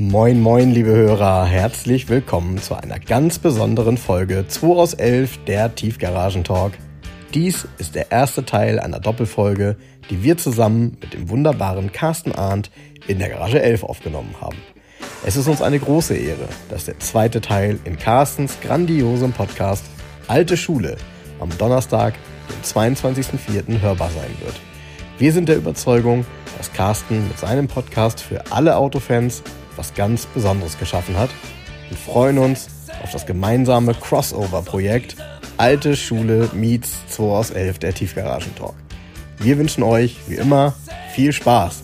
Moin, moin, liebe Hörer, herzlich willkommen zu einer ganz besonderen Folge 2 aus 11 der Tiefgaragen-Talk. Dies ist der erste Teil einer Doppelfolge, die wir zusammen mit dem wunderbaren Carsten Arndt in der Garage 11 aufgenommen haben. Es ist uns eine große Ehre, dass der zweite Teil in Carstens grandiosem Podcast Alte Schule am Donnerstag, dem 22.04. hörbar sein wird. Wir sind der Überzeugung, dass Carsten mit seinem Podcast für alle Autofans was ganz Besonderes geschaffen hat und freuen uns auf das gemeinsame Crossover-Projekt Alte Schule meets 2 aus 11 der Tiefgaragen Talk. Wir wünschen euch, wie immer, viel Spaß.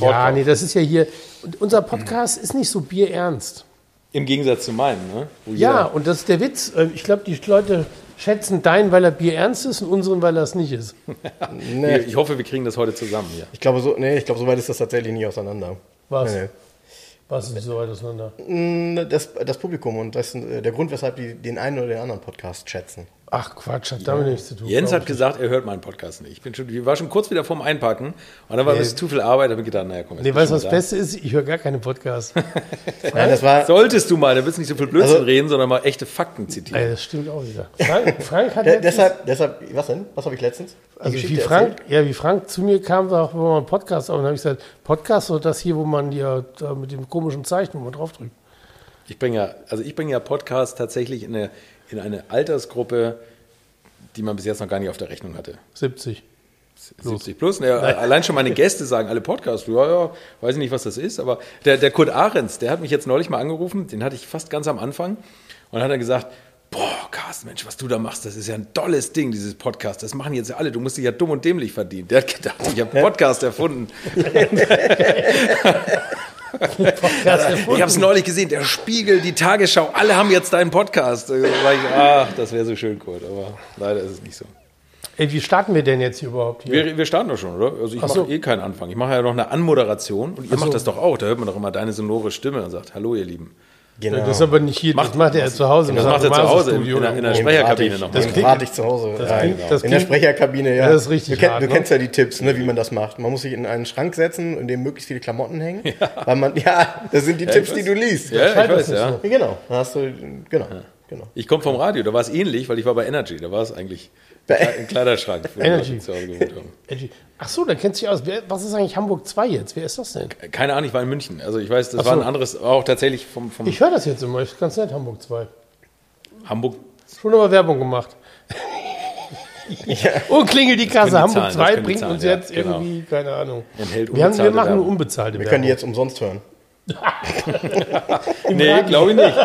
Ja, nee, das ist ja hier. Und unser Podcast ist nicht so bierernst. Im Gegensatz zu meinem, ne? Wo Ja, jeder- und das ist der Witz. Ähm, Ich glaube, die Leute schätzen deinen, weil er bierernst ist und unseren, weil er es nicht ist. Nee, Ich hoffe, wir kriegen das heute zusammen hier. ich glaube, so, nee, ich glaube, so weit ist das tatsächlich nie auseinander. Was? Nee, Was ist so weit auseinander? nee. Das, das Publikum und das ist äh, der Grund, weshalb die den einen oder den anderen Podcast schätzen. Ach Quatsch, hat damit nichts zu tun. Jens hat gesagt, er hört meinen Podcast nicht. Ich bin schon, ich war schon kurz wieder vorm Einpacken und dann war Nee. es zu viel Arbeit. Da habe ich gedacht, naja, komm, jetzt Nee, weißt du, was das Beste ist? Ich höre gar keine Podcasts. Nein, das war, da. Solltest du mal, da willst du nicht so viel Blödsinn Also- reden, sondern mal echte Fakten zitieren. Ey, das stimmt auch wieder. Frank, Frank hat letztens, deshalb, deshalb, was denn? Was habe ich letztens? Also wie Frank, erzählt? ja, wie Frank zu mir kam, sagt, wo man einen Podcast auf, und dann habe ich gesagt, Podcast oder das hier, wo man ja da mit dem komischen Zeichen, wo man draufdrückt. Ich bringe ja, also ich bringe ja Podcast tatsächlich in eine, in eine Altersgruppe, die man bis jetzt noch gar nicht auf der Rechnung hatte. 70. 70 plus. Ne, allein schon meine Gäste sagen alle Podcasts. Ja, ja, weiß ich nicht, was das ist. Aber der, der Kurt Ahrens, der hat mich jetzt neulich mal angerufen. Den hatte ich fast ganz am Anfang. Und hat er gesagt, boah, Carsten, Mensch, was du da machst, das ist ja ein tolles Ding, dieses Podcast. Das machen jetzt ja alle. Du musst dich ja dumm und dämlich verdienen. Der hat gedacht, ich habe einen Podcast erfunden. Ich habe es neulich gesehen. Der Spiegel, die Tagesschau, alle haben jetzt deinen Podcast. Da ich, ach, das wäre so schön, Kurt. Aber leider ist es nicht so. Ey, wie starten wir denn jetzt hier überhaupt hier? Wir, wir starten doch schon, oder? Also ich Ach so. mache eh keinen Anfang. Ich mache ja noch eine Anmoderation und ihr macht das doch auch. Da hört man doch immer deine sonore Stimme und sagt, hallo ihr Lieben. Genau. Das ist aber nicht hier, das Macht- macht er zu Hause. Das macht er zu Hause in, Studio in, der- in der. Sprecherkabine noch. Das klingt klingt- ich zu Hause. das Ja, klingt- genau. das in der Sprecherkabine, ja. Ja, das ist richtig Du, kenn, hart, du ne? kennst ja die Tipps, ne, wie man das macht. Man muss sich in einen Schrank setzen, in dem möglichst viele Klamotten hängen. Weil man, ja, das sind die Tipps, die du liest. Ja, ich weiß, ja. so. Ja, Genau. Da hast du, genau, genau. Ich komme vom Radio, da war es ähnlich, weil ich war bei Energy. Da war es eigentlich ein Kleiderschrank. Energy. Leute zu Hause gewohnt haben. Edgy. Ach so, da kennst du dich aus. Wer, was ist eigentlich Hamburg 2 jetzt? Wer ist das denn? Keine Ahnung, ich war in München. Also ich weiß, das Ach war so. ein anderes, auch tatsächlich vom, vom Ich höre das jetzt immer. Ist ganz nett, Hamburg 2. Hamburg. Schon aber Werbung gemacht. Und klingelt die Kasse. die Hamburg zahlen, das 2 können die bringt zahlen, uns ja, jetzt genau. irgendwie, keine Ahnung. Wir, haben, wir unbezahlte machen nur Werbung. unbezahlte Wir Werbung. können die jetzt umsonst hören. Nee, glaube ich nicht.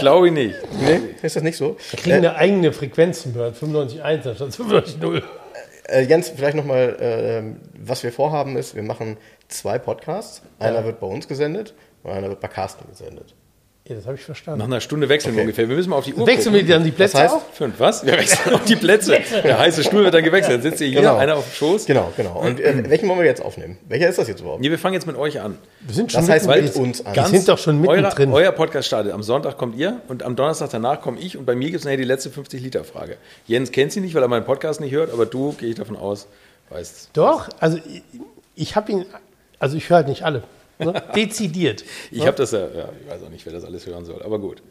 Glaube ich nicht. Nee, ist das nicht so? Wir kriegen eine eigene Frequenz zum Hören. 95.1 anstatt 95.0. Äh, Jens, vielleicht nochmal, äh, was wir vorhaben ist, wir machen zwei Podcasts. Einer wird bei uns gesendet und einer wird bei Carsten gesendet. Ja, das habe ich verstanden. Nach einer Stunde wechseln wir ungefähr. Wir müssen mal auf die Uhr Wechseln gucken. wir dann die Plätze heißt- auf? Fünf, was? Wir wechseln auf die Plätze. Der heiße Stuhl wird dann gewechselt. Dann sitzt ihr hier, Genau. einer auf dem Schoß. Genau, genau. Und äh, welchen wollen wir jetzt aufnehmen? Welcher ist das jetzt überhaupt? Nee, wir fangen jetzt mit euch an. Wir sind schon Das heißt, mit uns an. Wir sind doch schon Euer, mittendrin. euer Podcast startet. Am Sonntag kommt ihr und am Donnerstag danach komme ich und bei mir gibt es nachher die letzte 50-Liter-Frage. Jens kennt sie nicht, weil er meinen Podcast nicht hört, aber du, gehe ich davon aus, weißt Doch, also ich, ich habe ihn, also ich höre halt nicht alle. Ne? Dezidiert. Ich habe das ja, ja, ich weiß auch nicht, wer das alles hören soll, aber gut.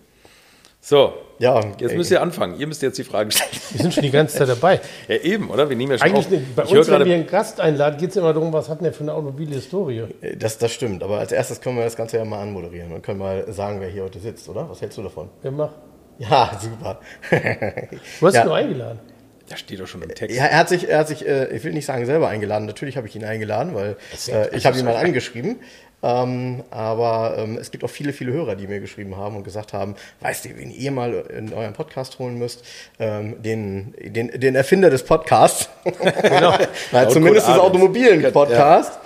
So, Ja, jetzt ey, müsst ihr anfangen. Ihr müsst jetzt die Frage stellen. Wir sind schon die ganze Zeit dabei. Ja, eben, oder? Wir nehmen ja schon Eigentlich, auf. ne, bei ich uns, wenn wir einen Gast einladen, geht es immer darum, was hat denn der für eine automobile Historie? Das, das stimmt, aber als erstes können wir das Ganze ja mal anmoderieren und können mal sagen, wer hier heute sitzt, oder? Was hältst du davon? Wer macht? Ja, super. Du hast Ja. ihn nur eingeladen. da steht doch schon im Text. Ja, er hat sich, er hat sich äh, ich will nicht sagen selber eingeladen, natürlich habe ich ihn eingeladen, weil äh, ich habe ihn mal angeschrieben. Ähm, aber ähm, es gibt auch viele, viele Hörer, die mir geschrieben haben und gesagt haben, weißt du, wen ihr mal in euren Podcast holen müsst? Ähm, den, den, den Erfinder des Podcasts. Genau. Laut zumindest des automobilen Ja. Podcast.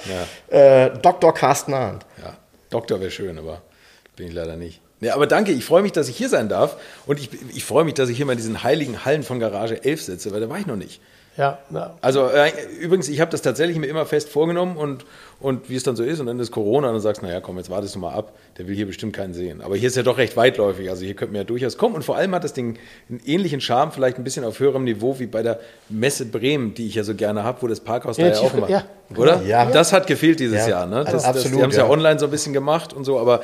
Äh, Dr. Carsten Arndt. Ja, Doktor wäre schön, aber bin ich leider nicht. Ja, aber danke, ich freue mich, dass ich hier sein darf. Und ich, ich freue mich, dass ich hier mal in diesen heiligen Hallen von Garage 11 sitze, weil da war ich noch nicht. Ja, na. Also äh, übrigens, ich habe das tatsächlich mir immer fest vorgenommen und, und wie es dann so ist und dann ist Corona und dann sagst du, naja, komm, jetzt wartest du mal ab, der will hier bestimmt keinen sehen. Aber hier ist ja doch recht weitläufig, also hier könnte man ja durchaus kommen und vor allem hat das Ding einen ähnlichen Charme, vielleicht ein bisschen auf höherem Niveau wie bei der Messe Bremen, die ich ja so gerne habe, wo das Parkhaus Ja, da ja auch immer, ja. oder? Ja. Das hat gefehlt dieses Ja, Jahr, ne? Das, also das, absolut, die haben es ja. ja. online so ein bisschen gemacht und so, aber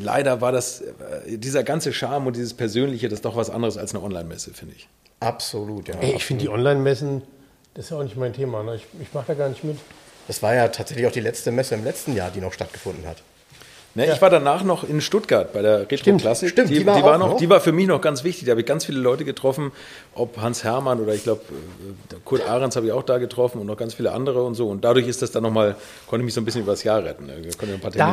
leider war das, äh, dieser ganze Charme und dieses Persönliche, das ist doch was anderes als eine Online-Messe, finde ich. Absolut, ja. Ey, ich finde die Online-Messen, das ist ja auch nicht mein Thema. Ne? Ich, ich mache da gar nicht mit. Das war ja tatsächlich auch die letzte Messe im letzten Jahr, die noch stattgefunden hat. Ne, Ich war danach noch in Stuttgart bei der Retro Stimmt, Classic. stimmt, die, die war die, war noch, noch. die war für mich noch ganz wichtig. Da habe ich ganz viele Leute getroffen, ob Hans Hermann oder ich glaube Kurt Ahrens habe ich auch da getroffen und noch ganz viele andere und so. Und dadurch ist das dann nochmal, konnte ich mich so ein bisschen übers Jahr retten. Da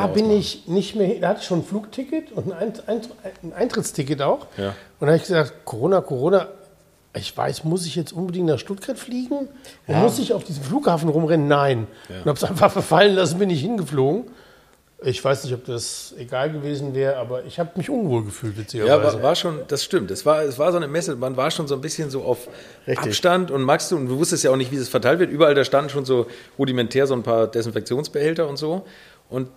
bin ausmachen. ich nicht mehr hin. Da hatte ich schon ein Flugticket und ein Eintrittsticket auch. Ja. Und da habe ich gesagt, Corona, Corona, ich weiß, muss ich jetzt unbedingt nach Stuttgart fliegen? Ja. muss ich auf diesem Flughafen rumrennen? Nein. Und habe es einfach verfallen lassen, bin ich hingeflogen. Ich weiß nicht, ob das egal gewesen wäre, aber ich habe mich unwohl gefühlt, Ja, witzigerweise. war, war schon, das stimmt. Es war, es war so eine Messe, man war schon so ein bisschen so auf Richtig. Abstand und magst du, und du wusstest ja auch nicht, wie es verteilt wird. Überall da standen schon so rudimentär so ein paar Desinfektionsbehälter und so. Und,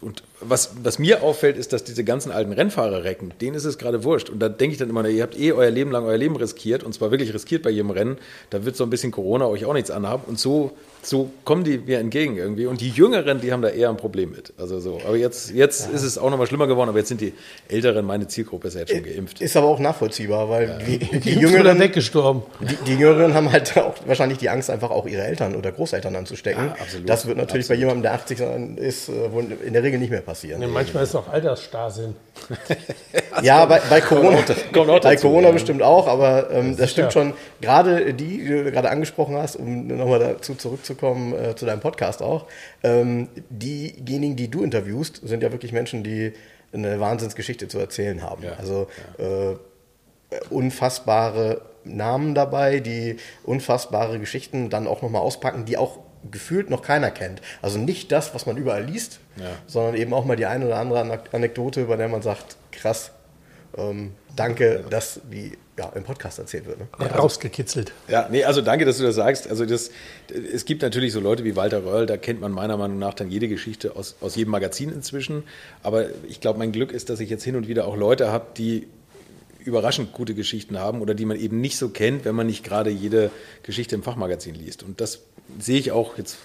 und was, was mir auffällt, ist, dass diese ganzen alten Rennfahrerrecken, denen ist es gerade wurscht. Und da denke ich dann immer, ihr habt eh euer Leben lang euer Leben riskiert und zwar wirklich riskiert bei jedem Rennen. Da wird so ein bisschen Corona euch auch nichts anhaben. Und so, so kommen die mir entgegen irgendwie. Und die Jüngeren, die haben da eher ein Problem mit. Also so. Aber jetzt, jetzt ist es auch nochmal schlimmer geworden, aber jetzt sind die Älteren, meine Zielgruppe ist ja jetzt schon geimpft. Ist aber auch nachvollziehbar, weil die, die, die Jüngeren weggestorben. die, die Jüngeren haben halt auch wahrscheinlich die Angst, einfach auch ihre Eltern oder Großeltern anzustecken. Ja, absolut. Das wird natürlich bei jemandem, der 80 ist, äh, wohl in der Regel nicht mehr passieren. Nee, manchmal ist noch Altersstarrsinn. Ja, bei, bei Corona, kommt auch bei dazu, Corona ja. bestimmt auch, aber ähm, das stimmt schon. Gerade die, die du gerade angesprochen hast, um nochmal dazu zurückzukommen, äh, zu deinem Podcast auch, ähm, diejenigen, die du interviewst, sind ja wirklich Menschen, die eine Wahnsinnsgeschichte zu erzählen haben. Ja. Also äh, unfassbare Namen dabei, die unfassbare Geschichten dann auch nochmal auspacken, die auch gefühlt noch keiner kennt. Also nicht das, was man überall liest, Ja. sondern eben auch mal die eine oder andere Anek- Anekdote, bei der man sagt, krass, ähm, danke, dass die ja, im Podcast erzählt wird. Ne? Rausgekitzelt. Ja, nee, also danke, dass du das sagst. Also das, es gibt natürlich so Leute wie Walter Röhrl, da kennt man meiner Meinung nach dann jede Geschichte aus, aus jedem Magazin inzwischen. Aber ich glaube, mein Glück ist, dass ich jetzt hin und wieder auch Leute habe, die überraschend gute Geschichten haben oder die man eben nicht so kennt, wenn man nicht gerade jede Geschichte im Fachmagazin liest. Und das sehe ich auch jetzt.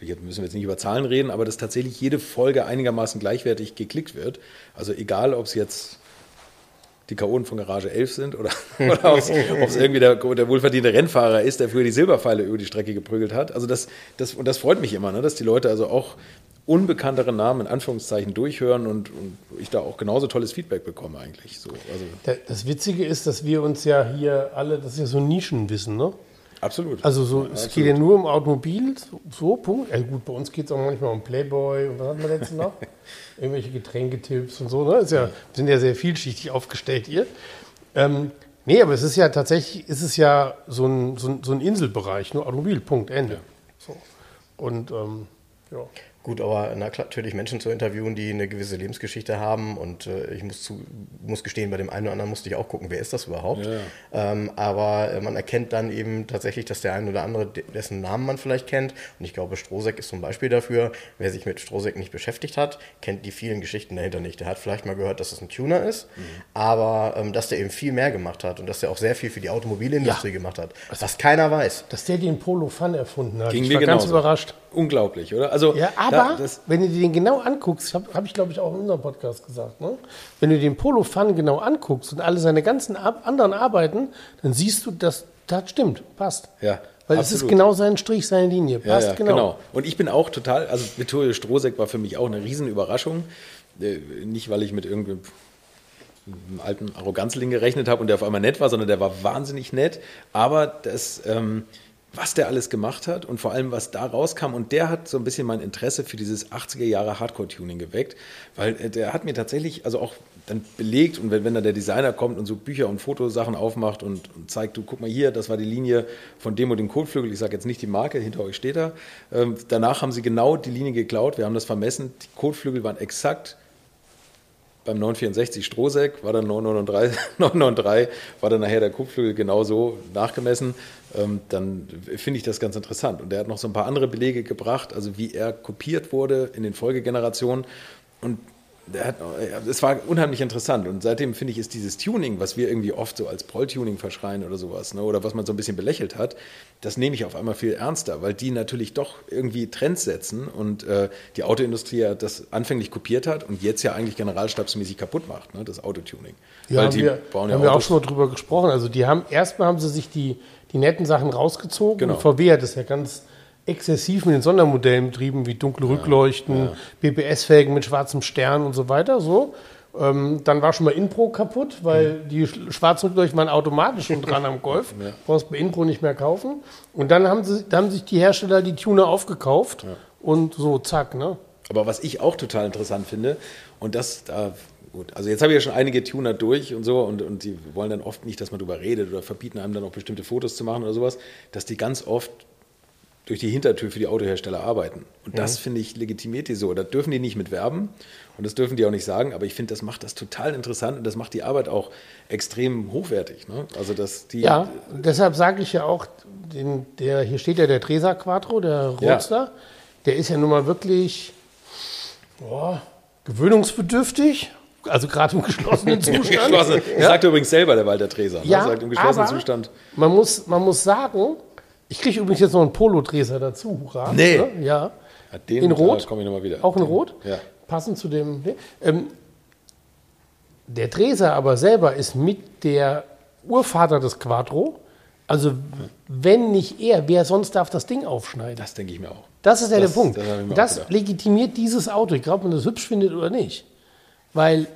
Jetzt müssen wir jetzt nicht über Zahlen reden, aber dass tatsächlich jede Folge einigermaßen gleichwertig geklickt wird. Also egal, ob es jetzt die Chaoten von Garage 11 sind oder, oder ob es irgendwie der, der wohlverdiente Rennfahrer ist, der früher die Silberpfeile über die Strecke geprügelt hat. Also das, das, und das freut mich immer, ne, dass die Leute also auch unbekanntere Namen in Anführungszeichen durchhören und, und ich da auch genauso tolles Feedback bekomme eigentlich. So, also Da- Das Witzige ist, dass wir uns ja hier alle, das ist ja so Nischenwissen, ne? Absolut. Also so, es geht ja nur um Automobil, so, Punkt. Ja, gut, bei uns geht es auch manchmal um Playboy und was hatten wir letztens noch? Irgendwelche Getränketipps und so, ne? Ist ja, wir sind ja sehr vielschichtig aufgestellt hier. Ähm, nee, aber es ist ja tatsächlich, ist es ja so ein, so ein, so ein Inselbereich, nur Automobil, Punkt, Ende. So. Und ähm, ja. Gut, aber na klar, natürlich Menschen zu interviewen, die eine gewisse Lebensgeschichte haben und äh, ich muss, zu, muss gestehen, bei dem einen oder anderen musste ich auch gucken, wer ist das überhaupt. Ja. Ähm, aber äh, man erkennt dann eben tatsächlich, dass der ein oder andere, de- dessen Namen man vielleicht kennt, und ich glaube, Strohseck ist zum Beispiel dafür, wer sich mit Strohseck nicht beschäftigt hat, kennt die vielen Geschichten dahinter nicht. Der hat vielleicht mal gehört, dass es ein Tuner ist, Mhm. aber ähm, dass der eben viel mehr gemacht hat und dass er auch sehr viel für die Automobilindustrie Ja. gemacht hat, was keiner weiß. Dass der den Polo Fun erfunden hat. Ging ich mir war ganz genauso. überrascht. Unglaublich, oder? Also, Ja, aber da, wenn du dir den genau anguckst, habe hab ich glaube ich auch in unserem Podcast gesagt, ne? wenn du den Polo Fun genau anguckst und alle seine ganzen Ar anderen Arbeiten, dann siehst du, dass das stimmt, passt. Ja, Weil es ist absolut. genau sein Strich, seine Linie, Ja, passt ja, genau. genau. Und ich bin auch total, also Vittorio Strohseck war für mich auch eine Riesenüberraschung. Äh, Nicht, weil ich mit irgendeinem einem alten Arroganzling gerechnet habe und der auf einmal nett war, sondern der war wahnsinnig nett. Aber das, ähm, was der alles gemacht hat und vor allem, was da rauskam, und der hat so ein bisschen mein Interesse für dieses 80er Jahre Hardcore-Tuning geweckt, weil äh, der hat mir tatsächlich, also auch dann belegt und wenn, wenn da der Designer kommt und so Bücher und Fotosachen aufmacht und, und zeigt, du guck mal hier, das war die Linie von dem und dem Kotflügel, ich sage jetzt nicht die Marke, hinter euch steht er. Ähm, danach haben sie genau die Linie geklaut, wir haben das vermessen, die Kotflügel waren exakt beim 964 Strohsäck war dann 993, 993 war dann nachher der Kupflügel genauso nachgemessen. Ähm, dann finde ich das ganz interessant. Und er hat noch so ein paar andere Belege gebracht, also wie er kopiert wurde in den Folgegenerationen. Und hat, es war unheimlich interessant und seitdem finde ich, ist dieses Tuning, was wir irgendwie oft so als Proll-Tuning verschreien oder sowas, ne, oder was man so ein bisschen belächelt hat, das nehme ich auf einmal viel ernster, weil die natürlich doch irgendwie Trends setzen und äh, die Autoindustrie ja das anfänglich kopiert hat und jetzt ja eigentlich generalstabsmäßig kaputt macht, ne, das Autotuning. Ja, weil haben, die wir, bauen ja haben wir auch Autos- schon mal drüber gesprochen. Also die haben erstmal haben sie sich die, die netten Sachen rausgezogen. Genau. Und VW hat das ja ganz exzessiv mit den Sondermodellen betrieben, wie dunkle Rückleuchten, BBS-Felgen mit schwarzem Stern und so weiter. So. Ähm, dann war schon mal Inpro kaputt, weil die sch- schwarzen Rückleuchten waren automatisch schon dran am Golf. Brauchst bei Inpro nicht mehr kaufen. Und dann haben, sie, dann haben sich die Hersteller die Tuner aufgekauft und so, zack, ne? Aber was ich auch total interessant finde, und das da, gut, also jetzt habe ich ja schon einige Tuner durch und so, und, und die wollen dann oft nicht, dass man darüber redet oder verbieten einem dann auch bestimmte Fotos zu machen oder sowas, dass die ganz oft durch die Hintertür für die Autohersteller arbeiten. Und das finde ich legitimiert die so. Da dürfen die nicht mit werben und das dürfen die auch nicht sagen, aber ich finde, das macht das total interessant und das macht die Arbeit auch extrem hochwertig. Ne? Also, dass die. Ja, deshalb sage ich ja auch, den, der, hier steht ja der Tresa Quattro, der Ja. Roadster, der ist ja nun mal wirklich boah, gewöhnungsbedürftig, also gerade im geschlossenen Zustand. Geschlossen. Das sagt übrigens selber der Walter Treser. Ne? Ja, sagt im geschlossenen Zustand. Man muss, man muss sagen, ich kriege übrigens jetzt noch einen Polo-Treser dazu, hurra. Nee. Ne? Ja. Ja, den, in Rot? komme ich nochmal wieder. Auch in Den- Rot? Ja. Passend zu dem. ne? Ähm, der Treser aber selber ist mit der Urvater des Quattro. Also, wenn nicht er, wer sonst darf das Ding aufschneiden? Das denke ich mir auch. Das ist ja Das- der Punkt. das das legitimiert dieses Auto. Ich glaube, ob man das hübsch findet oder nicht. Weil,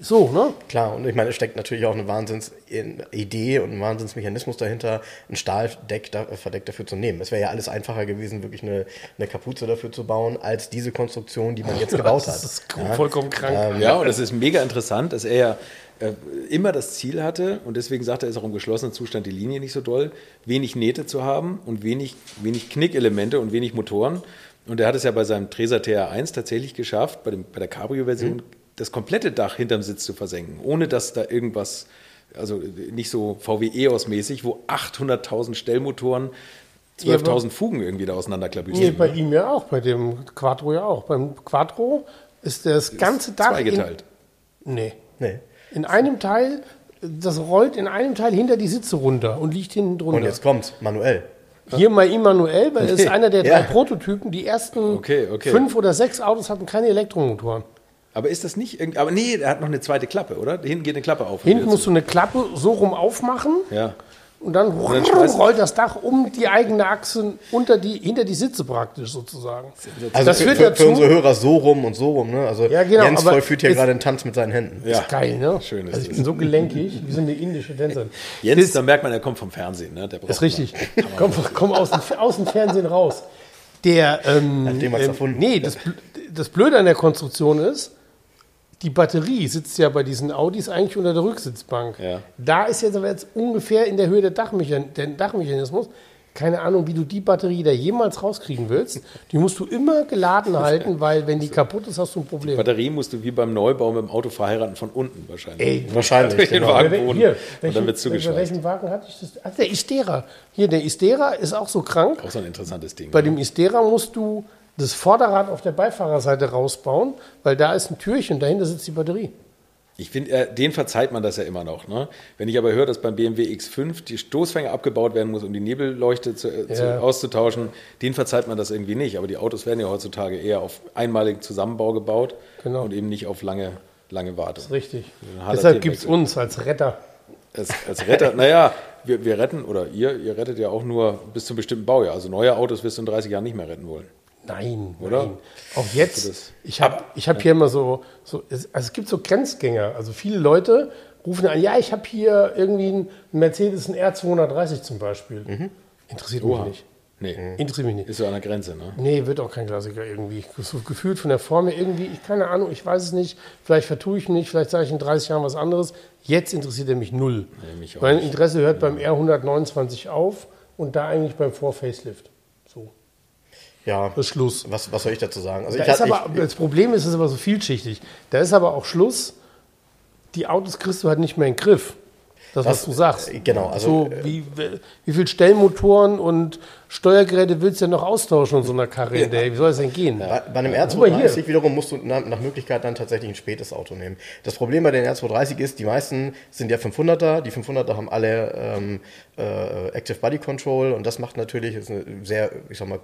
so, ne? Klar, und ich meine, es steckt natürlich auch eine Wahnsinnsidee und ein Wahnsinnsmechanismus dahinter, ein Stahldeck da, Verdeck dafür zu nehmen. Es wäre ja alles einfacher gewesen, wirklich eine, eine Kapuze dafür zu bauen, als diese Konstruktion, die man jetzt gebaut hat. Das ist vollkommen krank. Ja, und das ist mega interessant, dass er ja äh, immer das Ziel hatte, und deswegen sagt er, ist auch im geschlossenen Zustand die Linie nicht so doll, wenig Nähte zu haben und wenig, wenig Knickelemente und wenig Motoren. Und er hat es ja bei seinem Tresa TR1 tatsächlich geschafft, bei, dem, bei der Cabrio-Version, das komplette Dach hinterm Sitz zu versenken, ohne dass da irgendwas, also nicht so VW EOS-mäßig, wo 800.000 Stellmotoren, Ja, aber- 12.000 Fugen irgendwie da Nee, auseinanderklabüsieren. bei ihm ja auch, bei dem Quattro ja auch. Beim Quattro ist das ganze Dach. zweigeteilt. In, nee. Nee. In einem Teil, das rollt in einem Teil hinter die Sitze runter und liegt hinten drunter. Und jetzt kommt's, manuell. Hier mal immanuell, weil es ist einer der drei. Prototypen. Die ersten Okay, okay. fünf oder sechs Autos hatten keine Elektromotoren. Aber ist das nicht irgendwie. Aber nee, er hat noch eine zweite Klappe, oder? Hinten geht eine Klappe auf. Hinten musst du eine Klappe so rum aufmachen Ja. Und dann, dann schmeißt- rollt das Dach um die eigene Achse unter die, hinter die Sitze praktisch sozusagen. Also das für, führt für, dazu, für unsere Hörer so rum und so rum. Ne? Also Ja, genau, Jens aber vollführt hier gerade einen Tanz mit seinen Händen. Ja. geil, ne? Schön ist also ich das. bin so gelenkig, wie so eine indische Tänzerin. Jens, da merkt man, er kommt vom Fernsehen. Ne? Der ist richtig. Komm, komm aus, dem, aus dem Fernsehen raus. Der, ähm, Nachdem ähm, erfunden. nee, das, das Blöde an der Konstruktion ist, die Batterie sitzt ja bei diesen Audis eigentlich unter der Rücksitzbank. Ja. Da ist jetzt aber jetzt ungefähr in der Höhe der, Dachmechan der Dachmechanismus. Keine Ahnung, wie du die Batterie da jemals rauskriegen willst. Die musst du immer geladen halten, weil wenn die kaputt ist, hast du ein Die Problem. Batterie musst du wie beim Neubau mit dem Auto verheiraten von unten wahrscheinlich. Ey, Wahrscheinlich. Durch den Genau. Wagenboden. hier, und welchen, dann wird bei zugeschweißt. welchem Wagen hatte ich das? Ach, der Istera. Hier, der Istera ist auch so krank. Auch so ein interessantes Ding. Bei dem Istera musst du das Vorderrad auf der Beifahrerseite rausbauen, weil da ist ein Türchen, dahinter sitzt die Batterie. Ich finde, äh, den verzeiht man das ja immer noch. Ne? Wenn ich aber höre, dass beim BMW X5 die Stoßfänger abgebaut werden muss, um die Nebelleuchte zu, äh, zu, Ja. auszutauschen, den verzeiht man das irgendwie nicht. Aber die Autos werden ja heutzutage eher auf einmaligen Zusammenbau gebaut Genau. und eben nicht auf lange, lange Warte. Richtig. Deshalb gibt es uns als Retter. Als, als Retter, naja, wir, wir retten, oder ihr, ihr rettet ja auch nur bis zum bestimmten Baujahr. Also neue Autos wirst du in 30 Jahren nicht mehr retten wollen. Nein, Oder? nein. Auch jetzt, ich habe ich hab hier immer so, so es, also es gibt so Grenzgänger. Also viele Leute rufen an, ja, ich habe hier irgendwie einen Mercedes, einen R230 zum Beispiel. Interessiert mich Oha. nicht. Nee, Interessiert mich nicht. ist so an der Grenze. Ne? Nee, wird auch kein Klassiker irgendwie. So gefühlt von der Form her irgendwie, ich keine Ahnung, ich weiß es nicht. Vielleicht vertue ich mich, vielleicht sage ich in 30 Jahren was anderes. Jetzt interessiert er mich null. Nee, mich auch mein nicht. Interesse hört beim R129 auf und da eigentlich beim Vor-Facelift. Ja. Das ist Schluss. Was, was soll ich dazu sagen? Also Da ich, aber, ich, das Problem ist, es ist aber so vielschichtig. Da ist aber auch Schluss. Die Autos kriegst du halt nicht mehr in den Griff. Das, was, Was- du sagst. äh, genau, also, so, wie, wie viel Stellmotoren und Steuergeräte willst du denn noch austauschen in so einer Karre? der- Wie soll das denn gehen? Bei, bei einem Guck mal R230 hier. wiederum musst du nach, nach Möglichkeit dann tatsächlich ein spätes Auto nehmen. Das Problem bei den R230 ist, die meisten sind ja 500er. Die 500er haben alle ähm, äh, Active Body Control und das macht natürlich ist eine sehr, ich sag mal,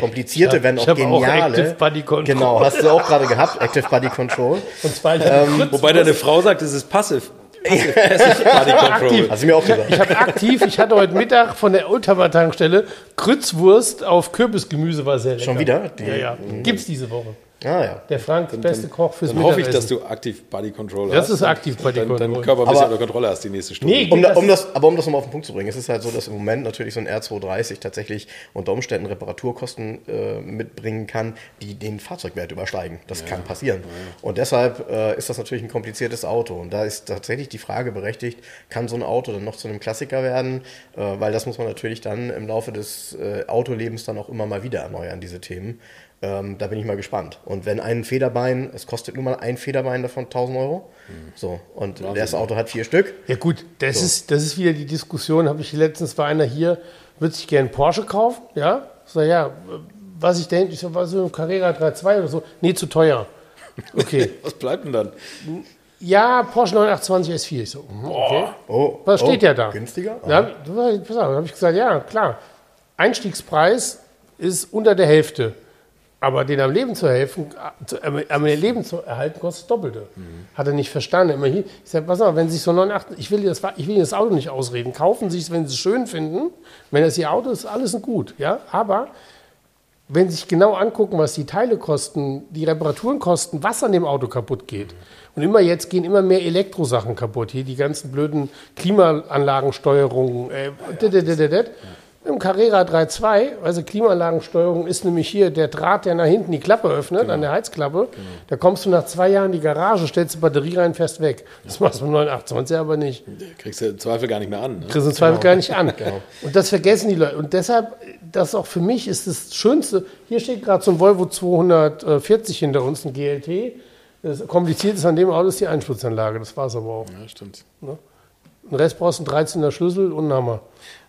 komplizierte, Ich wenn auch hab auch geniale. Active Body Control. Genau, hast du auch gerade gehabt, Active Body Control. Und zwar Ähm, Wobei deine Frau sagt, es ist passiv. Passive, passive Body Control. Aktiv. Hast du mir auch gesagt. Ich habe aktiv, ich hatte heute Mittag von der Ultramark-Tankstelle Grützwurst auf Kürbisgemüse, war sehr lecker. Schon wieder? Die- ja, ja. Gibt's diese Woche. Ah ja. Der Frank, beste Koch fürs Dann hoffe ich, dass du aktiv Body Control Das hast. ist aktiv Body Dein, dein Control. Körper ein bisschen Aber- unter Kontrolle hast die nächste Stunde. Nee, Um, da, das- um das, aber um das nochmal auf den Punkt zu bringen, es ist halt so, dass im Moment natürlich so ein R230 tatsächlich unter Umständen Reparaturkosten äh, mitbringen kann, die den Fahrzeugwert übersteigen. Das kann passieren. Und deshalb äh, ist das natürlich ein kompliziertes Auto. Und da ist tatsächlich die Frage berechtigt, kann so ein Auto dann noch zu einem Klassiker werden? Äh, weil das muss man natürlich dann im Laufe des äh, Autolebens dann auch immer mal wieder erneuern, diese Themen. Ähm, da bin ich mal gespannt. Und wenn ein Federbein, es kostet nur mal ein Federbein davon 1000 Euro. So, und das Auto hat vier Stück. Ja gut, das, ist, das ist wieder die Diskussion, habe ich letztens, war einer hier, würde sich gerne Porsche kaufen, ja? Ich sag, ja, was ich denke, ich sag, was so ein Carrera 3.2 oder so, nee, zu teuer. Okay. Was bleibt denn dann? ja, Porsche 928 S4. Ich so, mhm, okay. Oh, Was steht oh, ja da? Günstiger? Da habe hab ich gesagt, ja, klar. Einstiegspreis ist unter der Hälfte. Aber den am Leben zu helfen, zu- am am Leben zu erhalten, kostet das Doppelte. Hat er nicht verstanden. Immer hier, ich sage, pass auf, wenn Sie sich so 89, ich will, Ihnen das, ich will Ihnen das Auto nicht ausreden. Kaufen Sie es, wenn Sie es schön finden. Wenn das Ihr Auto ist, alles gut. Ja? Aber wenn Sie sich genau angucken, was die Teile kosten, die Reparaturen kosten, was an dem Auto kaputt geht. Und immer jetzt gehen immer mehr Elektrosachen kaputt. Hier die ganzen blöden Klimaanlagensteuerungen. Äh, dit, dit, dit. Im Carrera 3.2, also Klimaanlagensteuerung ist nämlich hier der Draht, der nach hinten die Klappe öffnet, an der Heizklappe. Da kommst du nach zwei Jahren in die Garage, stellst die Batterie rein, fährst weg. Das machst du mit 928 aber nicht Kriegst du im Zweifel gar nicht mehr an. Ne? kriegst du im Zweifel gar nicht an. Und das vergessen die Leute. Und deshalb, das auch für mich ist das Schönste. Hier steht gerade so ein Volvo 240 hinter uns, ein GLT. Das kompliziert ist an dem Auto ist die Einspritzanlage. Das war es aber auch. Ja, stimmt. Den Rest brauchst du einen 13er Schlüssel und einen Hammer.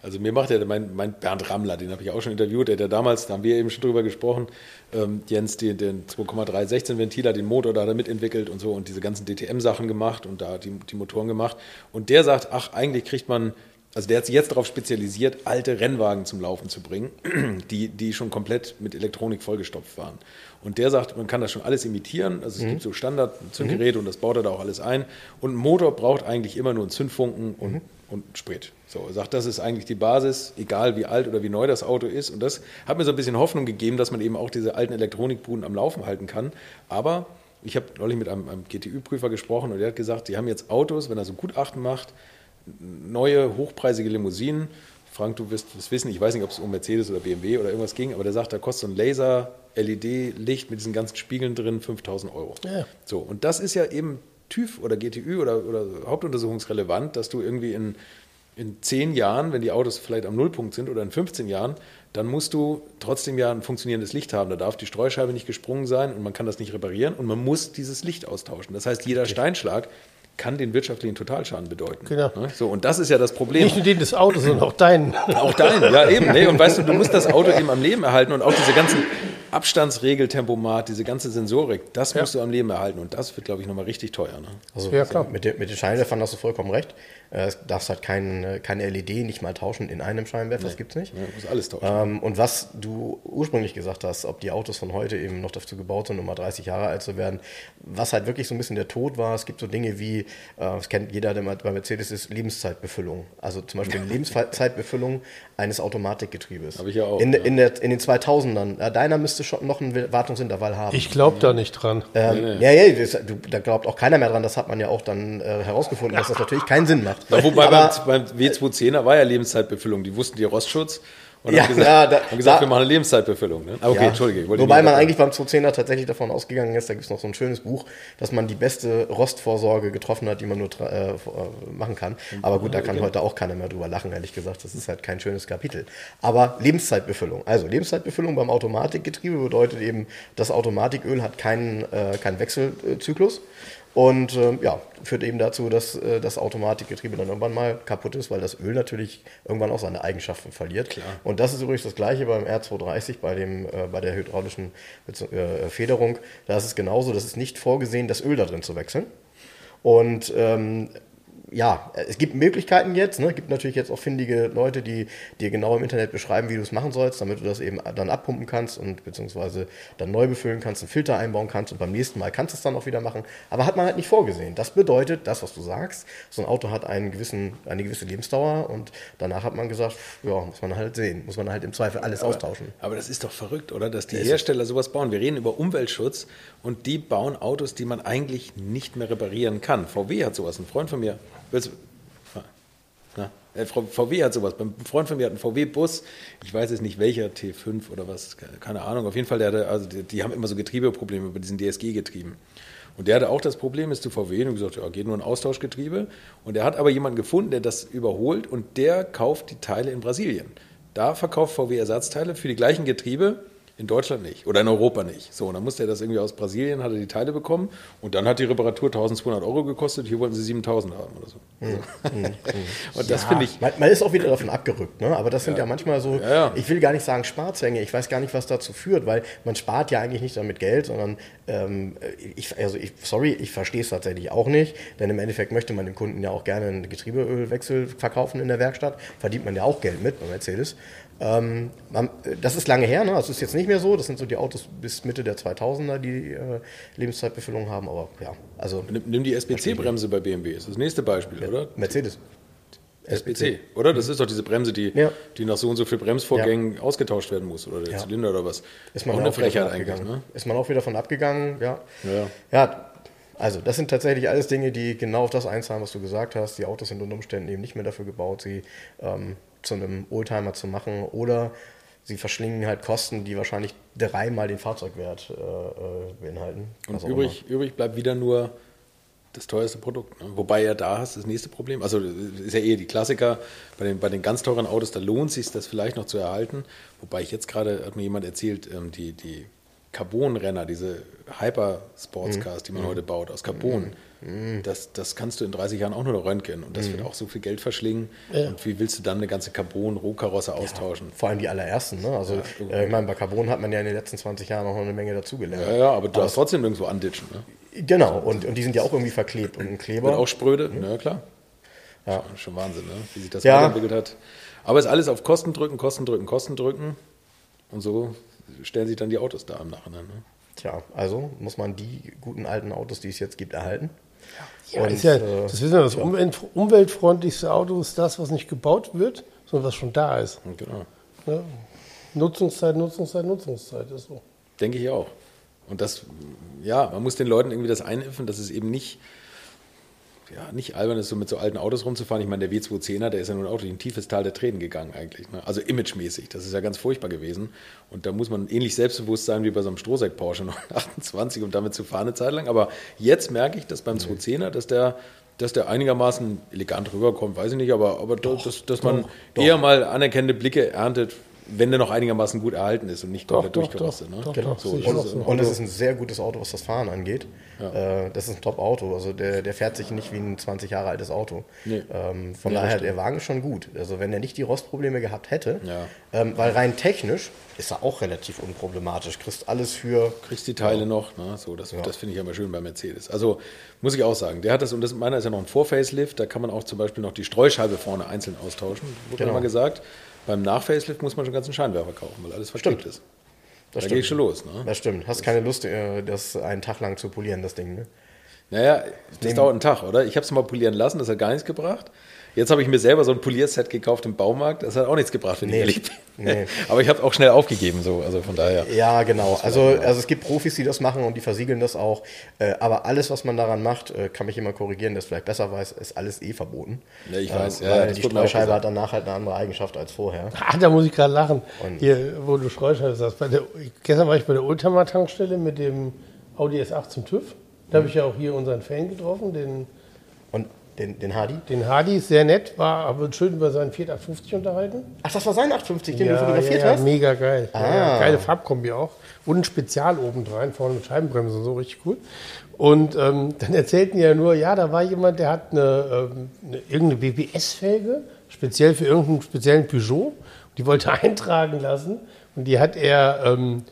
Also mir macht ja mein, mein Bernd Rammler, den habe ich auch schon interviewt, der hat damals, da haben wir eben schon drüber gesprochen, ähm, Jens, den 2,3 16 Ventiler, den Motor da mitentwickelt und so und diese ganzen DTM-Sachen gemacht und da die, die Motoren gemacht. Und der sagt, ach, eigentlich kriegt man, also der hat sich jetzt darauf spezialisiert, alte Rennwagen zum Laufen zu bringen, die, die schon komplett mit Elektronik vollgestopft waren. Und der sagt, man kann das schon alles imitieren. Also es gibt so Standard-Zündgeräte und das baut er da auch alles ein. Und ein Motor braucht eigentlich immer nur einen Zündfunken und, und Sprit. So, er sagt, das ist eigentlich die Basis, egal wie alt oder wie neu das Auto ist. Und das hat mir so ein bisschen Hoffnung gegeben, dass man eben auch diese alten Elektronikbuden am Laufen halten kann. Aber ich habe neulich mit einem, einem GTÜ-Prüfer gesprochen und der hat gesagt, die haben jetzt Autos, wenn er so ein Gutachten macht, neue hochpreisige Limousinen. Frank, du wirst es wissen, ich weiß nicht, ob es um Mercedes oder BMW oder irgendwas ging, aber der sagt, da kostet so ein Laser-LED-Licht mit diesen ganzen Spiegeln drin 5000 Euro. Ja. So, und das ist ja eben TÜV oder GTÜ oder, oder hauptuntersuchungsrelevant, dass du irgendwie in, in 10 Jahren, wenn die Autos vielleicht am Nullpunkt sind oder in 15 Jahren, dann musst du trotzdem ja ein funktionierendes Licht haben. Da darf die Streuscheibe nicht gesprungen sein und man kann das nicht reparieren und man muss dieses Licht austauschen. Das heißt, jeder Steinschlag kann den wirtschaftlichen Totalschaden bedeuten. Genau. Ne? So, und das ist ja das Problem. Nicht nur den des Autos, sondern auch deinen. Auch dein, ja eben. Nee, und weißt du, du musst das Auto eben am Leben erhalten und auch diese ganzen Abstandsregeltempomat, diese ganze Sensorik, das musst du am Leben erhalten und das wird, glaube ich, nochmal richtig teuer. Ne? Also Ja, klar. Mit, mit den Scheinwerfern hast du vollkommen recht. Äh, Es darfst halt kein, keine LED nicht mal tauschen in einem Scheinwerfer, das gibt's nicht. Ja, muss alles tauschen. Ähm, und was du ursprünglich gesagt hast, ob die Autos von heute eben noch dazu gebaut sind, um mal 30 Jahre alt zu werden, was halt wirklich so ein bisschen der Tod war, es gibt so Dinge wie, äh, das kennt jeder, der mal bei Mercedes ist, Lebenszeitbefüllung. Also zum Beispiel Lebenszeitbefüllung eines Automatikgetriebes. Hab ich ja auch, In, ja. in, der, in den 2000ern. Äh, deiner müsste schon noch ein Wartungsintervall haben. Ich glaube da nicht dran. Ähm, Ja, ja, das, du, da glaubt auch keiner mehr dran. Das hat man ja auch dann äh, herausgefunden, dass das natürlich keinen Sinn macht. Ja, wobei Aber- beim, beim W210er war ja Lebenszeitbefüllung. Die wussten die Rostschutz Und Ja, haben gesagt, ja, da- haben gesagt da- wir machen eine Lebenszeitbefüllung. Ne? Aber okay, Ja. Entschuldige. Wobei man eigentlich beim 210er tatsächlich davon ausgegangen ist, da gibt es noch so ein schönes Buch, dass man die beste Rostvorsorge getroffen hat, die man nur äh, äh, machen kann. Aber gut, da kann heute auch keiner mehr drüber lachen, ehrlich gesagt. Das ist halt kein schönes Kapitel. Aber Lebenszeitbefüllung. Also Lebenszeitbefüllung beim Automatikgetriebe bedeutet eben, das Automatiköl hat keinen, äh, keinen Wechselzyklus. Und ähm, ja, führt eben dazu, dass äh, das Automatikgetriebe dann irgendwann mal kaputt ist, weil das Öl natürlich irgendwann auch seine Eigenschaften verliert. Klar. Und das ist übrigens das gleiche beim R230, bei, dem, äh, bei der hydraulischen äh, Federung. Da ist es genauso, das ist nicht vorgesehen, das Öl da drin zu wechseln. Und ähm, ja, es gibt Möglichkeiten jetzt. Ne? Es gibt natürlich jetzt auch findige Leute, die dir genau im Internet beschreiben, wie du es machen sollst, damit du das eben dann abpumpen kannst und beziehungsweise dann neu befüllen kannst, einen Filter einbauen kannst und beim nächsten Mal kannst du es dann auch wieder machen. Aber hat man halt nicht vorgesehen. Das bedeutet, das, was du sagst, so ein Auto hat einen gewissen, eine gewisse Lebensdauer und danach hat man gesagt, ja, muss man halt sehen, muss man halt im Zweifel alles austauschen. Aber das ist doch verrückt, oder? Dass die Hersteller sowas bauen. Wir reden über Umweltschutz und die bauen Autos, die man eigentlich nicht mehr reparieren kann. VW hat sowas. Ein Freund von mir. Willst, na, äh, VW hat sowas. Ein Freund von mir hat einen VW-Bus. Ich weiß jetzt nicht welcher, T5 oder was, keine Ahnung. Auf jeden Fall, hatte, also die, die haben immer so Getriebeprobleme bei diesen DSG-Getrieben. Und der hatte auch das Problem, ist zu VW und gesagt, ja, geht nur ein Austauschgetriebe. Und der hat aber jemanden gefunden, der das überholt und der kauft die Teile in Brasilien. Da verkauft VW Ersatzteile für die gleichen Getriebe, in Deutschland nicht oder in Europa nicht. So, und dann musste er das irgendwie aus Brasilien, hat er die Teile bekommen und dann hat die Reparatur 1200 Euro gekostet, hier wollten sie 7000 haben oder so. Also, und das finde ich, Man, man ist auch wieder davon abgerückt, ne? aber das sind ja, manchmal so, Ja, ja. ich will gar nicht sagen Sparzwänge, ich weiß gar nicht, was dazu führt, weil man spart ja eigentlich nicht damit Geld, sondern ähm, ich, also ich, sorry, ich verstehe es tatsächlich auch nicht, denn im Endeffekt möchte man dem Kunden ja auch gerne einen Getriebeölwechsel verkaufen in der Werkstatt, verdient man ja auch Geld mit bei Mercedes. Ähm, man, das ist lange her, ne? das ist jetzt nicht mehr so, das sind so die Autos bis Mitte der 2000er, die äh, Lebenszeitbefüllung haben, aber ja, also nimm, nimm die SBC-Bremse bei BMW, ist das nächste Beispiel, oder? Mercedes. SBC, oder? Das ist doch diese Bremse, die, Ja. die nach so und so viel Bremsvorgängen ausgetauscht werden muss, oder der Ja. Zylinder oder was. Ist man auch ja eine auch wieder Frechheit von eigentlich, abgegangen. ne? Ist man auch wieder von abgegangen, ja. Ja. Ja, also das sind tatsächlich alles Dinge, die genau auf das einzahlen, was du gesagt hast. Die Autos sind unter Umständen eben nicht mehr dafür gebaut, sie ähm, zu einem Oldtimer zu machen oder sie verschlingen halt Kosten, die wahrscheinlich dreimal den Fahrzeugwert äh, äh, beinhalten. Und übrig, übrig bleibt wieder nur das teuerste Produkt. Ne? Wobei ja da hast das nächste Problem. Also ist ja eher die Klassiker. Bei den, bei den ganz teuren Autos, da lohnt es sich das vielleicht noch zu erhalten. Wobei ich jetzt gerade, hat mir jemand erzählt, ähm, die, die Carbon-Renner, diese Hyper-Sportscars, die man heute baut, aus Carbon, das, das kannst du in 30 Jahren auch nur noch röntgen. Und das wird auch so viel Geld verschlingen. Und wie willst du dann eine ganze Carbon-Rohkarosse austauschen? Vor allem die allerersten. Ne? Also äh, ich meine, bei Carbon hat man ja in den letzten 20 Jahren auch noch eine Menge dazugelernt. Ja, ja, aber du darfst trotzdem nirgendwo anditschen. Ne? Genau, und, und die sind ja auch irgendwie verklebt und ein Kleber. Wird auch spröde, ja klar. Ja. Schon, schon Wahnsinn, ne? wie sich das Ja. weiterentwickelt hat. Aber es ist alles auf Kosten drücken, Kosten drücken, Kosten drücken. Und so stellen sich dann die Autos da im Nachhinein. Ne? Tja, also muss man die guten alten Autos, die es jetzt gibt, erhalten. Ja, Und, ist ja, äh, das wissen wir, das umwelt, umweltfreundlichste Auto ist das, was nicht gebaut wird, sondern was schon da ist. Genau. Ja. Nutzungszeit, Nutzungszeit, Nutzungszeit ist so. Denke ich auch. Und das, ja, man muss den Leuten irgendwie das einimpfen, dass es eben nicht, ja, nicht albern ist, so mit so alten Autos rumzufahren. Ich meine, der W210er, der ist ja nun auch durch ein tiefes Tal der Tränen gegangen eigentlich. Ne? Also imagemäßig, das ist ja ganz furchtbar gewesen. Und da muss man ähnlich selbstbewusst sein wie bei so einem Strohsack Porsche 928, um damit zu fahren eine Zeit lang. Aber jetzt merke ich, dass beim 210er, dass der dass der einigermaßen elegant rüberkommt, weiß ich nicht, aber, aber dass, dass man doch. eher mal anerkennende Blicke erntet, wenn der noch einigermaßen gut erhalten ist und nicht komplett durchgerostet. ne? doch, Genau. doch, So, Und es ist ein sehr gutes Auto, was das Fahren angeht. Äh, das ist ein Top-Auto. Also der, der fährt sich nicht wie ein 20 Jahre altes Auto. Nee. Ähm, von Ja, daher, der Wagen ist schon gut. Also wenn er nicht die Rostprobleme gehabt hätte, Ja. ähm, weil rein technisch ist er auch relativ unproblematisch. Kriegst alles für kriegst die Teile noch. Ne? So, das das finde ich immer schön bei Mercedes. Also muss ich auch sagen, der hat das, und das meiner ist ja noch ein Vor-Facelift, da kann man auch zum Beispiel noch die Streuscheibe vorne einzeln austauschen, wurde Genau. immer gesagt. Beim Nach-Facelift muss man schon einen ganzen Scheinwerfer kaufen, weil alles versteckt Stimmt. ist. Das da geht schon los. Ne? Das stimmt. Hast keine Lust, äh, das einen Tag lang zu polieren, das Ding. Ne? Naja, das dauert einen Tag, oder? Ich habe es mal polieren lassen, das hat gar nichts gebracht. Jetzt habe ich mir selber so ein Polierset gekauft im Baumarkt. Das hat auch nichts gebracht, wenn Nee. ich ehrlich bin. Nee. Aber ich habe auch schnell aufgegeben, so. Also von daher. Ja, genau. Also, also es gibt Profis, die das machen und die versiegeln das auch. Äh, aber alles, was man daran macht, äh, kann mich jemand korrigieren, der es vielleicht besser weiß, ist alles eh verboten. Ja, ich weiß. Äh, Ja, weil die Streuscheibe hat danach halt eine andere Eigenschaft als vorher. Ah, da muss ich gerade lachen. Und- Hier, wo du Streuscheibe sagst. Bei der, gestern war ich bei der Oldtimer-Tankstelle mit dem Audi S8 zum TÜV. Da habe ich ja auch hier unseren Fan getroffen, den, den, den Hardy? den Hardy, sehr nett, war aber schön über seinen Fiat 850 unterhalten. Ach, das war sein 850, den du ja, fotografiert ja, hast? mega geil. Ja, ja, Ah. geile Farbkombi auch. Und ein Spezial obendrein, vorne mit Scheibenbremse und so, richtig cool. Und ähm, dann erzählten die ja nur, ja, da war jemand, der hat eine, ähm, eine, irgendeine BBS-Felge, speziell für irgendeinen speziellen Peugeot. Die wollte eintragen lassen und die hat er ähm,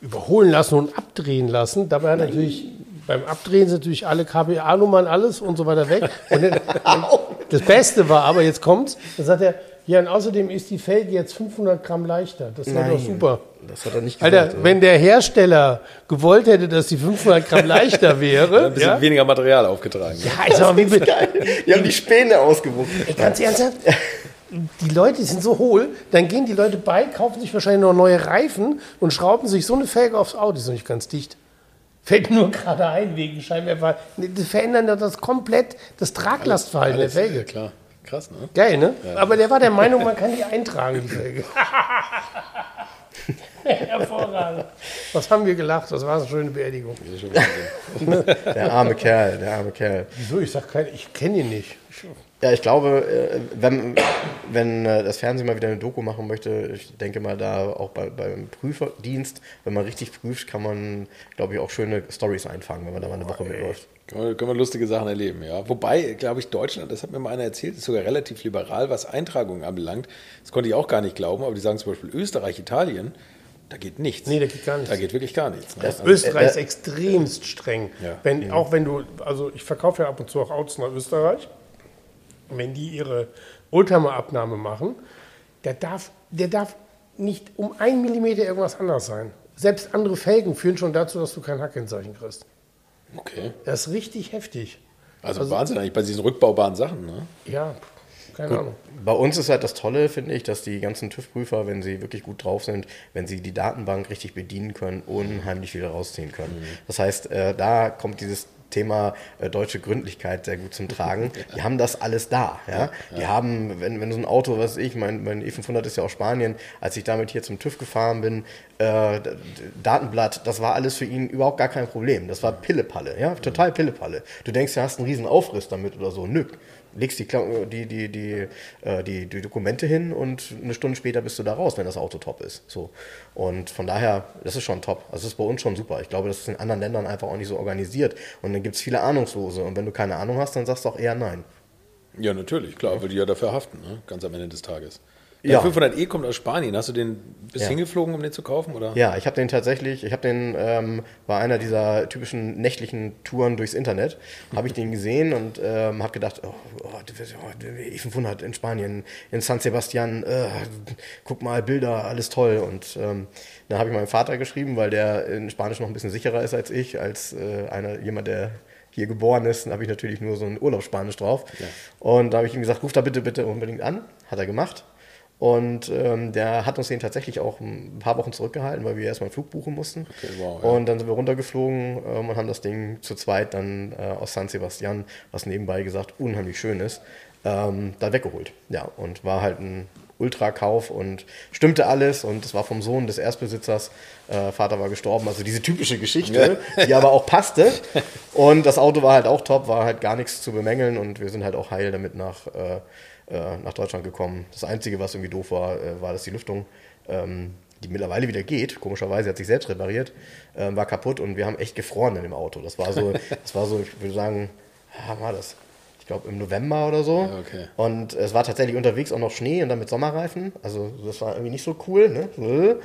überholen lassen und abdrehen lassen. Dabei hat er natürlich beim Abdrehen sind natürlich alle KBA-Nummern, alles und so weiter weg. Und dann, das Beste war aber, jetzt kommt's, da sagt er, ja, und außerdem ist die Felge jetzt 500 Gramm leichter. Das ist ja doch super. Das hat er nicht gesagt. Alter, oder? wenn der Hersteller gewollt hätte, dass die 500 Gramm leichter wäre, Ein bisschen ja, weniger Material aufgetragen. ja, ich sag mal, wie, be- Die haben die Späne ausgewuchst. Ey, ganz ernsthaft, die Leute sind so hohl, dann gehen die Leute bei, kaufen sich wahrscheinlich noch neue Reifen und schrauben sich so eine Felge aufs Auto. Die ist noch nicht ganz dicht. Fällt nur gerade ein wegen Scheinwerfer. Das verändern doch das komplett das Traglastverhalten der Ja, Felge. klar. Krass, ne? Geil, ne? Aber der war der Meinung, man kann die eintragen, die Felge. Hervorragend. Was haben wir gelacht? Das war eine schöne Beerdigung. Der arme Kerl, der arme Kerl. Wieso? Ich sag kein, ich kenne ihn nicht. Ich, Ja, ich glaube, äh, wenn, wenn äh, das Fernsehen mal wieder eine Doku machen möchte, ich denke mal da auch bei, beim Prüferdienst, wenn man richtig prüft, kann man, glaube ich, auch schöne Stories einfangen, wenn man da mal eine Woche mitläuft. Kann man, kann man lustige Sachen erleben, ja. Wobei, glaube ich, Deutschland, das hat mir mal einer erzählt, ist sogar relativ liberal, was Eintragungen anbelangt. Das konnte ich auch gar nicht glauben, aber die sagen zum Beispiel Österreich, Italien, da geht nichts. Nee, da geht gar nichts. Da geht wirklich gar nichts. Ne? Das- Also, Österreich ist äh, extremst streng. Ja. Wenn, Auch wenn du, also ich verkaufe ja ab und zu auch Autos nach Österreich. Wenn die ihre Oldtimer-Abnahme machen, der darf, der darf nicht um ein Millimeter irgendwas anders sein. Selbst andere Felgen führen schon dazu, dass du kein Hackkennzeichen kriegst. okay. Das ist richtig heftig. Also, Wahnsinn eigentlich bei diesen rückbaubaren Sachen, ne? Ja, keine Ahnung. Bei uns ist halt das Tolle, finde ich, dass die ganzen TÜV-Prüfer, wenn sie wirklich gut drauf sind, wenn sie die Datenbank richtig bedienen können, unheimlich viel rausziehen können. Das heißt, äh, da kommt dieses Thema äh, deutsche Gründlichkeit sehr gut zum Tragen. Die haben das alles da. Ja? Die haben, wenn, wenn so ein Auto, was ich, mein, mein E500 ist ja aus Spanien, als ich damit hier zum TÜV gefahren bin, äh, Datenblatt, das war alles für ihn überhaupt gar kein Problem. Das war Pillepalle, ja, total Pillepalle. Du denkst, du hast einen riesen Aufriss damit oder so. Nö. Legst die, die, die, die, äh, die, die Dokumente hin und eine Stunde später bist du da raus, wenn das Auto top ist. So. Und von daher, das ist schon top. Also das ist bei uns schon super. Ich glaube, das ist in anderen Ländern einfach auch nicht so organisiert. Und dann gibt es viele Ahnungslose. Und wenn du keine Ahnung hast, dann sagst du auch eher nein. Ja, natürlich, klar, weil die ja dafür haften, ne? ganz am Ende des Tages. Ja. Der 500e kommt aus Spanien. Hast du den bis Ja. hingeflogen, um den zu kaufen? Oder? Ja, ich habe den tatsächlich, ich habe den ähm, bei einer dieser typischen nächtlichen Touren durchs Internet, habe ich den gesehen und ähm, habe gedacht, oh, oh, das- oh, E500 in Spanien, in San Sebastian, äh, guck mal, Bilder, alles toll. Und ähm, dann habe ich meinem Vater geschrieben, weil der in Spanisch noch ein bisschen sicherer ist als ich, als äh, einer, jemand, der hier geboren ist, dann habe ich natürlich nur so ein Urlaubsspanisch drauf. Und da habe ich ihm gesagt, ruf da bitte, bitte unbedingt an. Hat er gemacht. Und ähm, der hat uns den tatsächlich auch ein paar Wochen zurückgehalten, weil wir erstmal einen Flug buchen mussten. Okay, wow, ja. Und dann sind wir runtergeflogen ähm, und haben das Ding zu zweit dann äh, aus San Sebastian, was nebenbei gesagt unheimlich schön ist, ähm, da weggeholt. Ja, und war halt ein Ultrakauf und stimmte alles und es war vom Sohn des Erstbesitzers, äh, Vater war gestorben, also diese typische Geschichte, die aber auch passte. Und das Auto war halt auch top, war halt gar nichts zu bemängeln und wir sind halt auch heil damit nach, äh, äh, nach Deutschland gekommen. Das Einzige, was irgendwie doof war, äh, war, dass die Lüftung, ähm, die mittlerweile wieder geht, komischerweise hat sich selbst repariert, ähm, war kaputt und wir haben echt gefroren in dem Auto. Das war so, das war so, ich würde sagen, ja, wann war das? Ich glaube im November oder so. Ja, okay. Und es war tatsächlich unterwegs auch noch Schnee und dann mit Sommerreifen. Also das war irgendwie nicht so cool. Ne?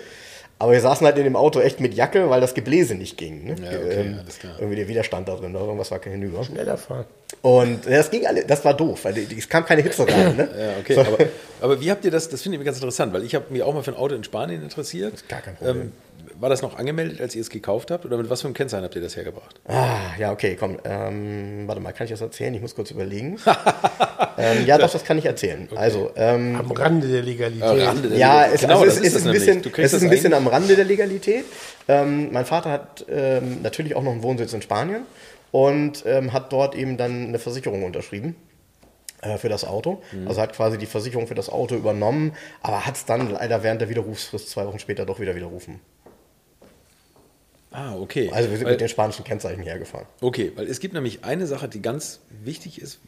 Aber wir saßen halt in dem Auto echt mit Jacke, weil das Gebläse nicht ging. Ne? Ja, okay, alles klar. Irgendwie der Widerstand da drin, oder irgendwas war hinüber. Schneller fahren. Und das ging alle, das war doof, weil es kam keine Hitze rein. Ne? Ja, okay. Aber, aber wie habt ihr das, das finde ich mir ganz interessant, weil ich habe mich auch mal für ein Auto in Spanien interessiert. Gar kein Problem. Ähm, war das noch angemeldet, als ihr es gekauft habt? Oder mit was für einem Kennzeichen habt ihr das hergebracht? Ah, ja, okay, komm. Ähm, warte mal, kann ich das erzählen? Ich muss kurz überlegen. ähm, ja, doch, das kann ich erzählen. Also, ähm, Am Rande der Legalität. Am Rande der ja, es, Genau, also es, ist ist ein bisschen, es ist ein bisschen am Rande der Legalität. Ähm, mein Vater hat ähm, natürlich auch noch einen Wohnsitz in Spanien und ähm, hat dort eben dann eine Versicherung unterschrieben äh, für das Auto. Mhm. Also hat quasi die Versicherung für das Auto übernommen, aber hat es dann leider während der Widerrufsfrist zwei Wochen später doch wieder widerrufen. Ah, okay. Also wir sind Weil- mit den spanischen Kennzeichen hergefahren. Okay, weil es gibt nämlich eine Sache, die ganz wichtig ist.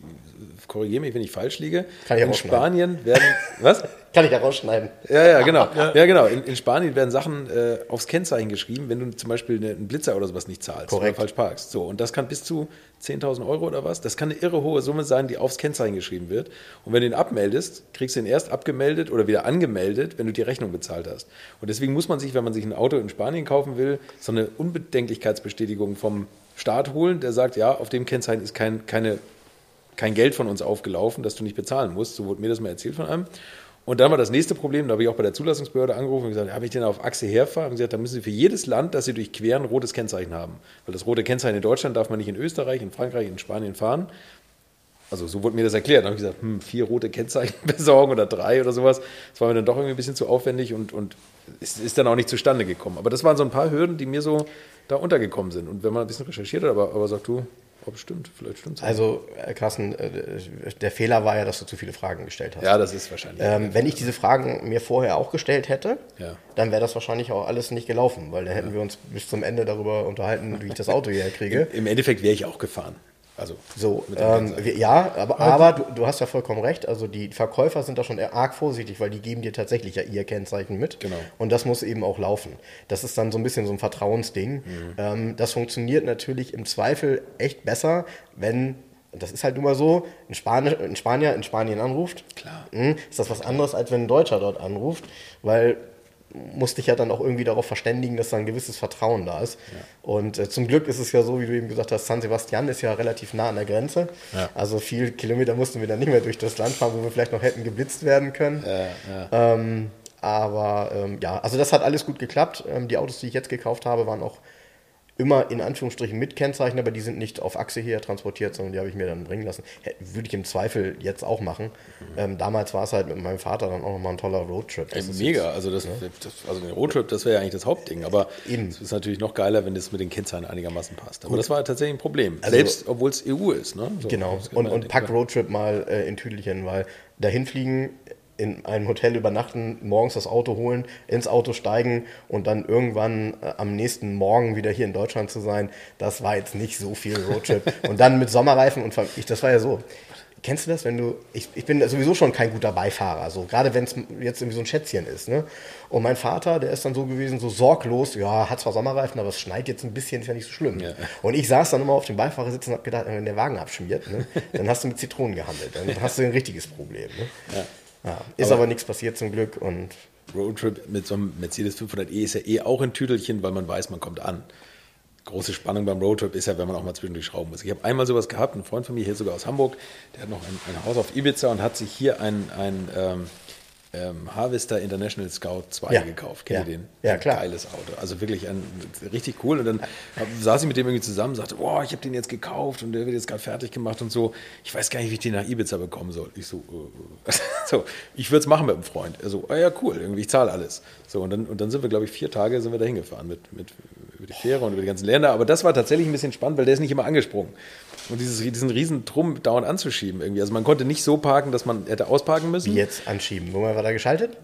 Korrigiere mich, wenn ich falsch liege. Kann ich in Spanien werden. Was? Kann ich ja rausschneiden. Ja, ja, genau. Ja, genau. In, in Spanien werden Sachen äh, aufs Kennzeichen geschrieben, wenn du zum Beispiel eine, einen Blitzer oder sowas nicht zahlst Korrekt. oder falsch parkst. So, und das kann bis zu 10.000 Euro oder was. Das kann eine irre hohe Summe sein, die aufs Kennzeichen geschrieben wird. Und wenn du ihn abmeldest, kriegst du ihn erst abgemeldet oder wieder angemeldet, wenn du die Rechnung bezahlt hast. Und deswegen muss man sich, wenn man sich ein Auto in Spanien kaufen will, so eine Unbedenklichkeitsbestätigung vom Staat holen, der sagt, ja, auf dem Kennzeichen ist kein, keine kein Geld von uns aufgelaufen, das du nicht bezahlen musst. So wurde mir das mal erzählt von einem. Und dann war das nächste Problem, da habe ich auch bei der Zulassungsbehörde angerufen und gesagt, habe ich den auf Achse herfahre? Und gesagt, da müssen Sie für jedes Land, das Sie durchqueren, ein rotes Kennzeichen haben. Weil das rote Kennzeichen in Deutschland darf man nicht in Österreich, in Frankreich, in Spanien fahren. Also so wurde mir das erklärt. Dann habe ich gesagt, hm, vier rote Kennzeichen besorgen oder drei oder sowas. Das war mir dann doch irgendwie ein bisschen zu aufwendig und, und es ist dann auch nicht zustande gekommen. Aber das waren so ein paar Hürden, die mir so da untergekommen sind. Und wenn man ein bisschen recherchiert hat, aber, aber sagt du, ob stimmt, vielleicht stimmt es. Also, äh, Carsten, äh, der Fehler war ja, dass du zu viele Fragen gestellt hast. Ja, das ist wahrscheinlich. Ähm, wenn ich diese Fragen mir vorher auch gestellt hätte, Ja. dann wäre das wahrscheinlich auch alles nicht gelaufen, weil dann hätten wir uns bis zum Ende darüber unterhalten, wie ich das Auto hierher kriege. Im Endeffekt wäre ich auch gefahren. Also So, ähm, wir, ja, aber, aber du, du hast ja vollkommen recht. Also die Verkäufer sind da schon arg vorsichtig, weil die geben dir tatsächlich ja ihr Kennzeichen mit. Genau. Und das muss eben auch laufen. Das ist dann so ein bisschen so ein Vertrauensding. Mhm. Ähm, das funktioniert natürlich im Zweifel echt besser, wenn, das ist halt nun mal so, ein, Spanier, ein Spanier in Spanien anruft. Klar. Mhm, ist das was anderes, als wenn ein Deutscher dort anruft, weil musste ich ja dann auch irgendwie darauf verständigen, dass da ein gewisses Vertrauen da ist. Und äh, zum Glück ist es ja so, wie du eben gesagt hast, San Sebastian ist ja relativ nah an der Grenze. Ja. Also viel Kilometer mussten wir dann nicht mehr durch das Land fahren, wo wir vielleicht noch hätten geblitzt werden können. Ähm, aber ähm, ja, also das hat alles gut geklappt. Ähm, die Autos, die ich jetzt gekauft habe, waren auch immer in Anführungsstrichen mit Kennzeichen, aber die sind nicht auf Achse hier transportiert, sondern die habe ich mir dann bringen lassen. Würde ich im Zweifel jetzt auch machen. Ähm, damals war es halt mit meinem Vater dann auch nochmal ein toller Roadtrip. Ey, mega, also das, das also den Roadtrip, das wäre ja eigentlich das Hauptding, aber Eben. es ist natürlich noch geiler, wenn das mit den Kennzeichen einigermaßen passt. Aber das war tatsächlich ein Problem, Also- selbst obwohl es EU ist. Ne? So, Genau. Und, und pack Roadtrip mal äh, in Tüdelchen, weil dahin fliegen, in einem Hotel übernachten, morgens das Auto holen, ins Auto steigen und dann irgendwann äh, am nächsten Morgen wieder hier in Deutschland zu sein, das war jetzt nicht so viel Roadtrip. und dann mit Sommerreifen und ich, das war ja so. Kennst du das, wenn du, ich, ich bin sowieso schon kein guter Beifahrer, so gerade wenn es jetzt irgendwie so ein Schätzchen ist, ne? Und mein Vater, der ist dann so gewesen, so sorglos, ja, hat zwar Sommerreifen, aber es schneit jetzt ein bisschen, ist ja nicht so schlimm. Ja. Und ich saß dann immer auf dem Beifahrersitz und hab gedacht, wenn der Wagen abschmiert, ne, dann hast du mit Zitronen gehandelt. Dann hast du ein richtiges Problem. Ne? Ja. Ist aber, nichts passiert zum Glück. Und Roadtrip mit so einem Mercedes 500e ist ja eh auch ein Tüdelchen, weil man weiß, man kommt an. Große Spannung beim Roadtrip ist ja, wenn man auch mal zwischendurch schrauben muss. Ich habe einmal sowas gehabt, ein Freund von mir hier sogar aus Hamburg, der hat noch ein, ein Haus auf Ibiza und hat sich hier ein, ein ähm, ähm, Harvester International Scout 2 Ja. gekauft. Kennt Ja. ihr den? Ja, Ein klar. Geiles Auto. Also wirklich ein richtig cool. Und dann hab, saß ich mit dem irgendwie zusammen und sagte, boah, ich habe den jetzt gekauft und der wird jetzt gerade fertig gemacht und so. Ich weiß gar nicht, wie ich den nach Ibiza bekommen soll. Ich so, äh, so ich würde es machen mit einem Freund. Er so, ah ja, cool, irgendwie, ich zahle alles. So, und dann, und dann sind wir, glaube ich, vier Tage sind wir da hingefahren mit, mit, über die Fähre und über die ganzen Länder. Aber das war tatsächlich ein bisschen spannend, weil der ist nicht immer angesprungen. Und dieses, diesen riesen Trumm dauernd anzuschieben irgendwie. Also man konnte nicht so parken, dass man hätte ausparken müssen. jetzt anschieben. Wo war da geschaltet?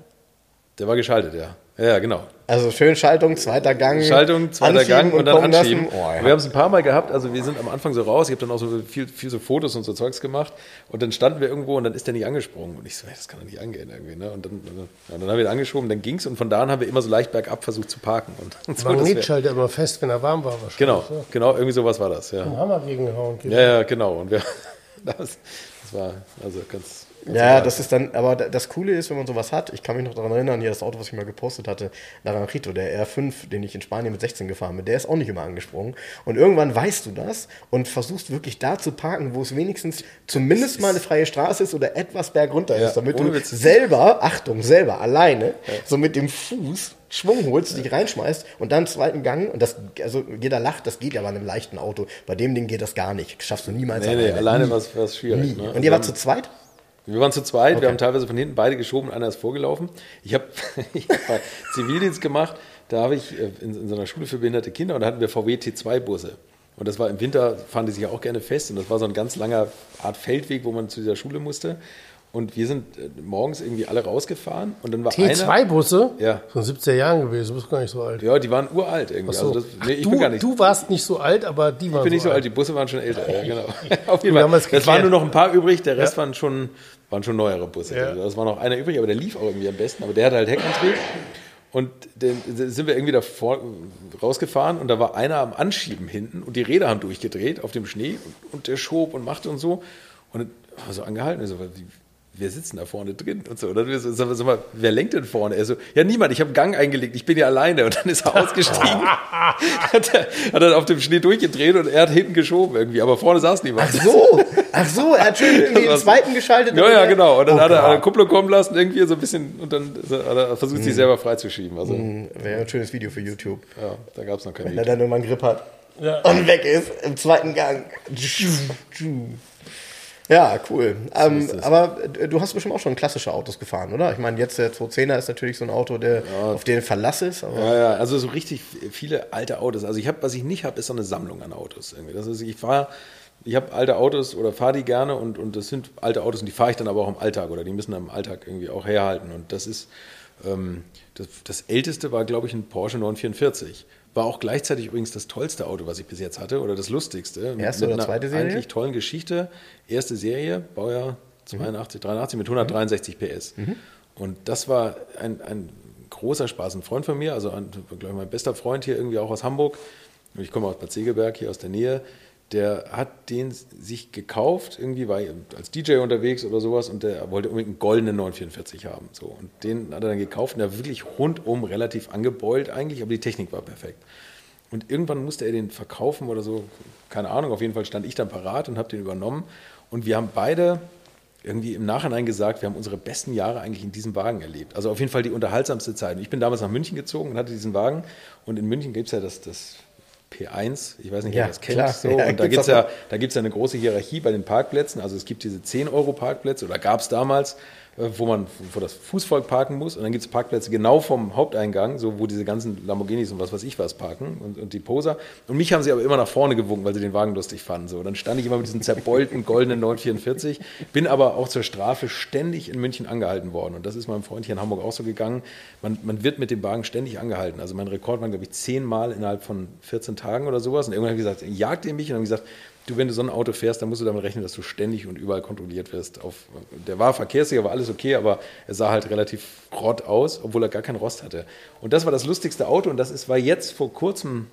Der war geschaltet, ja. Ja, ja, genau. Also schön Schaltung, zweiter Gang. Schaltung, zweiter Gang und, dann kommen anschieben. Oh, ja. Wir haben es ein paar Mal gehabt, also wir sind am Anfang so raus, ich habe dann auch so viel, viel so Fotos und so Zeugs gemacht und dann standen wir irgendwo und dann ist der nicht angesprungen und ich so, hey, das kann doch nicht angehen irgendwie, ne? Und dann, ja, dann haben wir ihn angeschoben, dann ging's und von da an haben wir immer so leicht bergab versucht zu parken. Und, und so, Magnetschalter immer fest, wenn er warm war wahrscheinlich. Genau, Ja. genau, irgendwie sowas war das, ja. Einen Hammer gegengehauen. Ja, ja, genau. Und wir, das, das Das war also ganz. Ja, das ist dann, aber da- das Coole ist, wenn man sowas hat, ich kann mich noch daran erinnern, hier das Auto, was ich mal gepostet hatte, Naranjito, der R5, den ich in Spanien mit 16 gefahren bin, der ist auch nicht immer angesprungen. Und irgendwann weißt du das und versuchst wirklich da zu parken, wo es wenigstens zumindest mal eine freie Straße ist oder etwas bergunter Ja, ist, damit du Witz. selber, Achtung, selber, alleine, so mit dem Fuß Schwung holst, dich reinschmeißt und dann zweiten Gang und das, also jeder lacht, das geht ja bei einem leichten Auto. Bei dem Ding geht das gar nicht. Schaffst du niemals Nee, nee, alleine war es schwierig. Ne? Und ihr wart Also zu zweit? Wir waren zu zweit, Okay. wir haben teilweise von hinten beide geschoben, einer ist vorgelaufen. Ich habe hab Zivildienst gemacht, da habe ich äh, in, in so einer Schule für behinderte Kinder und da hatten wir VW T2-Busse. Und das war im Winter, fahren die sich ja auch gerne fest und das war so ein ganz langer Art Feldweg, wo man zu dieser Schule musste. Und wir sind äh, morgens irgendwie alle rausgefahren und dann war einer... T2-Busse? Ja. Von 17 Jahren gewesen, du bist gar nicht so alt. Ja, die waren uralt irgendwie. Ach so. Also das, nee, ich du, bin gar nicht. du warst nicht so alt, aber die waren Ich bin nicht so alt, alt. die Busse waren schon älter. Ja, genau. Auf jeden Fall. es waren nur noch ein paar übrig, der Rest Ja. waren, schon, waren schon neuere Busse. Ja. Also, es war noch einer übrig, aber der lief auch irgendwie am besten. Aber der hatte halt Heckantrieb. Und dann sind wir irgendwie da vor, rausgefahren und da war einer am Anschieben hinten und die Räder haben durchgedreht auf dem Schnee und, und der schob und machte und so. Und dann war so angehalten. Also, wir sitzen da vorne drin und so. Und dann wir so, sag mal, sag mal, wer lenkt denn vorne? Er so, ja niemand, ich habe Gang eingelegt, ich bin ja alleine. Und dann ist er ausgestiegen, hat, er, hat er auf dem Schnee durchgedreht und er hat hinten geschoben irgendwie. Aber vorne saß niemand. Ach so, ach so, er hat schön irgendwie den zweiten geschaltet. Ja, ja, er- genau. Und dann Oh hat er eine Kupplung kommen lassen, irgendwie so ein bisschen, und dann hat er versucht, sich selber freizuschieben. Also, Wäre ein schönes Video für YouTube. ja, da gab es noch kein Wenn er Video. dann irgendwann einen Grip hat Ja. und weg ist im zweiten Gang. Ja, cool. Ähm, es. aber äh, du hast bestimmt auch schon klassische Autos gefahren, oder? Ich meine, jetzt der 210er ist natürlich so ein Auto, der, auf den Verlass ist. Ja, ja, also so richtig viele alte Autos. Also ich habe, was ich nicht habe, ist so eine Sammlung an Autos. Irgendwie. Das ist, ich fahre, ich habe alte Autos oder fahre die gerne und, und das sind alte Autos und die fahre ich dann aber auch im Alltag oder die müssen im Alltag irgendwie auch herhalten. Und das ist, ähm, das, das älteste war, glaube ich, ein Porsche 944. War auch gleichzeitig übrigens das tollste Auto, was ich bis jetzt hatte oder das lustigste. Erste oder einer zweite Serie? Eigentlich tollen Geschichte. Erste Serie, Baujahr 82, 83 mit 163 PS. Und das war ein, ein großer Spaß. Ein Freund von mir, also ein, glaube ich, mein bester Freund hier irgendwie auch aus Hamburg, ich komme aus Bad Segeberg, hier aus der Nähe, der hat den sich gekauft, irgendwie war als DJ unterwegs oder sowas und der wollte unbedingt einen goldenen 944 haben. So. Und den hat er dann gekauft und der war wirklich rundum relativ angebeult eigentlich, aber die Technik war perfekt. Und irgendwann musste er den verkaufen oder so, keine Ahnung, auf jeden Fall stand ich dann parat und habe den übernommen. Und wir haben beide irgendwie im Nachhinein gesagt, wir haben unsere besten Jahre eigentlich in diesem Wagen erlebt. Also auf jeden Fall die unterhaltsamste Zeit. Ich bin damals nach München gezogen und hatte diesen Wagen. Und in München gibt es ja das, das P1, ich weiß nicht, Ja, wer das kennt. klar. So. Ja, und da gibt's gibt es ja, da gibt's ja eine große Hierarchie bei den Parkplätzen. Also es gibt diese 10-Euro-Parkplätze oder gab es damals, wo man, wo das Fußvolk parken muss. Und dann gibt es Parkplätze genau vom Haupteingang, so wo diese ganzen Lamborghinis und was weiß ich was parken und, und die Poser. Und mich haben sie aber immer nach vorne gewunken, weil sie den Wagen lustig fanden. So, dann stand ich immer mit diesem zerbeulten goldenen 944, bin aber auch zur Strafe ständig in München angehalten worden. Und das ist meinem Freund hier in Hamburg auch so gegangen. Man, man wird mit dem Wagen ständig angehalten. Also mein Rekord waren, glaube ich, zehnmal innerhalb von 14 Tagen oder sowas. Und irgendwann habe ich gesagt, jagt ihr mich? Und dann habe ich gesagt, du, wenn du so ein Auto fährst, dann musst du damit rechnen, dass du ständig und überall kontrolliert wirst. Auf, der war verkehrssicher, war alles okay, aber er sah halt relativ rott aus, obwohl er gar keinen Rost hatte. Und das war das lustigste Auto und das ist, war jetzt vor kurzem,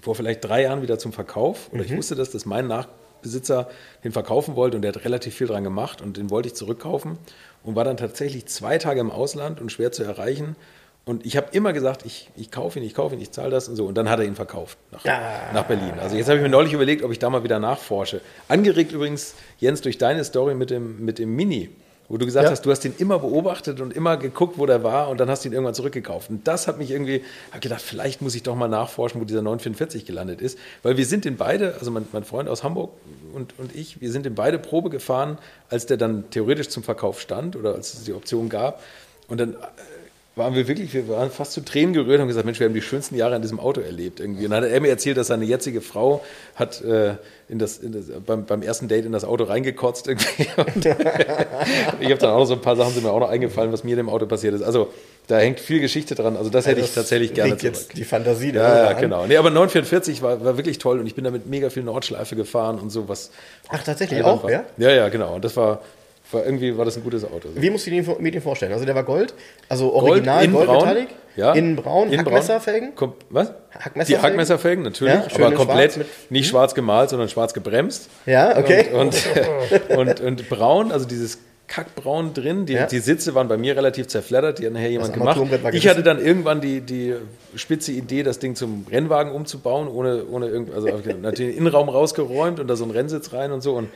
vor vielleicht drei Jahren wieder zum Verkauf. Oder ich wusste das, dass mein Nachbesitzer den verkaufen wollte und der hat relativ viel dran gemacht und den wollte ich zurückkaufen und war dann tatsächlich zwei Tage im Ausland und schwer zu erreichen. Und ich habe immer gesagt, ich, ich kaufe ihn, ich kaufe ihn, ich zahle das und so. Und dann hat er ihn verkauft nach, nach Berlin. Also jetzt habe ich mir neulich überlegt, ob ich da mal wieder nachforsche. Angeregt übrigens, Jens, durch deine Story mit dem, mit dem Mini, wo du gesagt Ja. hast, du hast ihn immer beobachtet und immer geguckt, wo der war und dann hast du ihn irgendwann zurückgekauft. Und das hat mich irgendwie, habe gedacht, vielleicht muss ich doch mal nachforschen, wo dieser 944 gelandet ist. Weil wir sind den beide, also mein, mein Freund aus Hamburg und, und ich, wir sind den beide Probe gefahren, als der dann theoretisch zum Verkauf stand oder als es die Option gab. Und dann äh, waren wir wirklich, wir waren fast zu Tränen gerührt und haben gesagt, Mensch, wir haben die schönsten Jahre in diesem Auto erlebt irgendwie. Und dann hat er mir erzählt, dass seine jetzige Frau hat äh, in das, in das, beim, beim ersten Date in das Auto reingekotzt irgendwie. Und ich habe dann auch noch so ein paar Sachen sind mir auch noch eingefallen, was mir in dem Auto passiert ist. Also da hängt viel Geschichte dran. Also das hätte ich Das tatsächlich gerne legt jetzt zurück. die Fantasie Ja, ja, an. genau. Nee, aber 944 war, war wirklich toll und ich bin damit mega viel Nordschleife gefahren und so was. Ach, tatsächlich auch, war. ja? Ja, ja, genau. Und das war war irgendwie war das ein gutes Auto. Wie musst du dir den, mir den vorstellen? Also der war Gold, also Gold, original innen Gold braun, Metallic, ja, innen braun, braun. Hackmesserfelgen. Kom was? Hackmesserfelgen? Die Hackmesserfelgen, natürlich, Ja, aber in komplett schwarz mit- nicht schwarz gemalt, sondern schwarz gebremst. Ja, okay. Und, und, und braun, also dieses Kackbraun drin. Die, Ja. die Sitze waren bei mir relativ zerfleddert, die hat nachher jemand gemacht. Ich hatte dann irgendwann die, die spitze Idee, das Ding zum Rennwagen umzubauen, ohne, ohne irgend, also natürlich den Innenraum rausgeräumt und da so einen Rennsitz rein und so. Und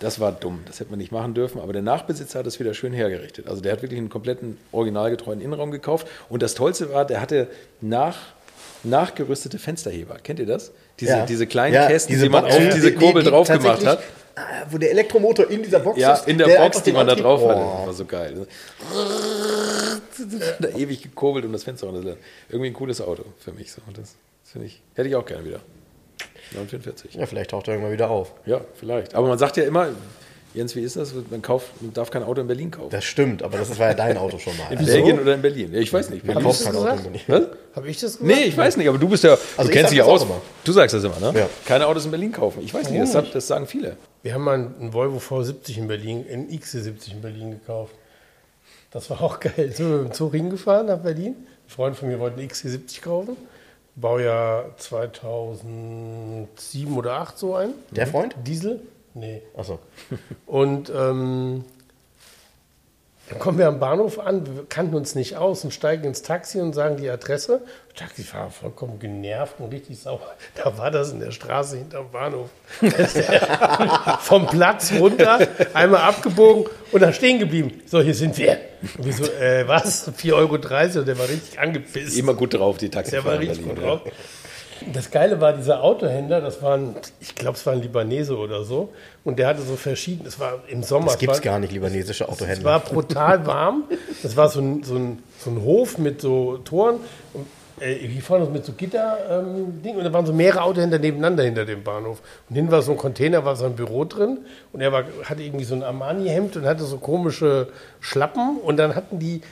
das war dumm, das hätte man nicht machen dürfen. Aber der Nachbesitzer hat das wieder schön hergerichtet. Also der hat wirklich einen kompletten originalgetreuen Innenraum gekauft. Und das Tollste war, der hatte nach, nachgerüstete Fensterheber. Kennt ihr das? Diese, Ja. diese kleinen Ja, Kästen, diese die man auf diese die- Kurbel die drauf gemacht hat. Ah, Wo der Elektromotor in dieser Box Ja, ist. in der, der Box, die man da drauf hatte. Boah. Das war so geil. Da ewig gekurbelt um das Fenster runter. Irgendwie ein cooles Auto für mich. So. Das, das finde ich, hätte ich auch gerne wieder. 944. Ja, vielleicht taucht er irgendwann wieder auf. Ja, vielleicht. Aber man sagt ja immer, Jens, wie ist das? Man, kauft, man darf kein Auto in Berlin kaufen. Das stimmt, aber das war ja dein Auto schon mal. in Also, Belgien oder in Berlin? Ja, ich weiß nicht. man Berlin kauft kein Auto in? Berlin. Was? Habe ich das gesagt? Nee, ich weiß nicht, aber du bist ja, Also du kennst dich ja aus. immer. Du sagst das immer, ne? Ja. Keine Autos in Berlin kaufen. Ich weiß nicht, das, sagt- das sagen viele. Wir haben mal einen Volvo V70 in Berlin, einen XC70 in Berlin gekauft. Das war auch geil. Sind wir mit dem Zug hingefahren nach Berlin. Ein Freund von mir wollte einen XC70 kaufen. Baujahr 2007 oder 2008 so ein. Der Freund? Diesel? Nee. Achso. Und ähm, dann kommen wir am Bahnhof an, wir kannten uns nicht aus und steigen ins Taxi und sagen die Adresse. Der Taxifahrer vollkommen genervt und richtig sauer. Da war das in der Straße hinterm Bahnhof. Vom Platz runter, einmal abgebogen und dann stehen geblieben. So, hier sind wir. Und wir so, äh, was? 4,30 Euro und der war richtig angepisst. Immer gut drauf, die Der Taxifahrer war in richtig Berlin. gut ja. Das Geile war, dieser Autohändler, das waren, ich glaube, es waren Libanese oder so. Und der hatte so verschiedene, es war im Sommer. Das es gibt es gar nicht, libanesische Es Autohändler. war brutal warm. Das war so ein, so ein, so ein Hof mit so Toren. Und, äh, hier vorne mit so Gitter-Ding. und da waren so mehrere Autohändler nebeneinander hinter dem Bahnhof. Und hinten war so ein Container, war sein Büro drin. Und er war, hatte irgendwie so ein Armani-Hemd und hatte so komische Schlappen. Und dann hatten die,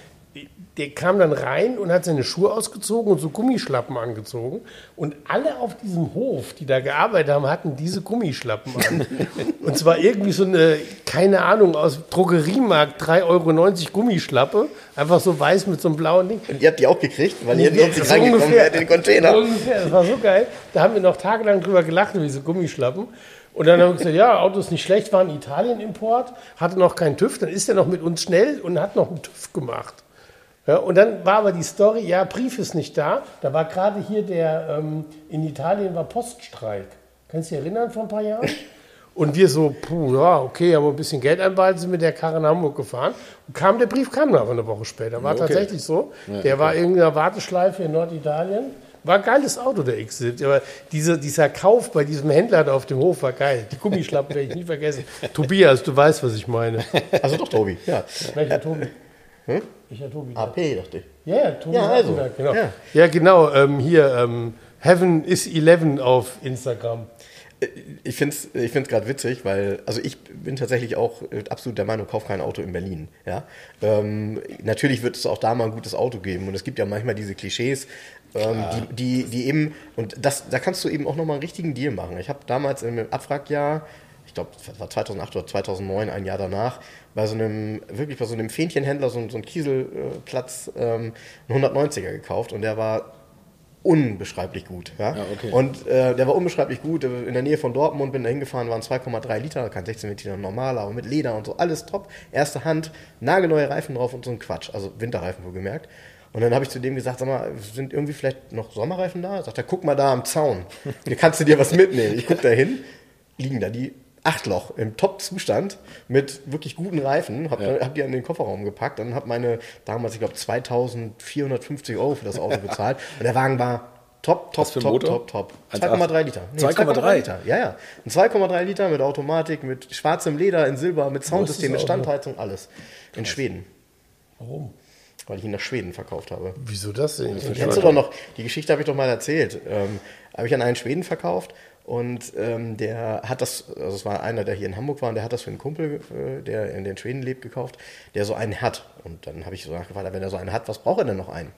der kam dann rein und hat seine Schuhe ausgezogen und so Gummischlappen angezogen. Und alle auf diesem Hof, die da gearbeitet haben, hatten diese Gummischlappen an. und zwar irgendwie so eine, keine Ahnung, aus Drogeriemarkt 3,90 Euro Gummischlappe. Einfach so weiß mit so einem blauen Ding. Und ihr habt die auch gekriegt, weil ihr sonst nicht ungefähr. wärt in den Container. Ungefähr, das war so geil. Da haben wir noch tagelang drüber gelacht, über diese Gummischlappen. Und dann haben wir gesagt, ja, Auto ist nicht schlecht, war ein Italien-Import, hatte noch keinen TÜV, dann ist er noch mit uns schnell und hat noch einen TÜV gemacht. Ja, und dann war aber die Story, ja, Brief ist nicht da. Da war gerade hier der, ähm, in Italien war Poststreik. Kannst du dich erinnern vor ein paar Jahren? Und wir so, puh, ja, okay, haben wir ein bisschen Geld anbehalten, sind mit der Karre nach Hamburg gefahren. Und kam, der Brief kam dann aber eine Woche später. War Okay. tatsächlich so. der war in irgendeiner Warteschleife in Norditalien. War ein geiles Auto, der X70. Aber diese, dieser Kauf bei diesem Händler da auf dem Hof war geil. Die Gummischlappen werde ich nie vergessen. Tobias, du weißt, was ich meine. Also doch, Tobi. Ja. Welcher Tobi? Welcher Tobi? AP, dachte ich. Ja, ja, Tobi Ja, also. Genau. Ja. Ja, genau. Ähm, hier, ähm, Heaven is 11 auf Instagram. Ich finde es ich find's gerade witzig, weil, also ich bin tatsächlich auch äh, absolut der Meinung, kauf kein Auto in Berlin. Ja? Ähm, natürlich wird es auch da mal ein gutes Auto geben und es gibt ja manchmal diese Klischees, ähm, die, die, die eben, und das, da kannst du eben auch nochmal einen richtigen Deal machen. Ich habe damals im Abwrackjahr, ich glaube, das war 2008 oder 2009, ein Jahr danach, bei so einem, wirklich bei so einem Fähnchenhändler, so, so einem Kieselplatz, ähm, einen 190er gekauft und der war unbeschreiblich gut. Ja? Ja, okay. Und äh, der war unbeschreiblich gut. In der Nähe von Dortmund bin da hingefahren, waren 2,3 Liter, kein 16 Liter normaler, aber mit Leder und so, alles top. Erste Hand, nagelneue Reifen drauf und so ein Quatsch. Also Winterreifen wohlgemerkt. Und dann habe ich zu dem gesagt, sag mal, sind irgendwie vielleicht noch Sommerreifen da? Sagt er, guck mal da am Zaun. Hier kannst du dir was mitnehmen. Ich guck da hin, liegen da die Achtloch im Top-Zustand mit wirklich guten Reifen. Hab, hab die in den Kofferraum gepackt und habe meine damals, ich glaube, 2450 Euro für das Auto bezahlt. Und der Wagen war top, top, top, top, top. 1,8? 2,3 Liter. 2,3? Liter. Ja, ja. Ein 2,3 Liter mit Automatik, mit schwarzem Leder, in Silber, mit Soundsystem, mit? Standheizung, alles. In Schweden. Warum? Weil ich ihn nach Schweden verkauft habe. Wieso das denn? Kennst du doch noch, die Geschichte habe ich doch mal erzählt. Ähm, habe ich an einen Schweden verkauft und ähm, der hat das, also es war einer, der hier in Hamburg war und der hat das für einen Kumpel, äh, der in den Schweden lebt, gekauft, der so einen hat. Und dann habe ich so nachgefragt, wenn er so einen hat, was braucht er denn noch einen?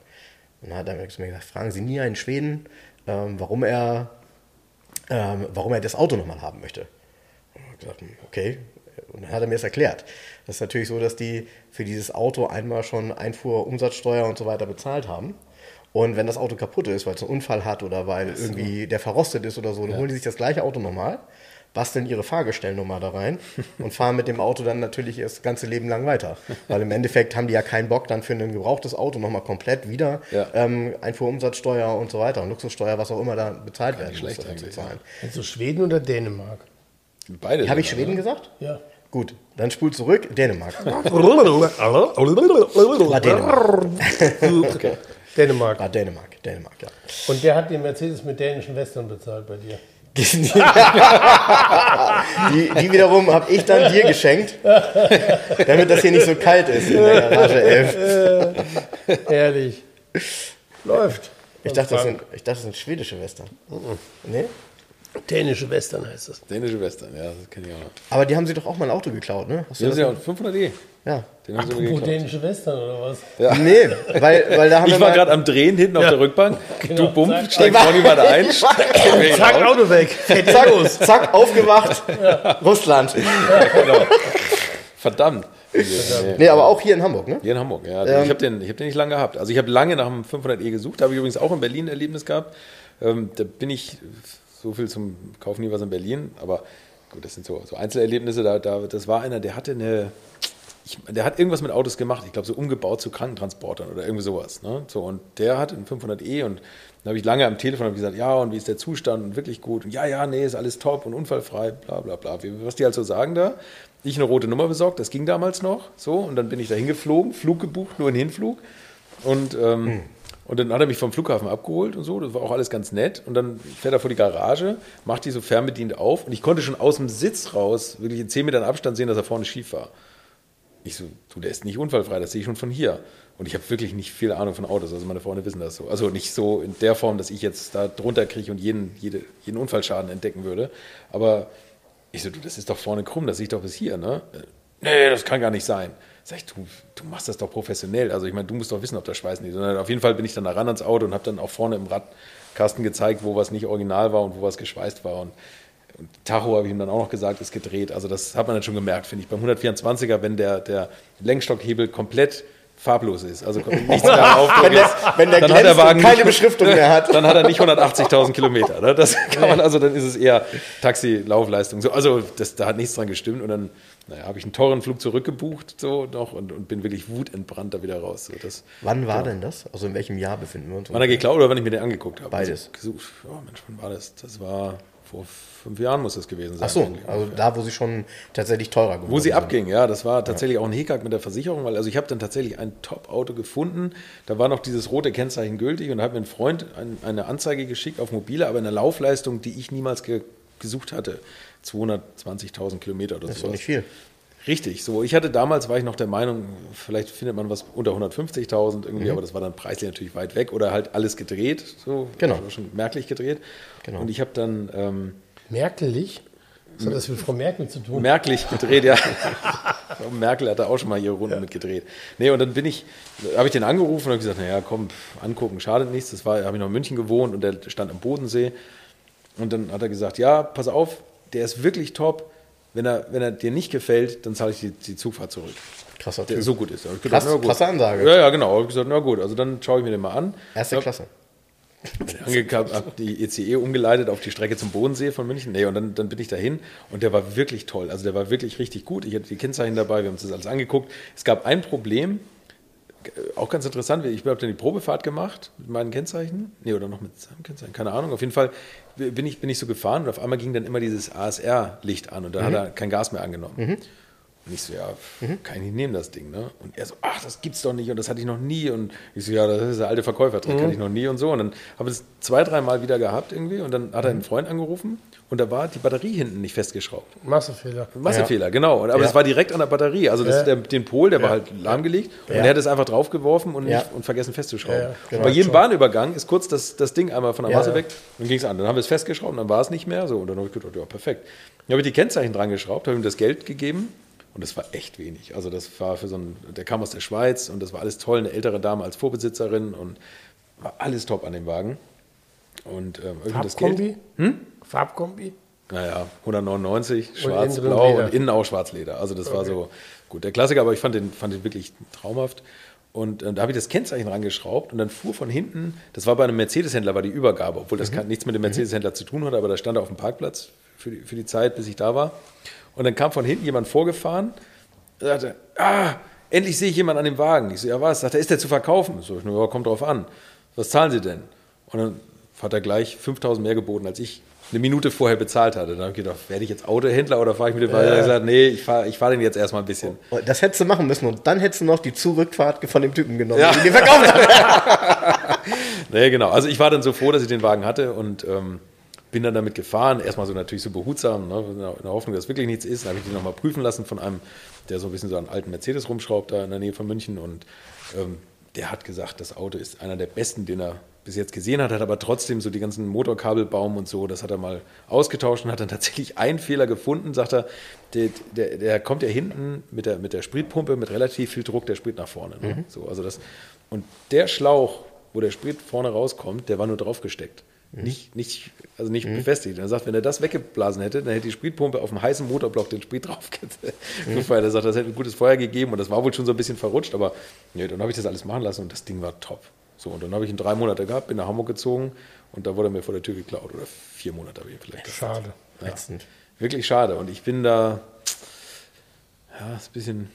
Und dann hat er mir gesagt, fragen Sie nie einen Schweden, ähm, warum er ähm, warum er das Auto nochmal haben möchte. Und ich gesagt, hm, okay. Und dann hat er mir das erklärt. Das ist natürlich so, dass die für dieses Auto einmal schon Einfuhr, Umsatzsteuer und so weiter bezahlt haben. Und wenn das Auto kaputt ist, weil es einen Unfall hat oder weil irgendwie der verrostet ist oder so, dann holen die sich das gleiche Auto nochmal, basteln ihre Fahrgestellnummer da rein und fahren mit dem Auto dann natürlich das ganze Leben lang weiter. Weil im Endeffekt haben die ja keinen Bock, dann für ein gebrauchtes Auto nochmal komplett wieder Ja. ähm, Einfuhrumsatzsteuer und so weiter und Luxussteuer, was auch immer da bezahlt werden muss, schlecht zu zahlen. Also Schweden oder Dänemark? Beide. Habe ich Schweden ne? gesagt? Ja. Gut, dann spul zurück, Dänemark. War Dänemark. Dänemark. War Dänemark, Dänemark, ja. Und der hat den Mercedes mit dänischen Western bezahlt bei dir. Die, die wiederum habe ich dann dir geschenkt, damit das hier nicht so kalt ist in der Garage 11. Ehrlich. Läuft. Ich dachte, das sind, ich dachte, das sind schwedische Western. Nee? Dänische Western heißt das. Dänische Western, ja, das kenne ich auch noch. Aber die haben sie doch auch mal ein Auto geklaut, ne? Hast du Ja, das ja 500e. Ja. Den haben sie mir Apropos dänische Western oder was? Nee, weil, weil da haben wir Ich war mal- gerade am Drehen hinten auf der Rückbank. Genau, Du bumm, zack. steigst vorne jemand ein. Zack, Auto weg. Fährt zack, los. zack, aufgewacht, Russland. genau. Verdammt. Nee. Nee, aber auch hier in Hamburg, ne? Hier in Hamburg, ja. Ähm, ich habe den, ich hab den nicht lange gehabt. Also ich habe lange nach dem 500e gesucht. Da habe ich übrigens auch in Berlin ein Erlebnis gehabt. Ähm, da bin ich so viel zum Kaufen nie was in Berlin. Aber gut, das sind so, so Einzelerlebnisse. Da, da, das war einer, der hatte eine... Ich, der hat irgendwas mit Autos gemacht, ich glaube so umgebaut zu Krankentransportern oder irgendwie sowas. Ne? So, und der hat einen 500e und dann habe ich lange am Telefon gesagt, ja, und wie ist der Zustand und wirklich gut und ja, ja, nee, ist alles top und unfallfrei, bla bla bla. Was die halt so sagen da. Ich eine rote Nummer besorgt, das ging damals noch so und dann bin ich da hingeflogen, Flug gebucht, nur einen Hinflug und, ähm, und dann hat er mich vom Flughafen abgeholt und so, das war auch alles ganz nett und dann fährt er vor die Garage, macht die so fernbedient auf und ich konnte schon aus dem Sitz raus, wirklich in 10 Metern Abstand sehen, dass er vorne schief war. Ich so, du, der ist nicht unfallfrei, das sehe ich schon von hier. Und ich habe wirklich nicht viel Ahnung von Autos, also meine Freunde wissen das so. Also nicht so in der Form, dass ich jetzt da drunter kriege und jeden, jede, jeden Unfallschaden entdecken würde. Aber ich so, du, das ist doch vorne krumm, das sehe ich doch bis hier, ne? Nee, das kann gar nicht sein. Sag ich, du, du machst das doch professionell. Also ich meine, du musst doch wissen, ob da Schweiß nicht. Sondern auf jeden Fall bin ich dann da ran ans Auto und habe dann auch vorne im Radkasten gezeigt, wo was nicht original war und wo was geschweißt war. Und und Tacho habe ich ihm dann auch noch gesagt, ist gedreht. Also das hat man dann schon gemerkt, finde ich. Beim 124er, wenn der, der Lenkstockhebel komplett farblos ist, also nichts mehr auf Wenn der, wenn der dann hat der Wagen keine nicht- Beschriftung mehr hat. dann hat er nicht 180.000 Kilometer. Ne? Das kann man, also dann ist es eher Taxi-Laufleistung. So, also das, da hat nichts dran gestimmt und dann naja, habe ich einen teuren Flug zurückgebucht so noch und, und bin wirklich wutentbrannt da wieder raus. So, das, Wann war denn das? Also in welchem Jahr befinden wir uns? wann er geklaut oder wann ich mir den angeguckt habe? Beides. Also. Oh Mensch, wann war das? Das war vor fünf Jahren muss das gewesen sein. Ach so, also da, wo sie schon tatsächlich teurer geworden Wo sie sind. abging, ja, das war tatsächlich auch ein Hickhack mit der Versicherung, weil also ich habe dann tatsächlich ein Top-Auto gefunden, da war noch dieses rote Kennzeichen gültig und da hat mir ein Freund ein, eine Anzeige geschickt auf mobile, aber in einer Laufleistung, die ich niemals ge gesucht hatte, 220.000 Kilometer oder Das ist so. doch nicht viel. Richtig, so. Ich hatte damals, war ich noch der Meinung, vielleicht findet man was unter 150.000 irgendwie, Mhm. aber das war dann preislich natürlich weit weg oder halt alles gedreht, so. Genau. Also schon merklich gedreht. Genau. Und ich habe dann ähm, Merkelig? Was hat das mit Frau Merkel zu tun? merklich gedreht, ja. Frau Merkel hat da auch schon mal ihre Runde mit gedreht. Nee, und dann bin ich, habe ich den angerufen und habe gesagt, naja, komm, angucken, schadet nichts. Das war, habe ich noch in München gewohnt und der stand am Bodensee. Und dann hat er gesagt, ja, pass auf, der ist wirklich top. Wenn er, wenn er dir nicht gefällt, dann zahle ich die, die Zugfahrt zurück. Krasser Der Typ. so gut ist. Krass- na gut. krasse Ansage. Ja, ja, genau. Ich gesagt, na gut, also dann schaue ich mir den mal an. Erste Ja, Klasse. angekappt, habe die ECE umgeleitet auf die Strecke zum Bodensee von München. Nee, und dann, dann bin ich dahin und der war wirklich toll. Also der war wirklich richtig gut. Ich hatte die Kennzeichen dabei, wir haben uns das alles angeguckt. Es gab ein Problem, auch ganz interessant, ich habe dann die Probefahrt gemacht mit meinen Kennzeichen. Nee, oder noch mit seinem Kennzeichen, keine Ahnung. Auf jeden Fall bin ich, bin ich so gefahren und auf einmal ging dann immer dieses ASR-Licht an und dann hat er kein Gas mehr angenommen. Und ich so, ja, kann ich nicht nehmen, das Ding, ne? Und er so, ach, das gibt's doch nicht und das hatte ich noch nie. Und ich so, ja, das ist der alte Verkäufertrick, kann ich noch nie und so. Und dann habe ich es zwei, dreimal wieder gehabt irgendwie und dann hat er einen Freund angerufen und da war die Batterie hinten nicht festgeschraubt. Massefehler. Massefehler, genau. Und, aber Ja. es war direkt an der Batterie. Also das, Ja. der, den Pol, der war halt lahmgelegt und er hat es einfach draufgeworfen und, Ja. nicht, und vergessen festzuschrauben. Ja, ja, und genau. bei jedem Schon. Bahnübergang ist kurz das, das Ding einmal von der Ja, Masse ja. weg und ging es an. Dann haben wir es festgeschraubt und dann war es nicht mehr. So, und dann habe ich gedacht, ja, perfekt. Dann habe ich die Kennzeichen dran geschraubt, habe ihm das Geld gegeben und das war echt wenig. Also das war für so einen, der kam aus der Schweiz und das war alles toll, eine ältere Dame als Vorbesitzerin und war alles top an dem Wagen. Und ähm, irgendwie das Geld. Farbkombi? Farbkombi? naja, 199, Und schwarz-blau drin und innen auch Schwarzleder. Also das war so gut. Der Klassiker, aber ich fand den, fand den wirklich traumhaft. Und äh, da habe ich das Kennzeichen rangeschraubt und dann fuhr von hinten, das war bei einem Mercedes-Händler, war die Übergabe, obwohl das kann, nichts mit dem Mercedes-Händler zu tun hatte, aber da stand er auf dem Parkplatz für die, für die Zeit, bis ich da war. Und dann kam von hinten jemand vorgefahren, sagte, ah, endlich sehe ich jemanden an dem Wagen. Ich so, ja was? Sagt er, ist der zu verkaufen? So, ich nur, ja, kommt drauf an. Was zahlen Sie denn? Und dann hat er gleich 5000 mehr geboten, als ich eine Minute vorher bezahlt hatte. Dann habe ich gedacht, werde ich jetzt Autohändler oder fahre ich mit dem? Weil er hat gesagt, nee, ich fahre ich fahr den jetzt erstmal ein bisschen. Das hättest du machen müssen und dann hättest du noch die Zurückfahrt von dem Typen genommen, ja. den verkauft hat. nee, genau. Also ich war dann so froh, dass ich den Wagen hatte und ähm, bin dann damit gefahren. Erstmal so natürlich so behutsam, ne, in der Hoffnung, dass wirklich nichts ist. Dann habe ich den nochmal prüfen lassen von einem, der so ein bisschen so einen alten Mercedes rumschraubt, da in der Nähe von München. Und ähm, der hat gesagt, das Auto ist einer der besten, den er bis jetzt gesehen hat, hat aber trotzdem so die ganzen Motorkabelbaum und so, das hat er mal ausgetauscht und hat dann tatsächlich einen Fehler gefunden, sagt er, der, der, der kommt ja hinten mit der, mit der Spritpumpe mit relativ viel Druck der Sprit nach vorne. Ne? Mhm. So, also das, und der Schlauch, wo der Sprit vorne rauskommt, der war nur draufgesteckt. Nicht, nicht, also nicht mhm. befestigt. Er sagt, wenn er das weggeblasen hätte, dann hätte die Spritpumpe auf dem heißen Motorblock den Sprit drauf mhm. Er sagt, das hätte ein gutes Feuer gegeben und das war wohl schon so ein bisschen verrutscht, aber nee, dann habe ich das alles machen lassen und das Ding war top. So, und dann habe ich ihn drei Monate gehabt, bin nach Hamburg gezogen und da wurde er mir vor der Tür geklaut. Oder vier Monate habe ich ihn vielleicht gehabt. Schade. Ja, wirklich schade. Und ich bin da, ja, ist ein bisschen,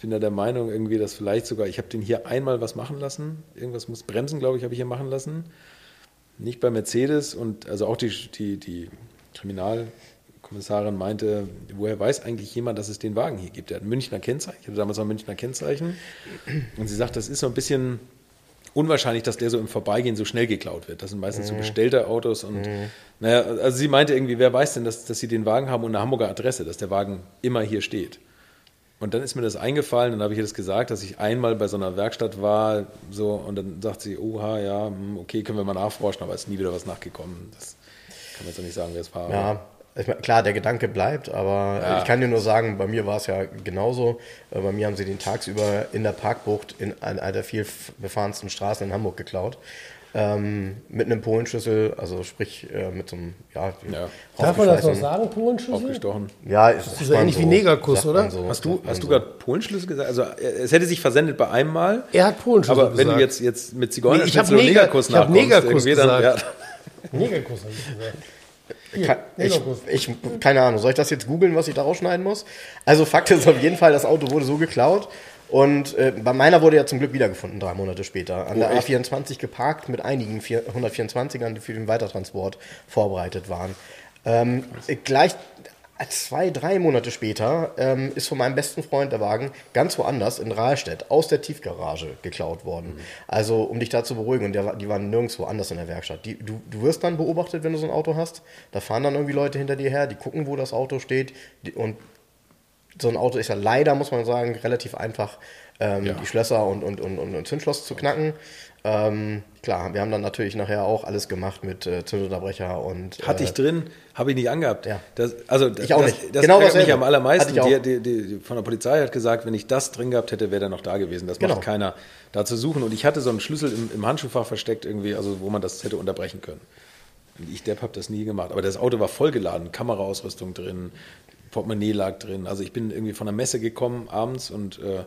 bin da der Meinung irgendwie, dass vielleicht sogar, ich habe den hier einmal was machen lassen. Irgendwas muss bremsen, glaube ich, habe ich hier machen lassen. Nicht bei Mercedes und also auch die, die, die Kriminalkommissarin meinte, woher weiß eigentlich jemand, dass es den Wagen hier gibt? Der hat ein Münchner Kennzeichen, ich hatte damals noch ein Münchner Kennzeichen. Und sie sagt, das ist so ein bisschen unwahrscheinlich, dass der so im Vorbeigehen so schnell geklaut wird. Das sind meistens mhm. so bestellte Autos und mhm. naja, also sie meinte irgendwie, wer weiß denn, dass, dass sie den Wagen haben und eine Hamburger Adresse, dass der Wagen immer hier steht. Und dann ist mir das eingefallen, dann habe ich ihr das gesagt, dass ich einmal bei so einer Werkstatt war, so, und dann sagt sie, oha, ja, hm, okay, können wir mal nachforschen, aber es ist nie wieder was nachgekommen. Das kann man jetzt auch nicht sagen, wer es war. Ja, meine, klar, der Gedanke bleibt, aber ja. ich kann dir nur sagen, bei mir war es ja genauso. Äh, bei mir haben sie den tagsüber in der Parkbucht in einer der viel befahrensten Straßen in Hamburg geklaut. Ähm, mit einem Polenschlüssel, also sprich äh, mit so einem, ja, ja. Darf man das noch sagen, Polenschlüssel? Aufgestochen. Ja, ist, das ist so ähnlich so, wie Negerkuss, oder? So, hast du, hast du gerade Polenschlüssel gesagt? Also es hätte sich versendet bei einem Mal. Er hat Polenschlüssel Aber wenn gesagt. du jetzt, jetzt mit Zigeuner nee, ich habe Neger, Negerkuss ich hab Negerkuss gesagt. Dann, ja. Negerkuss habe ich gesagt. Hier, ich, ich, keine Ahnung, soll ich das jetzt googeln, was ich da rausschneiden muss? Also Fakt ist auf jeden Fall, das Auto wurde so geklaut. Und äh, bei meiner wurde ja zum Glück wiedergefunden, drei Monate später. An oh, der A24 geparkt mit einigen 124ern, die für den Weitertransport vorbereitet waren. Ähm, gleich zwei, drei Monate später ähm, ist von meinem besten Freund der Wagen ganz woanders in Rahlstedt aus der Tiefgarage geklaut worden. Mhm. Also, um dich da zu beruhigen, und der, die waren nirgendwo anders in der Werkstatt. Die, du, du wirst dann beobachtet, wenn du so ein Auto hast. Da fahren dann irgendwie Leute hinter dir her, die gucken, wo das Auto steht. Die, und so ein Auto ist ja leider, muss man sagen, relativ einfach, ähm, ja. die Schlösser und, und, und, und Zündschloss zu knacken. Ähm, klar, wir haben dann natürlich nachher auch alles gemacht mit äh, Zündunterbrecher und. Äh, Hatte ich drin, habe ich nicht angehabt. Ja. Das, also, ich auch das, nicht. Das genau ärgert mich am allermeisten. Die, die, die, von der Polizei hat gesagt, wenn ich das drin gehabt hätte, wäre der noch da gewesen. Das genau. macht keiner da zu suchen. Und ich hatte so einen Schlüssel im, im Handschuhfach versteckt, irgendwie, also wo man das hätte unterbrechen können. Und ich, Depp, habe das nie gemacht. Aber das Auto war vollgeladen, Kameraausrüstung drin, Portemonnaie lag drin. Also ich bin irgendwie von der Messe gekommen abends und äh,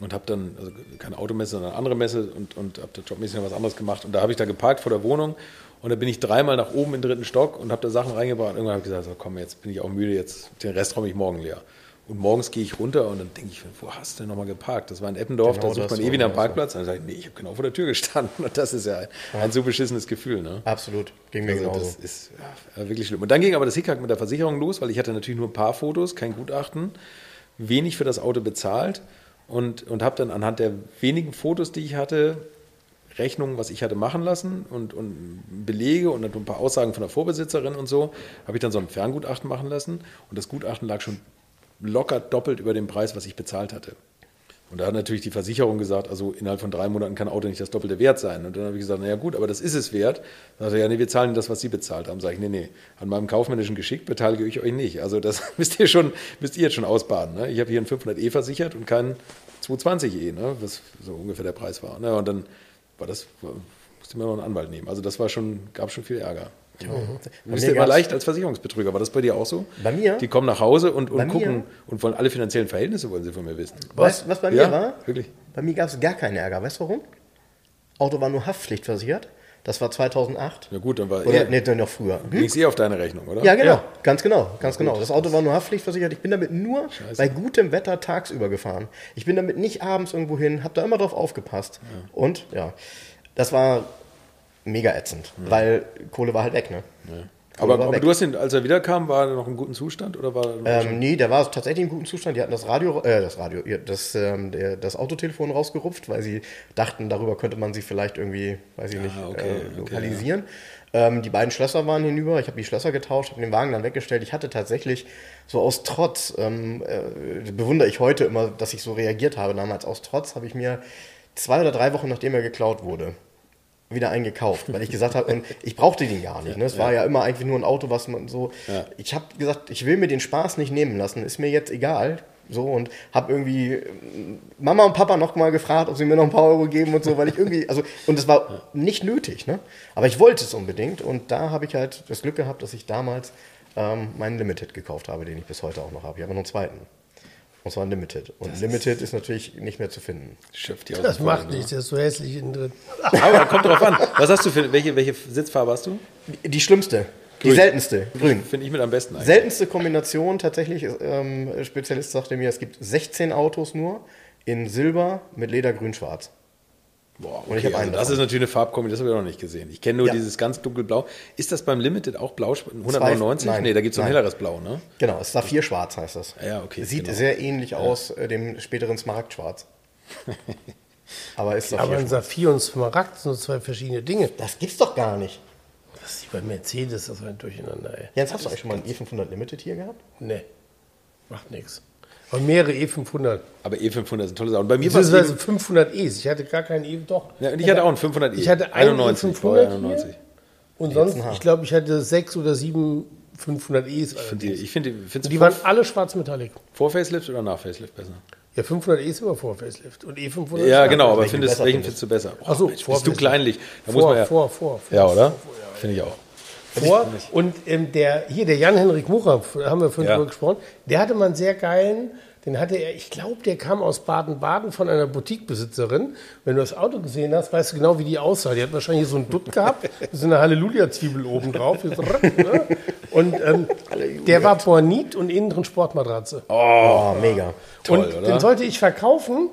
und habe dann, also keine Automesse, sondern eine andere Messe und, und habe da jobmäßig noch was anderes gemacht. Und da habe ich da geparkt vor der Wohnung und da bin ich dreimal nach oben in den dritten Stock und habe da Sachen reingebracht. Und irgendwann habe ich gesagt, so, komm, jetzt bin ich auch müde, jetzt den Rest räume ich morgen leer. Und morgens gehe ich runter und dann denke ich, wo hast du denn nochmal geparkt? Das war in Eppendorf, genau da sucht man ewig am Parkplatz. Und dann sage ich, nee, ich habe genau vor der Tür gestanden. Und das ist ja ein, ein so beschissenes Gefühl. Ne? Absolut, ging mir also genauso. Das ist ja, wirklich schlimm. Und dann ging aber das Hickhack mit der Versicherung los, weil ich hatte natürlich nur ein paar Fotos, kein Gutachten, wenig für das Auto bezahlt und, und habe dann anhand der wenigen Fotos, die ich hatte, Rechnungen, was ich hatte machen lassen und, und Belege und ein paar Aussagen von der Vorbesitzerin und so, habe ich dann so ein Ferngutachten machen lassen und das Gutachten lag schon locker doppelt über dem Preis, was ich bezahlt hatte. Und da hat natürlich die Versicherung gesagt, also innerhalb von drei Monaten kann Auto nicht das doppelte Wert sein. Und dann habe ich gesagt, naja gut, aber das ist es wert. Dann sagt er, ja, nee, wir zahlen das, was Sie bezahlt haben. Sage ich, nee, nee, an meinem kaufmännischen Geschick beteilige ich euch nicht. Also das müsst ihr schon, müsst ihr jetzt schon ausbaden. Ne? Ich habe hier einen 500e versichert und keinen 220e, ne? was so ungefähr der Preis war. Ne? Und dann war das, musste mir noch einen Anwalt nehmen. Also das war schon, gab schon viel Ärger. Du Bei bist mir ja immer leicht als Versicherungsbetrüger. War das bei dir auch so? Bei mir? Die kommen nach Hause und, und mir? gucken und wollen alle finanziellen Verhältnisse wollen sie von mir wissen. Weißt du, was bei mir Ja, war? wirklich. Bei mir gab es gar keinen Ärger. Weißt du warum? Auto war nur Haftpflichtversichert. Das war 2008. Na gut, dann war Oder eh, nee, noch früher. Hm? ging es eh auf deine Rechnung, oder? Ja, genau. Ganz genau. Ganz genau. Das Auto war nur haftpflichtversichert. Ich bin damit nur bei gutem Wetter tagsüber gefahren. Ich bin damit nicht abends irgendwo hin, habe da immer drauf aufgepasst. Und ja, das war mega ätzend, weil Kohle war halt weg, ne? Kohle Aber, aber du hast ihn, als er wiederkam, war er noch in gutem Zustand oder war er Ähm, nee, der war tatsächlich in gutem Zustand. Die hatten das Radio, äh, das Radio, ja, das, ähm, der, das Autotelefon rausgerupft, weil sie dachten, darüber könnte man sie vielleicht irgendwie, weiß ich nicht, okay, äh, okay, lokalisieren. Ähm, die beiden Schlösser waren hinüber. Ich habe die Schlösser getauscht, habe den Wagen dann weggestellt. Ich hatte tatsächlich so aus Trotz, ähm, äh, bewundere ich heute immer, dass ich so reagiert habe. Damals aus Trotz habe ich mir zwei oder drei Wochen, nachdem er geklaut wurde, wieder einen gekauft, weil ich gesagt habe, und ich brauchte den gar nicht. Ne? Es war ja immer eigentlich nur ein Auto, was man so. Ja. Ich habe gesagt, ich will mir den Spaß nicht nehmen lassen, ist mir jetzt egal. So und habe irgendwie ähm, Mama und Papa noch mal gefragt, ob sie mir noch ein paar Euro geben und so, weil ich irgendwie, also und es war nicht nötig, ne? Aber ich wollte es unbedingt und da habe ich halt das Glück gehabt, dass ich damals ähm, meinen Limited gekauft habe, den ich bis heute auch noch habe. Ich habe noch einen zweiten. Und zwar Limited. Und Limited ist natürlich nicht mehr zu finden. Schöpft die aus Das macht nichts, der ist so hässlich innen drin. Aber kommt drauf an. Was hast du für, welche, welche Sitzfarbe hast du? Die, die schlimmste, die Grün. seltenste, grün. Finde ich mit am besten eigentlich. Seltenste Kombination tatsächlich, ähm, Spezialist sagte mir, es gibt 16 Autos nur in Silber mit Leder grün-schwarz. Boah, Und ich okay, also das davon. ist natürlich eine Farbkombi, das habe ich noch nicht gesehen. Ich kenne nur Ja. dieses ganz dunkelblau. Ist das beim Limited auch blau? 199? Nein. nee, da gibt es so ein helleres Blau, ne? Genau, Saphir-schwarz heißt das. Ja, okay, Sieht genau. sehr ähnlich aus äh, dem späteren Smaragdschwarz. Aber ist Aber ein Saphir. Und Smaragd sind so zwei verschiedene Dinge. Das gibt's doch gar nicht. Das ist bei Mercedes, das war ein Durcheinander, ey. Jens, hast du eigentlich schon mal einen E500 Limited hier gehabt? Nee, macht nichts. Aber mehrere E500. Aber E500 ist ein tolles Auto. Und bei mir war es Beziehungsweise eben, 500 Es. Ich hatte gar keinen E, doch. ja, und ich hatte auch einen 500e. Ich hatte einen 91, E500 vorher hier. 91. Und sonst, ich glaube, ich hatte sechs oder sieben 500 Es. Ich finde die, ich finde, die- Und die waren alle schwarz-metallic. vor Facelift oder nach Facelift besser? Ja, 500 E ist immer vor Facelift. Und E500 ist Ja, genau, aber Welchen findest, welchen findest du besser? Ach so, Mensch, vor bist du kleinlich. Da Vor, muss man ja, vor, vor, vor. Ja, oder? Finde ich auch. Vor. Und ähm, der, hier, der Jan-Henrik Mucher, haben wir vorhin Ja. drüber gesprochen, der hatte mal einen sehr geilen, den hatte er, ich glaube, der kam aus Baden-Baden von einer Boutiquebesitzerin. Wenn du das Auto gesehen hast, weißt du genau, wie die aussah. Die hat wahrscheinlich so einen Dutt gehabt, so eine Halleluja-Zwiebel oben drauf. Ne? Und ähm, der war Bornit und innen drin Sportmatratze. Oh, mega. Toll, und oder? den sollte ich verkaufen.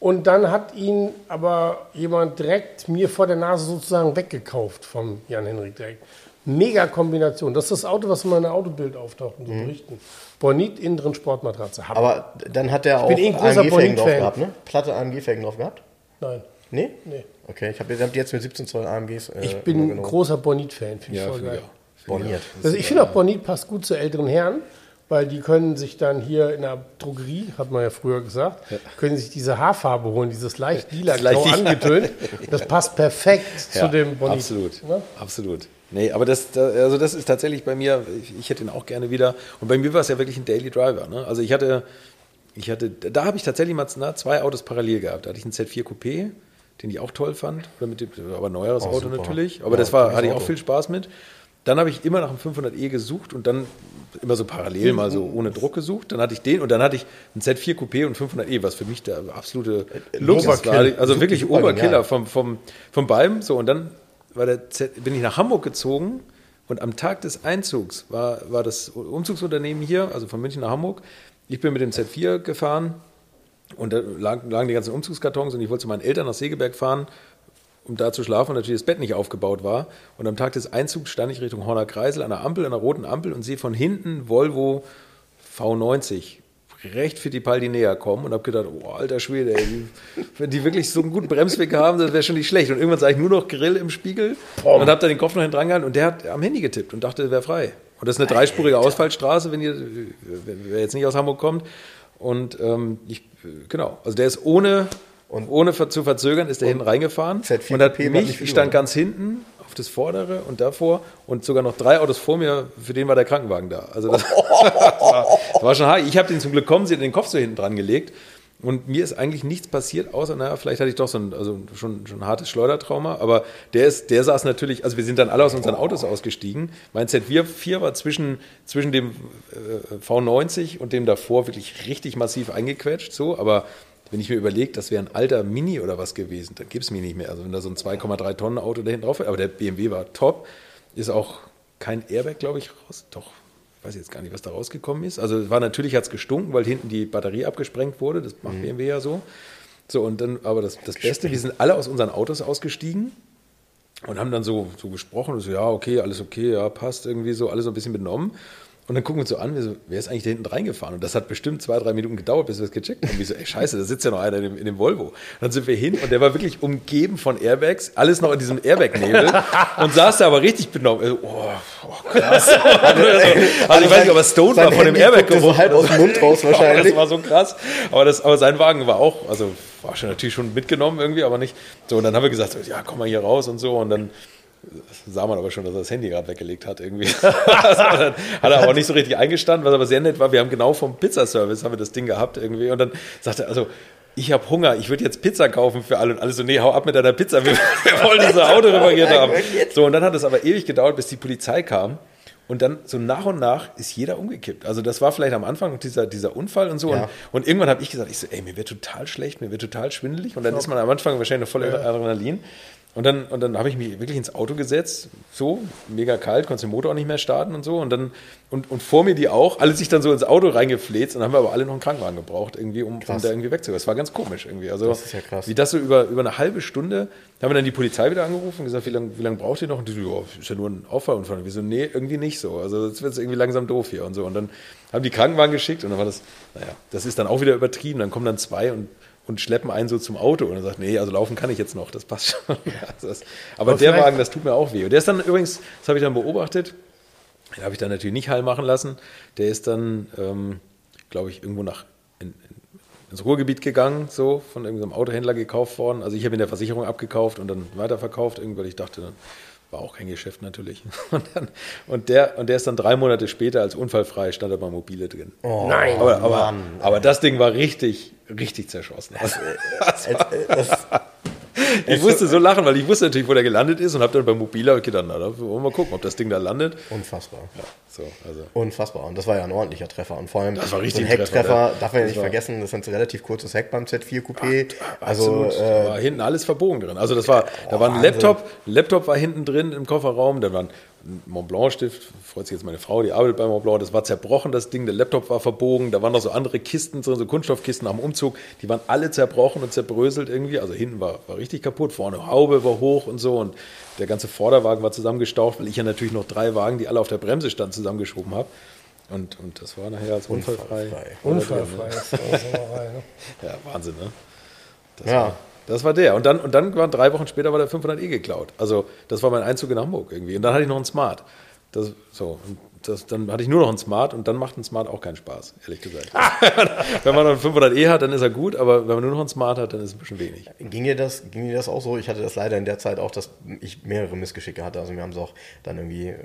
Und dann hat ihn aber jemand direkt mir vor der Nase sozusagen weggekauft vom Jan-Henrik direkt. Mega Kombination. Das ist das Auto, was in meinem Autobild auftaucht in so Berichten. Bonit, innen drin Sportmatratze. Hab Aber dann hat er auch bin eh ein großer AMG-Felgen drauf Bonit-Fan. gehabt, ne? Platte AMG-Felgen drauf gehabt? Nein, Nee? nee. Okay, ich habe jetzt mit 17 Zoll AMGs. Äh, Ich bin ein großer Bonit-Fan. Finde ich Ja, voll geil. ich auch. Borniert. Also ich finde auch Bonit passt gut zu älteren Herren, weil die können sich dann hier in der Drogerie, hat man ja früher gesagt, können sich diese Haarfarbe holen, dieses leicht lila grau angetönt. Das passt perfekt zu Ja, dem Bonit. Absolut, Ne? absolut. Nee, aber das, da- also das ist tatsächlich bei mir, ich, ich hätte ihn auch gerne wieder. Und bei mir war es ja wirklich ein Daily Driver. Ne? Also ich hatte, ich hatte, da habe ich tatsächlich mal zwei Autos parallel gehabt. Da hatte ich einen Z4 Coupé, den ich auch toll fand, oder mit dem, aber ein neueres Oh, Auto super. natürlich. Aber Ja, das war, hatte ich auch viel Spaß mit. Dann habe ich immer nach einem 500e gesucht und dann immer so parallel mal so ohne Druck gesucht. Dann hatte ich den und dann hatte ich einen Z4 Coupé und 500e, was für mich der absolute Luxus war. Also wirklich Oberkiller vom, vom, vom Balm. So, und dann war der Z, bin ich nach Hamburg gezogen und am Tag des Einzugs war, war das Umzugsunternehmen hier, also von München nach Hamburg. Ich bin mit dem Z4 gefahren und da lagen, lagen die ganzen Umzugskartons und ich wollte zu meinen Eltern nach Segeberg fahren, um da zu schlafen und natürlich das Bett nicht aufgebaut war. Und am Tag des Einzugs stand ich Richtung Horner Kreisel an der Ampel, an der roten Ampel und sehe von hinten Volvo V90 recht für die Paldi näher kommen und habe gedacht, oh, alter Schwede, ey, die, wenn die wirklich so einen guten Bremsweg haben, das wäre schon nicht schlecht. Und irgendwann sah ich nur noch Grill im Spiegel und habe da den Kopf noch hinten dran gehalten und der hat am Handy getippt und dachte, der wäre frei. Und das ist eine dreispurige Ausfallstraße, wenn ihr wer jetzt nicht aus Hamburg kommt. Und ähm, ich, genau, also der ist ohne, und ohne zu verzögern, ist der hinten reingefahren Z4 und hat mich, ich stand ganz hinten auf das Vordere und davor und sogar noch drei Autos vor mir, für den war der Krankenwagen da. Also das, das war schon hart. Ich habe den zum Glück kommen, sie hat den Kopf so hinten dran gelegt Und mir ist eigentlich nichts passiert, außer, naja, vielleicht hatte ich doch so ein, also schon, schon ein hartes Schleudertrauma. Aber der, ist, der saß natürlich, also wir sind dann alle aus unseren Autos ausgestiegen. Mein Z4 war zwischen, zwischen dem äh, V90 und dem davor wirklich richtig massiv eingequetscht. So, aber wenn ich mir überlege, das wäre ein alter Mini oder was gewesen, dann gibt es mich nicht mehr. Also wenn da so ein 2,3 Tonnen Auto da hinten drauf wäre, aber der BMW war top, ist auch kein Airbag, glaube ich, raus. Doch, ich weiß jetzt gar nicht, was da rausgekommen ist. Also war natürlich, hat es gestunken, weil hinten die Batterie abgesprengt wurde. Das macht mhm. BMW ja so. So, und dann, aber das, das Beste, wir sind alle aus unseren Autos ausgestiegen und haben dann so, so gesprochen. So, ja, okay, alles okay, ja, passt irgendwie so, alles so ein bisschen benommen. Und dann gucken wir uns so an, so, wer ist eigentlich da hinten reingefahren? Und das hat bestimmt zwei, drei Minuten gedauert, bis wir das gecheckt haben. Wie so, ey, scheiße, da sitzt ja noch einer in dem, in dem Volvo. Und dann sind wir hin und der war wirklich umgeben von Airbags, alles noch in diesem Airbag-Nebel und saß da aber richtig benommen. Also, oh, oh, krass. also, also, ich weiß nicht, ob er Stone war von dem Airbag so halb aus dem Mund raus wahrscheinlich. das war so krass. Aber, das, aber sein Wagen war auch, also war schon natürlich schon mitgenommen irgendwie, aber nicht. So, und dann haben wir gesagt, ja, komm mal hier raus und so. Und dann sah man aber schon, dass er das Handy gerade weggelegt hat irgendwie. hat er aber nicht so richtig eingestanden, was aber sehr nett war. Wir haben genau vom Pizzaservice haben wir das Ding gehabt irgendwie und dann sagte er, also ich habe Hunger, ich würde jetzt Pizza kaufen für alle und alle so, nee, hau ab mit deiner Pizza, wir, wir wollen diese Auto repariert haben. So, und dann hat es aber ewig gedauert, bis die Polizei kam. Und dann so nach und nach ist jeder umgekippt. Also das war vielleicht am Anfang dieser, dieser Unfall und so. Ja. Und, und, irgendwann habe ich gesagt, ich so, ey, mir wird total schlecht, mir wird total schwindelig. Und dann ist man am Anfang wahrscheinlich voll ja. Adrenalin. Und dann, und dann habe ich mich wirklich ins Auto gesetzt, so, mega kalt, konnte den Motor auch nicht mehr starten und so. Und dann, und, und vor mir die auch, alle sich dann so ins Auto reingefläzt und dann haben wir aber alle noch einen Krankenwagen gebraucht, irgendwie, um, um da irgendwie wegzugehen. Das war ganz komisch irgendwie. Also, das ist ja krass. Wie das so über, über eine halbe Stunde, haben wir dann die Polizei wieder angerufen und gesagt, wie lange wie lang braucht ihr noch? Und die so, ja, ist ja nur ein Auffahrunfall. Und wir so, nee, irgendwie nicht so. Also, jetzt wird es irgendwie langsam doof hier und so. Und dann haben die Krankenwagen geschickt und dann war das, naja, das ist dann auch wieder übertrieben. Dann kommen dann zwei und und schleppen einen so zum Auto und er sagt, nee, also laufen kann ich jetzt noch, das passt schon. also das, aber, aber der Wagen, das tut mir auch weh. Und der ist dann übrigens, das habe ich dann beobachtet, den habe ich dann natürlich nicht heil machen lassen. Der ist dann, ähm, glaube ich, irgendwo nach in, in, ins Ruhrgebiet gegangen, so von irgendeinem Autohändler gekauft worden. Also ich habe in der Versicherung abgekauft und dann weiterverkauft, weil ich dachte, dann war auch kein Geschäft natürlich. Und, dann, und, der, und der ist dann drei Monate später als unfallfrei, stand er bei Mobile drin. Oh, Nein, aber, aber, aber, das Ding war richtig, richtig zerschossen. Das, das, das, ich musste so lachen, weil ich wusste natürlich, wo der gelandet ist und habe dann beim Mobiler gedacht, na, da wollen wir mal gucken, ob das Ding da landet. Unfassbar. Ja, so, also. Unfassbar. Und das war ja ein ordentlicher Treffer. Und vor allem das war richtig so ein Hecktreffer, darf man ja nicht vergessen, das ist ein relativ kurzes Heck beim Z4 Coupé. Ach, also äh, da war hinten alles verbogen drin. Also das war, oh, da war ein Wahnsinn. Laptop, ein Laptop war hinten drin im Kofferraum, da waren Mont Blanc Stift, freut sich jetzt meine Frau, die arbeitet bei Mont Blanc, das war zerbrochen, das Ding, der Laptop war verbogen, da waren noch so andere Kisten drin, so Kunststoffkisten am Umzug, die waren alle zerbrochen und zerbröselt irgendwie, also hinten war, war richtig kaputt, vorne Haube war hoch und so und der ganze Vorderwagen war zusammengestaucht, weil ich ja natürlich noch drei Wagen, die alle auf der Bremse standen, zusammengeschoben habe. Und, und das war nachher als unfallfrei. Unfallfrei. unfallfrei? Ja, Wahnsinn, ne? Das ja. War, das war der. Und dann, und dann waren drei Wochen später war der 500e geklaut. Also das war mein Einzug in Hamburg irgendwie. Und dann hatte ich noch einen Smart. Das, so. Und das, dann hatte ich nur noch einen Smart und dann macht ein Smart auch keinen Spaß, ehrlich gesagt. wenn man noch einen 500e hat, dann ist er gut, aber wenn man nur noch einen Smart hat, dann ist es ein bisschen wenig. Ging dir das, ging dir das auch so? Ich hatte das leider in der Zeit auch, dass ich mehrere Missgeschicke hatte. Also wir haben es auch dann irgendwie äh,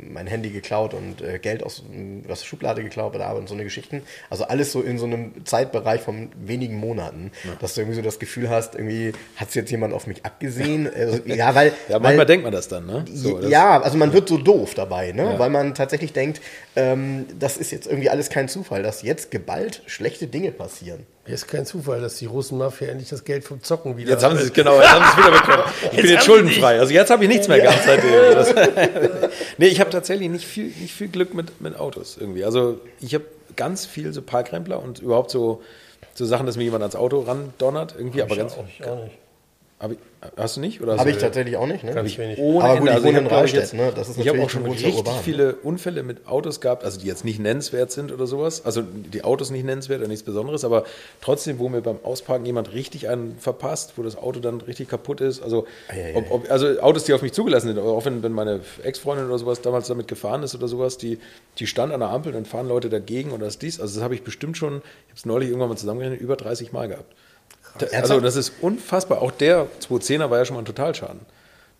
mein Handy geklaut und äh, Geld aus, aus der Schublade geklaut bei der Arbeit und so eine Geschichten. Also alles so in so einem Zeitbereich von wenigen Monaten, ja. dass du irgendwie so das Gefühl hast, irgendwie hat es jetzt jemand auf mich abgesehen. Also, ja, weil, ja, manchmal weil, denkt man das dann, ne? So, ja, also man wird so doof dabei, ne? Ja. Weil man tatsächlich tatsächlich denkt, ähm, das ist jetzt irgendwie alles kein Zufall, dass jetzt geballt schlechte Dinge passieren. Es ist kein Zufall, dass die Russenmafia endlich das Geld vom Zocken wieder. Jetzt haben sie es genau, jetzt haben sie es wieder bekommen. Ich jetzt bin jetzt schuldenfrei. Also jetzt habe ich nichts mehr gehabt seitdem. nee, ich habe tatsächlich nicht viel, nicht viel Glück mit, mit Autos irgendwie. Also ich habe ganz viel so Parkrempler und überhaupt so, so Sachen, dass mir jemand ans Auto randonnert irgendwie, aber ganz. Auch, ich auch nicht. Ich, hast du nicht? Habe ich tatsächlich auch nicht. Ne? Ganz wenig. Ohne Aber gut, ich also wohne in Rahlstedt. Ne? Das ist ich habe auch schon richtig urban. viele Unfälle mit Autos gehabt, also die jetzt nicht nennenswert sind oder sowas. Also die Autos nicht nennenswert oder nichts Besonderes, aber trotzdem, wo mir beim Ausparken jemand richtig einen verpasst, wo das Auto dann richtig kaputt ist. Also, ob, ob, also Autos, die auf mich zugelassen sind, auch wenn, wenn meine Ex-Freundin oder sowas damals damit gefahren ist oder sowas, die, die stand an der Ampel, dann fahren Leute dagegen oder das dies. Also das habe ich bestimmt schon, ich habe es neulich irgendwann mal zusammengerechnet, über 30 Mal gehabt. Also das ist unfassbar. Auch der 210er war ja schon mal ein Totalschaden.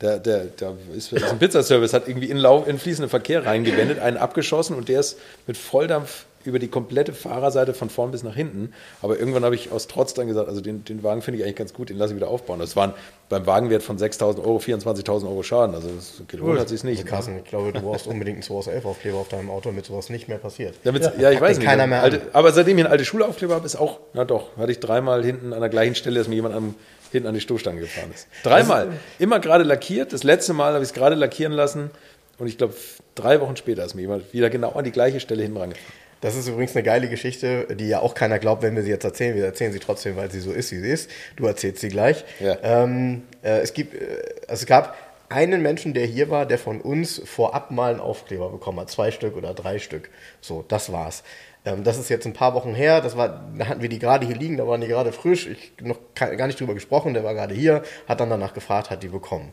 Der, der, der ist, ist ein Pizzaservice, hat irgendwie in, Lauf, in fließenden Verkehr reingewendet, einen abgeschossen und der ist mit Volldampf über die komplette Fahrerseite von vorn bis nach hinten. Aber irgendwann habe ich aus Trotz dann gesagt, also den, den Wagen finde ich eigentlich ganz gut, den lasse ich wieder aufbauen. Das waren beim Wagenwert von 6.000 Euro 24.000 Euro Schaden. Also das gelohnt hat sich nicht. Also Carsten, ich glaube, du brauchst unbedingt einen 211 Aufkleber auf deinem Auto, damit sowas nicht mehr passiert. Damit, ja, ja, ich weiß nicht. Keiner mehr alte, aber seitdem ich einen alte Schulaufkleber habe, ist auch, na doch, hatte ich dreimal hinten an der gleichen Stelle, dass mir jemand am, hinten an die Stoßstange gefahren ist. Dreimal. Immer gerade lackiert. Das letzte Mal habe ich es gerade lackieren lassen. Und ich glaube, drei Wochen später ist mir jemand wieder genau an die gleiche Stelle hinten rangefahren. Das ist übrigens eine geile Geschichte, die ja auch keiner glaubt, wenn wir sie jetzt erzählen. Wir erzählen sie trotzdem, weil sie so ist, wie sie ist. Du erzählst sie gleich. Ja. Ähm, äh, es, gibt, äh, es gab einen Menschen, der hier war, der von uns vorab mal einen Aufkleber bekommen hat. Zwei Stück oder drei Stück. So, das war's. Ähm, das ist jetzt ein paar Wochen her. Das war, da hatten wir die gerade hier liegen, da waren die gerade frisch. Ich noch gar nicht drüber gesprochen. Der war gerade hier, hat dann danach gefragt, hat die bekommen.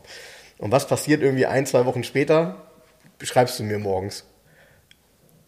Und was passiert irgendwie ein, zwei Wochen später? Schreibst du mir morgens.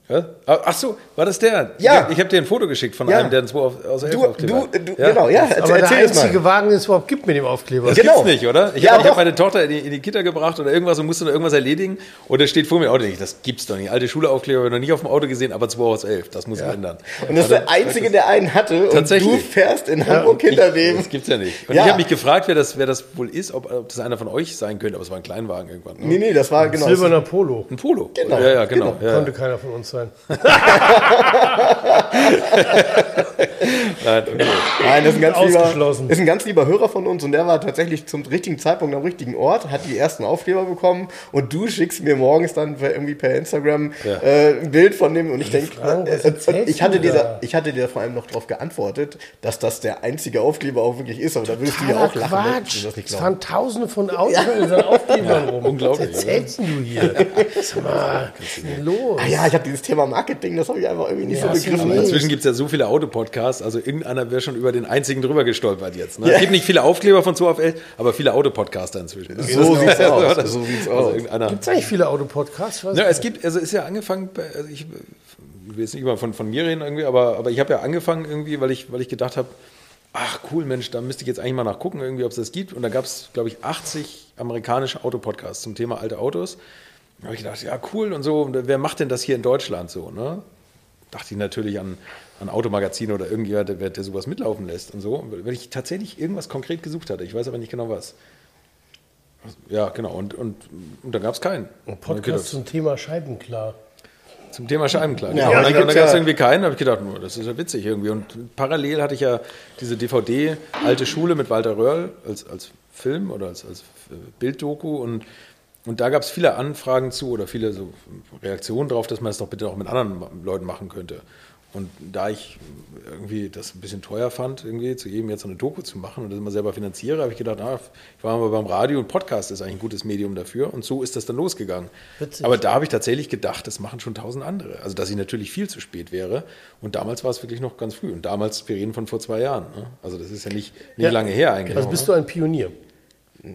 Ja? Ach so, war das der? Ja. Ich habe dir ein Foto geschickt von Ja. einem, der einen 2 auf, aus der Du, Elf Aufkleber du, du Ja. genau, ja, erzähl, Aber der erzähl mal. einzige Wagen, den es überhaupt gibt mit dem Aufkleber. Das Genau. gibt's nicht, oder? Ich Ja, habe hab meine Tochter in die, in die Kita gebracht oder irgendwas und musste da irgendwas erledigen. Und da steht vor mir, oh, nee, das gibt's doch nicht. Alte Schulaufkleber habe ich noch nicht auf dem Auto gesehen, aber 2 aus 11. Das muss ich ändern. Und das ist der Einzige, der einen hatte. Und du fährst in Hamburg hinter dem. Das gibt's ja nicht. Und Ja. ich habe mich gefragt, wer das, wer das wohl ist, ob, ob das einer von euch sein könnte. Aber es war ein Kleinwagen irgendwann. ne? Nee, nee, das war genau. Silberner Polo. Ein Polo. Genau, Ja, ja, genau. genau. Konnte keiner von uns sein. Nein, okay. Nein, das ist ein, ganz lieber, ist ein ganz lieber Hörer von uns und der war tatsächlich zum richtigen Zeitpunkt am richtigen Ort, hat die ersten Aufkleber bekommen und du schickst mir morgens dann per- irgendwie per Instagram Ja. äh, ein Bild von dem und ich denke, äh, ich hatte dir ich hatte dir vor allem noch darauf geantwortet, dass das der einzige Aufkleber auch wirklich ist, aber da würdest du ja auch lachen, wenn Quatsch. das nicht Es fahren tausende von Autos mit unseren Aufklebern rum. unglaublich, Was erzählst du hier? Sag mal, was ist denn los? Ah ja, ich habe dieses Thema Marketing, das habe ich einfach irgendwie nicht Ja, so begriffen. Inzwischen gibt es ja so viele Autopodcasts, also irgendeiner wäre schon über den einzigen drüber gestolpert jetzt. Ne? Es gibt nicht viele Aufkleber von 2 auf 11, aber viele Autopodcaster inzwischen. So sieht's Also aus. das- So sieht's also aus. irgendeiner- Gibt es eigentlich viele Autopodcasts? Ja, es gibt, also ist ja angefangen, bei- also ich, ich will jetzt nicht immer von, von mir reden irgendwie, aber, aber ich habe ja angefangen irgendwie, weil ich, weil ich gedacht habe, ach cool, Mensch, da müsste ich jetzt eigentlich mal nachgucken, irgendwie, ob es das gibt. Und da gab es, glaube ich, 80 amerikanische Autopodcasts zum Thema alte Autos. Da habe ich gedacht, ja cool und so, und wer macht denn das hier in Deutschland so, ne? Dachte ich natürlich an, an Automagazine oder irgendjemand, der, der sowas mitlaufen lässt und so, weil ich tatsächlich irgendwas konkret gesucht hatte. Ich weiß aber nicht genau was. Ja, genau. Und, und, und da gab es keinen. Ein Podcast zum Thema Scheibenklar. Zum Thema Scheibenklar. Ja, Ja, und und da dann, gab es ja- irgendwie keinen. Da habe ich gedacht, nur, das ist ja witzig irgendwie. Und parallel hatte ich ja diese DVD Alte Schule mit Walter Röhrl als, als Film oder als, als Bilddoku. Und, und da gab es viele Anfragen zu oder viele so Reaktionen darauf, dass man das doch bitte auch mit anderen Leuten machen könnte. Und da ich irgendwie das ein bisschen teuer fand, irgendwie zu jedem jetzt so eine Doku zu machen und das immer selber finanziere, habe ich gedacht, ah, ich war mal beim Radio und Podcast ist eigentlich ein gutes Medium dafür. Und so ist das dann losgegangen. Witzig. Aber da habe ich tatsächlich gedacht, das machen schon tausend andere. Also, dass ich natürlich viel zu spät wäre. Und damals war es wirklich noch ganz früh. Und damals, wir reden von vor zwei Jahren. Ne? Also, das ist ja nicht, nicht Ja. lange her eigentlich. Also bist du ein Pionier.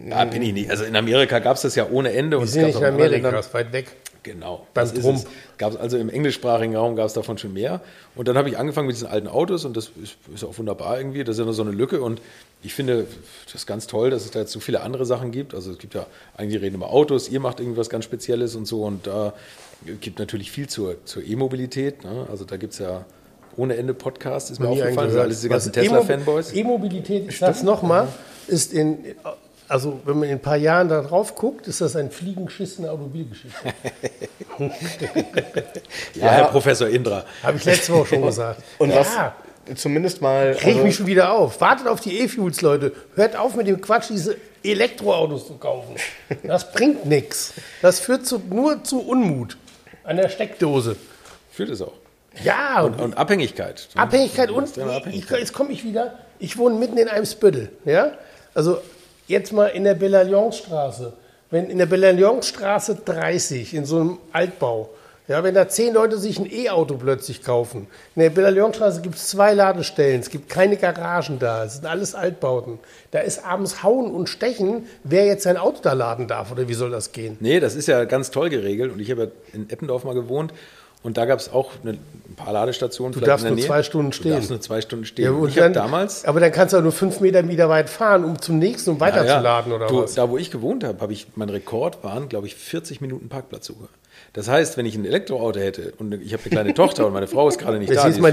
ja, bin ich nicht. Also, in Amerika gab es das ja ohne Ende. und Wir es sind gab's nicht auch in Amerika, Ländern. ist weit weg. Genau. Beim es. Gab's also im englischsprachigen Raum gab es davon schon mehr. Und dann habe ich angefangen mit diesen alten Autos und das ist, ist auch wunderbar irgendwie. Das ist ja nur so eine Lücke. Und ich finde das ganz toll, dass es da jetzt so viele andere Sachen gibt. Also es gibt ja, eigentlich reden über Autos, ihr macht irgendwas ganz Spezielles und so. Und da gibt natürlich viel zur, zur E-Mobilität. Ne? Also da gibt es ja ohne Ende Podcasts, ist mir aufgefallen. einen Also diese ganzen Tesla-Fanboys. E-Mobilität, ich sag's nochmal, ist in, also wenn man in ein paar Jahren da drauf guckt, ist das ein Fliegenschiss in der Automobilgeschichte. Ja, Herr Professor Indra. Habe ich letzte Woche schon gesagt. Und ja, was zumindest mal. kriege ich also- mich schon wieder auf. Wartet auf die E-Fuels, Leute. Hört auf mit dem Quatsch, diese Elektroautos zu kaufen. Das bringt nichts. Das führt zu, nur zu Unmut an der Steckdose. Führt es auch. Ja, Und, und Abhängigkeit. Abhängigkeit und Extreme ich, Abhängigkeit. jetzt komme ich wieder. Ich wohne mitten in einem Spüttel. Ja? Also jetzt mal in der Bellalionsstraße. Wenn in der Bellalionsstraße 30 in so einem Altbau, ja, wenn da zehn Leute sich ein E-Auto plötzlich kaufen. In der Bellalionsstraße gibt es zwei Ladestellen, es gibt keine Garagen da, es sind alles Altbauten. Da ist abends Hauen und Stechen, wer jetzt sein Auto da laden darf oder wie soll das gehen? Nee, das ist ja ganz toll geregelt. Und ich habe ja in Eppendorf mal gewohnt. Und da gab es auch eine, ein paar Ladestationen. Du vielleicht darfst in der nur Nähe. zwei Stunden Du stehen. darfst nur zwei Stunden stehen. Ja, Und ich dann, damals aber dann kannst du auch nur fünf Meter wieder weit fahren, um zum nächsten, um weiterzuladen oder du, was? Da, wo ich gewohnt habe, habe ich, mein Rekord waren, glaube ich, 40 Minuten Parkplatzsuche. Das heißt, wenn ich ein Elektroauto hätte und ich habe eine kleine Tochter und meine Frau ist gerade nicht Das da, ist mal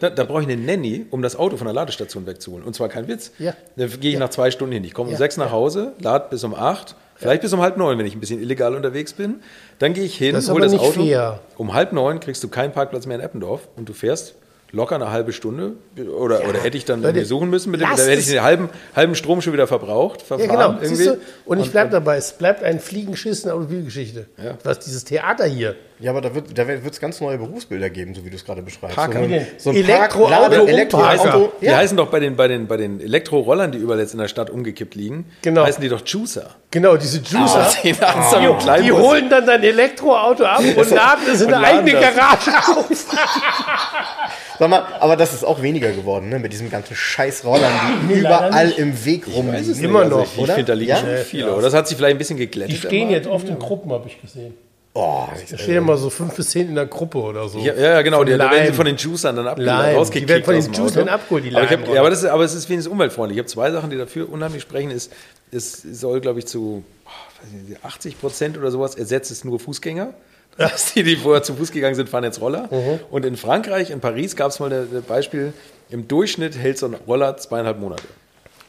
da, da brauche ich eine Nanny, um das Auto von der Ladestation wegzuholen. Und zwar kein Witz. Ja. Da gehe ich nach zwei Stunden hin. Ich komme um Ja. sechs nach Hause, lade bis um acht, vielleicht bis um halb neun, wenn ich ein bisschen illegal unterwegs bin. Dann gehe ich hin, Das hole das Auto. fair. Um halb neun kriegst du keinen Parkplatz mehr in Eppendorf und du fährst locker eine halbe Stunde oder, oder hätte ich dann Leute, irgendwie suchen müssen mit dem, da hätte ich den halben, halben Strom schon wieder verbraucht, Ja, verfahren genau. irgendwie. Du? Und ich bleibe dabei, es bleibt ein Fliegenschiss in der Automobilgeschichte. Ja. Was dieses Theater hier. Ja, aber da wird da es ganz neue Berufsbilder geben, so wie du es gerade beschreibst. Parker. So, ein- so ein Elektroauto Elektroauto. Parker. Die Ja. heißen doch bei den, bei den, bei den Elektrorollern, die überall jetzt in der Stadt umgekippt liegen, Genau. heißen die doch Juicer. Genau, diese Juicer. Ah, die einen die, die holen dann dein Elektroauto ab und laden es in eine laden eigene das. Garage auf. Sag mal, aber das ist auch weniger geworden, ne? Mit diesen ganzen scheiß Rollern, die überall nicht. im Weg rumliegen. Immer noch, Also ich oder? finde, da liegen Ja? schon viele. Oder das hat sich vielleicht ein bisschen Die geglättet. stehen aber- jetzt oft in Gruppen, habe ich gesehen. Oh, Da stehen immer so fünf bis zehn in der Gruppe oder so. Ja, ja, ja, genau. Die, da werden sie von den Juicern dann abge Leim. rausgekickt. Die werden von den Juicern abgeholt, die aber, ich hab, ja, aber, das ist, aber es ist wenigstens umweltfreundlich. Ich habe zwei Sachen, die dafür unheimlich sprechen. Ist, es soll, glaube ich, zu oh, weiß nicht, 80 Prozent oder sowas ersetzt es nur Fußgänger. Die, die vorher zu Fuß gegangen sind, fahren jetzt Roller. Mhm. Und in Frankreich, in Paris, gab es mal ein Beispiel, im Durchschnitt hält so ein Roller zweieinhalb Monate.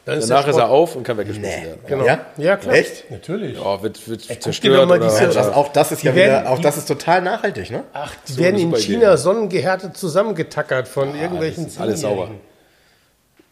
Dann Danach ist er auf und kann weggeschmissen werden. Genau. Ja? Ja, klar. Echt? Natürlich. Ja, wird, wird dir zerstört. mal oder, diese- Das, auch das ist ja werden- wieder, auch das ist total nachhaltig, ne? Ach, die So werden in China Idee. sonnengehärtet zusammengetackert von irgendwelchen das ist alles sauber.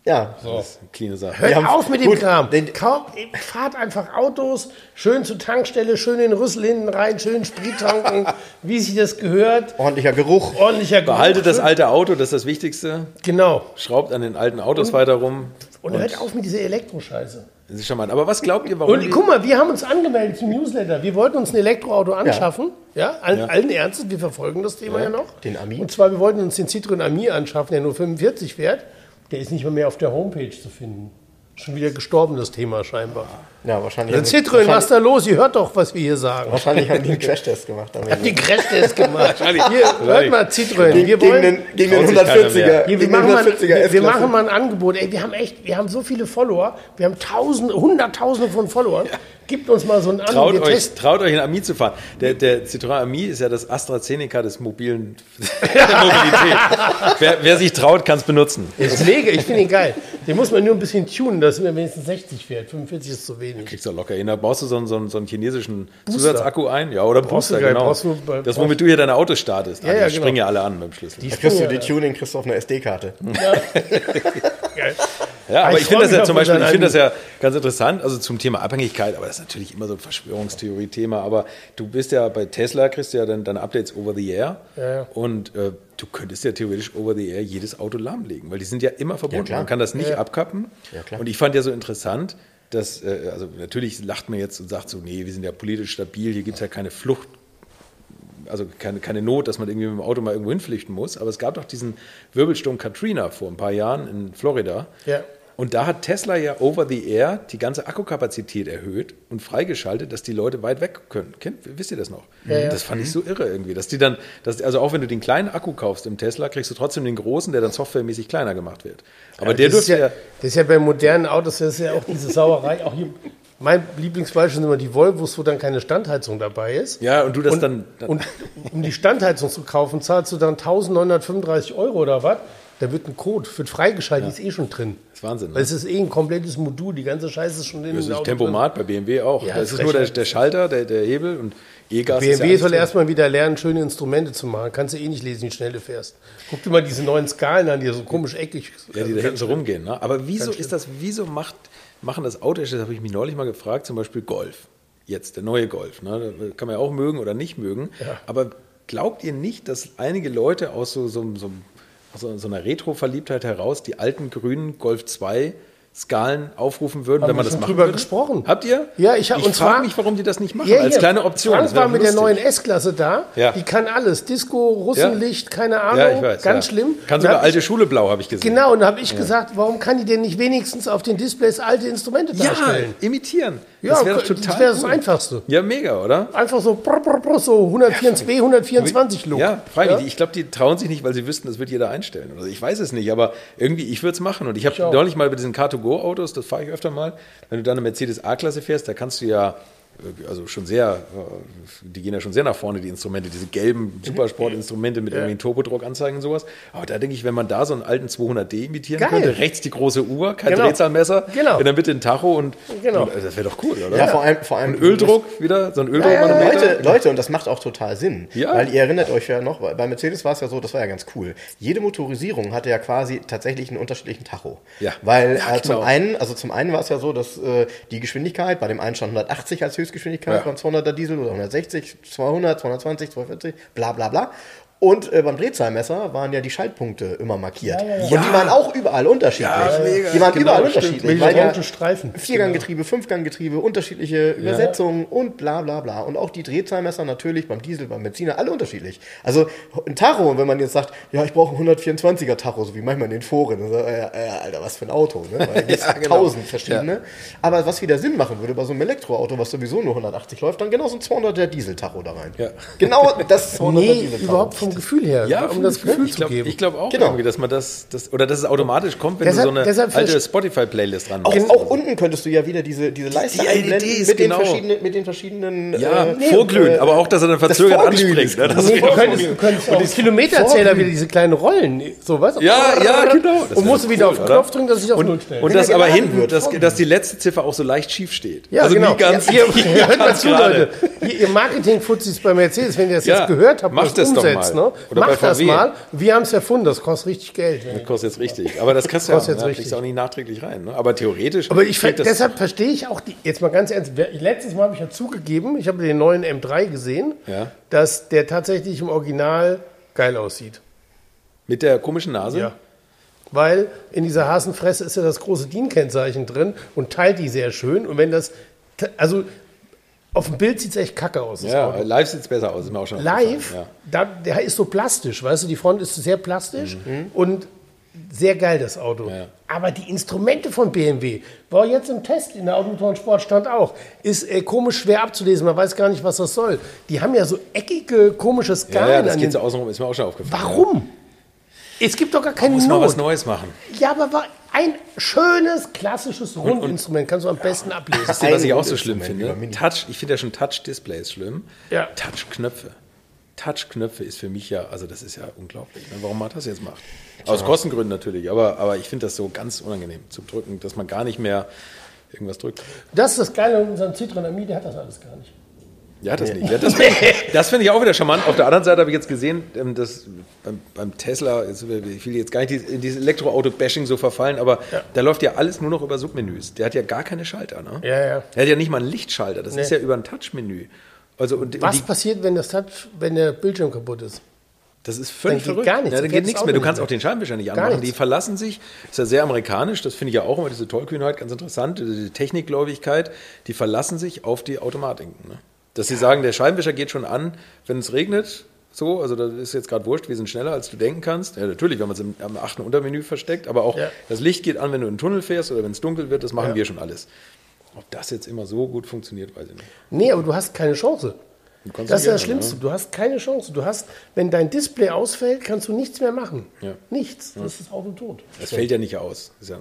Ja. Das ist eine cleane Sache. Hört auf mit dem gut, Kram. den- Kaum, fahrt einfach Autos, schön zur Tankstelle, schön in den Rüssel hinten rein, schön Sprit tanken, wie sich das gehört. Ordentlicher Geruch. Ordentlicher Geruch. Behaltet das alte Auto, das ist das Wichtigste. Genau. Schraubt an den alten Autos weiter rum. Und hört auf mit dieser Elektroscheiße. Das ist mal. Aber was glaubt ihr, warum? Und guck mal, wir haben uns angemeldet zum Newsletter. Wir wollten uns ein Elektroauto anschaffen. Ja, allen, Ja. allen Ernstes, wir verfolgen das Thema ja, noch. Den Ami. Und zwar, wir wollten uns den Citroën Ami anschaffen, der nur 45 fährt. Der ist nicht mal mehr auf der Homepage zu finden. Schon wieder gestorben, das Thema scheinbar. Ja, wahrscheinlich. Dann haben Citroën, was da los? Ihr hört doch, was wir hier sagen. wahrscheinlich haben die einen Crashtest gemacht. Ende. die Crashtest gemacht. Hier, hört mal, Citroën. Gegen, Wir gegen wollen, den, gegen den sich keiner 140er. mehr. Hier, wir, gegen den machen mal, 140er wir, machen mal ein Angebot. Ey, wir haben echt, wir haben so viele Follower. Wir haben tausende, hunderttausende von Followern. Gibt uns mal so einen an. Traut wir euch, traut euch, ein Ami zu fahren. Der, der Citroën Ami ist ja das AstraZeneca des mobilen der Mobilität. wer, wer sich traut, kann es benutzen. Ist mega, ich finde ihn geil. Den muss man nur ein bisschen tunen, dass er wenigstens 60 fährt. 45 ist zu wenig. Kriegst du locker hin. Da baust du so einen, so einen, so einen chinesischen Booster. Zusatzakku ein. Ja, oder Brauchst du Booster, geil, genau. brauchst du bei- das, womit du hier deine Autos startest. Ja, Ah, die ja, springen genau. ja alle an mit dem Schlüssel. Die Da kriegst du die Tuning, kriegst du auf eine SD-Karte. geil. Ja, aber ich ich, finde das ja zum Beispiel, ich finde das ja ganz interessant, also zum Thema Abhängigkeit, aber das ist natürlich immer so ein Verschwörungstheorie-Thema, aber du bist ja bei Tesla, kriegst ja dann deine Updates over the air Ja, ja. und äh, du könntest ja theoretisch over the air jedes Auto lahmlegen, weil die sind ja immer verbunden, klar. man kann das nicht Ja. abkappen Ja, und ich fand ja so interessant, dass, äh, also natürlich lacht man jetzt und sagt so, nee, wir sind ja politisch stabil, hier gibt es ja keine Flucht also keine, keine Not, dass man irgendwie mit dem Auto mal irgendwo hinflüchten muss. Aber es gab doch diesen Wirbelsturm Katrina vor ein paar Jahren in Florida. Ja. Und da hat Tesla ja over the air die ganze Akkukapazität erhöht und freigeschaltet, dass die Leute weit weg können. Kennt, wisst ihr das noch? Ja, ja. Das fand ich so irre irgendwie, dass die dann, dass, also auch wenn du den kleinen Akku kaufst im Tesla, kriegst du trotzdem den großen, der dann softwaremäßig kleiner gemacht wird. Aber der das, ist dürfte ja, ja, das ist ja bei modernen Autos, das ist ja auch diese Sauerei. Auch hier, mein Lieblingsbeispiel sind immer die Volvos, wo dann keine Standheizung dabei ist. ja, und du das und, dann, dann und um die Standheizung zu kaufen, zahlst du dann 1935 Euro oder was? Da wird ein Code, wird freigeschaltet, die ist eh schon drin. das ist Wahnsinn. Weil Ne? es ist eh ein komplettes Modul, die ganze Scheiße ist schon in Das dem ist Tempomat bei BMW auch. Ja, das ist nur der, der Schalter, der, der Hebel und E-Gas. ja BMW alles soll drin. erstmal wieder lernen, schöne Instrumente zu machen. Kannst du eh nicht lesen, wie schnell du fährst. Guck dir mal diese neuen Skalen an, die so komisch eckig Ja, die da hinten so rumgehen. Ne? Aber wieso ist das, wieso macht, machen das Autos, das habe ich mich neulich mal gefragt, zum Beispiel Golf. Jetzt, der neue Golf. Ne? Kann man ja auch mögen oder nicht mögen. Ja. Aber glaubt ihr nicht, dass einige Leute aus so, so, so, aus so, so einer Retro-Verliebtheit heraus die alten grünen Golf 2 Skalen aufrufen würden, Haben wenn man das machen drüber würde? gesprochen. Habt ihr? Ja, ich hab- ich frage mich, warum die das nicht machen, Ja, als kleine Option. Wär war mit der neuen S-Klasse da. Ja. Die kann alles. Disco, Russenlicht, keine Ahnung. Ja, ich weiß. Ganz ja. schlimm. Kann sogar alte ich, Schule blau, habe ich gesehen. Genau, und da habe ich gesagt, warum kann die denn nicht wenigstens auf den Displays alte Instrumente Ja, darstellen? imitieren. Ja, das wäre doch das total wäre das cool. Einfachste. Ja, mega, oder? Einfach so, brr, brr, brr, so 124, 124 Look. Ja, freilich. Ich glaube, die trauen sich nicht, weil sie wüssten, das wird jeder einstellen. Also ich weiß es nicht, aber irgendwie, ich würde es machen. Und ich habe neulich mal bei diesen Car2Go-Autos, das fahre ich öfter mal, wenn du dann eine Mercedes A-Klasse fährst, da kannst du ja also schon sehr, äh, die gehen ja schon sehr nach vorne, die Instrumente, diese gelben Supersport-Instrumente mit irgendwie Turbodruckanzeigen und sowas. Aber da denke ich, wenn man da so einen alten 200D imitieren Geil. könnte, rechts die große Uhr, kein Genau. Drehzahlmesser, Genau. in der Mitte ein Tacho und, Genau. und äh, das wäre doch cool, oder? Ja, vor allem, vor allem Und Öldruck wieder, so ein Öldruckmanometer. Leute, Leute, und das macht auch total Sinn. Ja. Weil ihr erinnert euch ja noch, bei Mercedes war es ja so, das war ja ganz cool. Jede Motorisierung hatte ja quasi tatsächlich einen unterschiedlichen Tacho. Ja. Weil Ja, äh, zum genau. einen, also zum einen war es ja so, dass äh, die Geschwindigkeit, bei dem einen stand 180 als Höchstgeschwindigkeit Ja. beim 200er Diesel oder 160, 200, 220, 240, bla bla bla. Und äh, beim Drehzahlmesser waren ja die Schaltpunkte immer markiert. Und Ja. die waren auch überall unterschiedlich. Ja. Die waren Genau, überall unterschiedlich. Weil ja Streifen. Vierganggetriebe, Fünfganggetriebe, unterschiedliche Übersetzungen und bla bla bla. Und auch die Drehzahlmesser natürlich beim Diesel, beim Benziner, alle unterschiedlich. Also ein Tacho, wenn man jetzt sagt, ja, ich brauche einen 124er Tacho, so wie manchmal in den Foren, dann sagt, ja, ja, Alter, was für ein Auto, ne? Weil es Ja, gibt genau. tausend verschiedene. Aber was wieder Sinn machen würde bei so einem Elektroauto, was sowieso nur 180 läuft, dann genau so ein 200er Diesel-Tacho da rein. Ja. Genau das 200er Nee, Diesel-Tacho. Vom Gefühl her, Ja, um das Gefühl ich zu glaub, geben. Ich glaube auch Genau. irgendwie, dass man das, das, oder dass es automatisch kommt, wenn Deshalb- du so eine alte Spotify-Playlist dran Auch, machst. auch unten könntest du ja wieder diese, diese Leiste Die einblenden LEDs, mit, den genau. verschiedenen, mit den verschiedenen Ja, äh, vorglühen, äh, aber auch, dass er dann das verzögert anspringt. ist Ne? Das Nee, wäre du auch könntest, du könntest auch Kilometerzähler wieder diese kleinen Rollen, so was? Ja, ja, genau. Das Und musst du wieder auf den? Knopf drücken, dass sich auf Null und, stellt. und er aber hinten, wird, dass, die letzte Ziffer auch so leicht schief steht. Ja, also genau. ihr, hört mal zu. Leute. Ihr, Marketing-Fuzis bei Mercedes, wenn ihr das jetzt gehört habt, macht und das doch mal. Ne? Oder bei macht das mal. Wir haben es erfunden, das kostet richtig Geld. Das kostet jetzt richtig. Aber das kannst du ja, jetzt auch nicht nachträglich rein. Ne? Aber theoretisch. Aber ich, deshalb verstehe ich auch, die, jetzt mal ganz ernst, letztes Mal habe ich ja zugegeben, ich habe den neuen M3 gesehen, Ja. dass der tatsächlich im Original geil aussieht. mit der komischen Nase. Ja. Weil in dieser Hasenfresse ist ja das große DIN-Kennzeichen drin und teilt die sehr schön. Und wenn das, also auf dem Bild sieht es echt kacke aus. das Ja, Auto. live sieht es besser aus, ist mir auch schon Live, aufgefallen, da, der ist so plastisch, weißt du, die Front ist sehr plastisch Mhm. und sehr geil, das Auto. Ja. Aber die Instrumente von BMW, war jetzt im Test in der Automotorensport stand auch, ist äh, komisch schwer abzulesen, man weiß gar nicht, was das soll. Die haben ja so eckige, komische Ja, Skalen ja, das an geht so außenrum, ist mir auch schon aufgefallen. Warum? Es gibt doch gar keine Muss mal Not. was Neues machen. Ja, aber war ein schönes, klassisches Rundinstrument, kannst du am besten ablesen. Wisst ihr, was ich auch so schlimm finde? Touch, ich finde ja schon Touch-Displays schlimm. Ja. Touch-Knöpfe. Touch-Knöpfe ist für mich ja, also das ist ja unglaublich, ne, warum man das jetzt macht. Aus Kostengründen natürlich, aber, aber ich finde das so ganz unangenehm zu drücken, dass man gar nicht mehr irgendwas drückt. Das ist das Geile an unserem Citroen Ami, der hat das alles gar nicht. Ja, das nicht. Ja, das finde ich auch wieder charmant. Auf der anderen Seite habe ich jetzt gesehen, ähm, dass beim, beim Tesla, ich will jetzt gar nicht in dieses Elektroauto-Bashing so verfallen, aber da läuft ja alles nur noch über Submenüs. Der hat ja gar keine Schalter. Ne? Ja, ja. Er hat ja nicht mal einen Lichtschalter. Das Nee. ist ja über ein Touchmenü. Also, und, Was und die, passiert, wenn das Touch, wenn der Bildschirm kaputt ist? das ist völlig verrückt. gar nichts. Ja, Dann dann geht nichts mehr. Du kannst auch den Scheinwischer nicht Gar anmachen. Die verlassen sich, ist ja sehr amerikanisch, das finde ich ja auch immer, diese Tollkühnheit ganz interessant, diese Technikgläubigkeit, die verlassen sich auf die Automatiken. Ne? Dass sie sagen, der Scheinwischer geht schon an, wenn es regnet, so, also das ist jetzt gerade wurscht, wir sind schneller, als du denken kannst. Ja, natürlich, wenn man es im, am achten Untermenü versteckt, aber auch Ja. das Licht geht an, wenn du in den Tunnel fährst oder wenn es dunkel wird, das machen Ja. wir schon alles. Ob das jetzt immer so gut funktioniert, weiß ich nicht. Nee, aber du hast keine Chance. Das ist das Schlimmste. Du hast keine Chance. Du hast, wenn dein Display ausfällt, kannst du nichts mehr machen. Ja. Nichts. Das ist Auto tot. Das fällt ja nicht aus. Ist ja,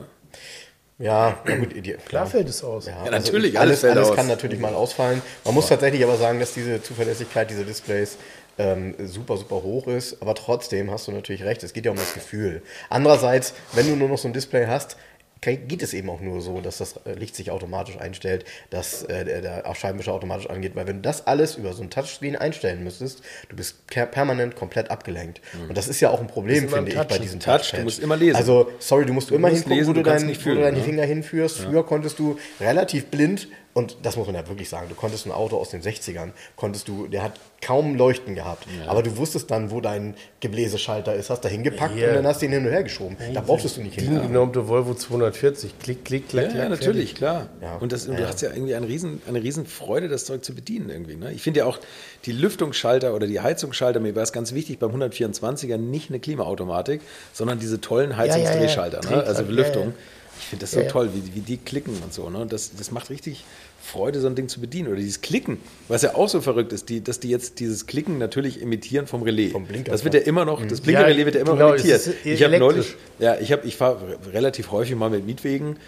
Ja, na gut, die, Klar fällt es aus. Ja, Ja, natürlich, alles, alles fällt alles aus. kann natürlich mal ausfallen. Man muss tatsächlich aber sagen, dass diese Zuverlässigkeit dieser Displays ähm, super, super hoch ist. Aber trotzdem hast du natürlich recht, es geht ja um das Gefühl. Andererseits, wenn du nur noch so ein Display hast, geht es eben auch nur so, dass das äh, Licht sich automatisch einstellt, dass äh, der, der Scheibenwischer automatisch angeht. Weil wenn du das alles über so ein Touchscreen einstellen müsstest, du bist per permanent komplett abgelenkt. Und das ist ja auch ein Problem, finde ich, bei diesen Touch, du musst immer lesen. Also, sorry, du musst immer musst hingucken, lesen, wo du, du dein, nicht wo fühlen, du deine ne? Finger hinführst. Früher konntest du relativ blind, und das muss man ja wirklich sagen, du konntest ein Auto aus den 60ern, konntest du, der hat kaum Leuchten gehabt, aber du wusstest dann, wo dein Gebläseschalter ist, hast da hingepackt Hier. und dann hast du ihn hin und her geschoben. Da brauchtest du nicht hin. DIN-genormte Volvo 240. Klick, klick, klack, Ja, klack. ja, natürlich, fertig. klar. Ja. Und, das, und du hast ja irgendwie eine riesen, eine riesen Freude, das Zeug zu bedienen irgendwie. Ne? Ich finde ja auch die Lüftungsschalter oder die Heizungsschalter, mir war es ganz wichtig beim 124er nicht eine Klimaautomatik, sondern diese tollen Heizungsdrehschalter, ja. ne? also Belüftung. Ich finde das so Ja, toll, wie, wie die klicken und so. Ne? Das, das macht richtig Freude, so ein Ding zu bedienen. Oder dieses Klicken, was ja auch so verrückt ist, die, dass die jetzt dieses Klicken natürlich imitieren vom Relais. Vom Blinker, das wird ja immer noch, das Blinkerrelais wird ja immer genau, noch imitiert. Ich habe neulich, ja, ich, hab, ich fahre relativ häufig mal mit Mietwegen.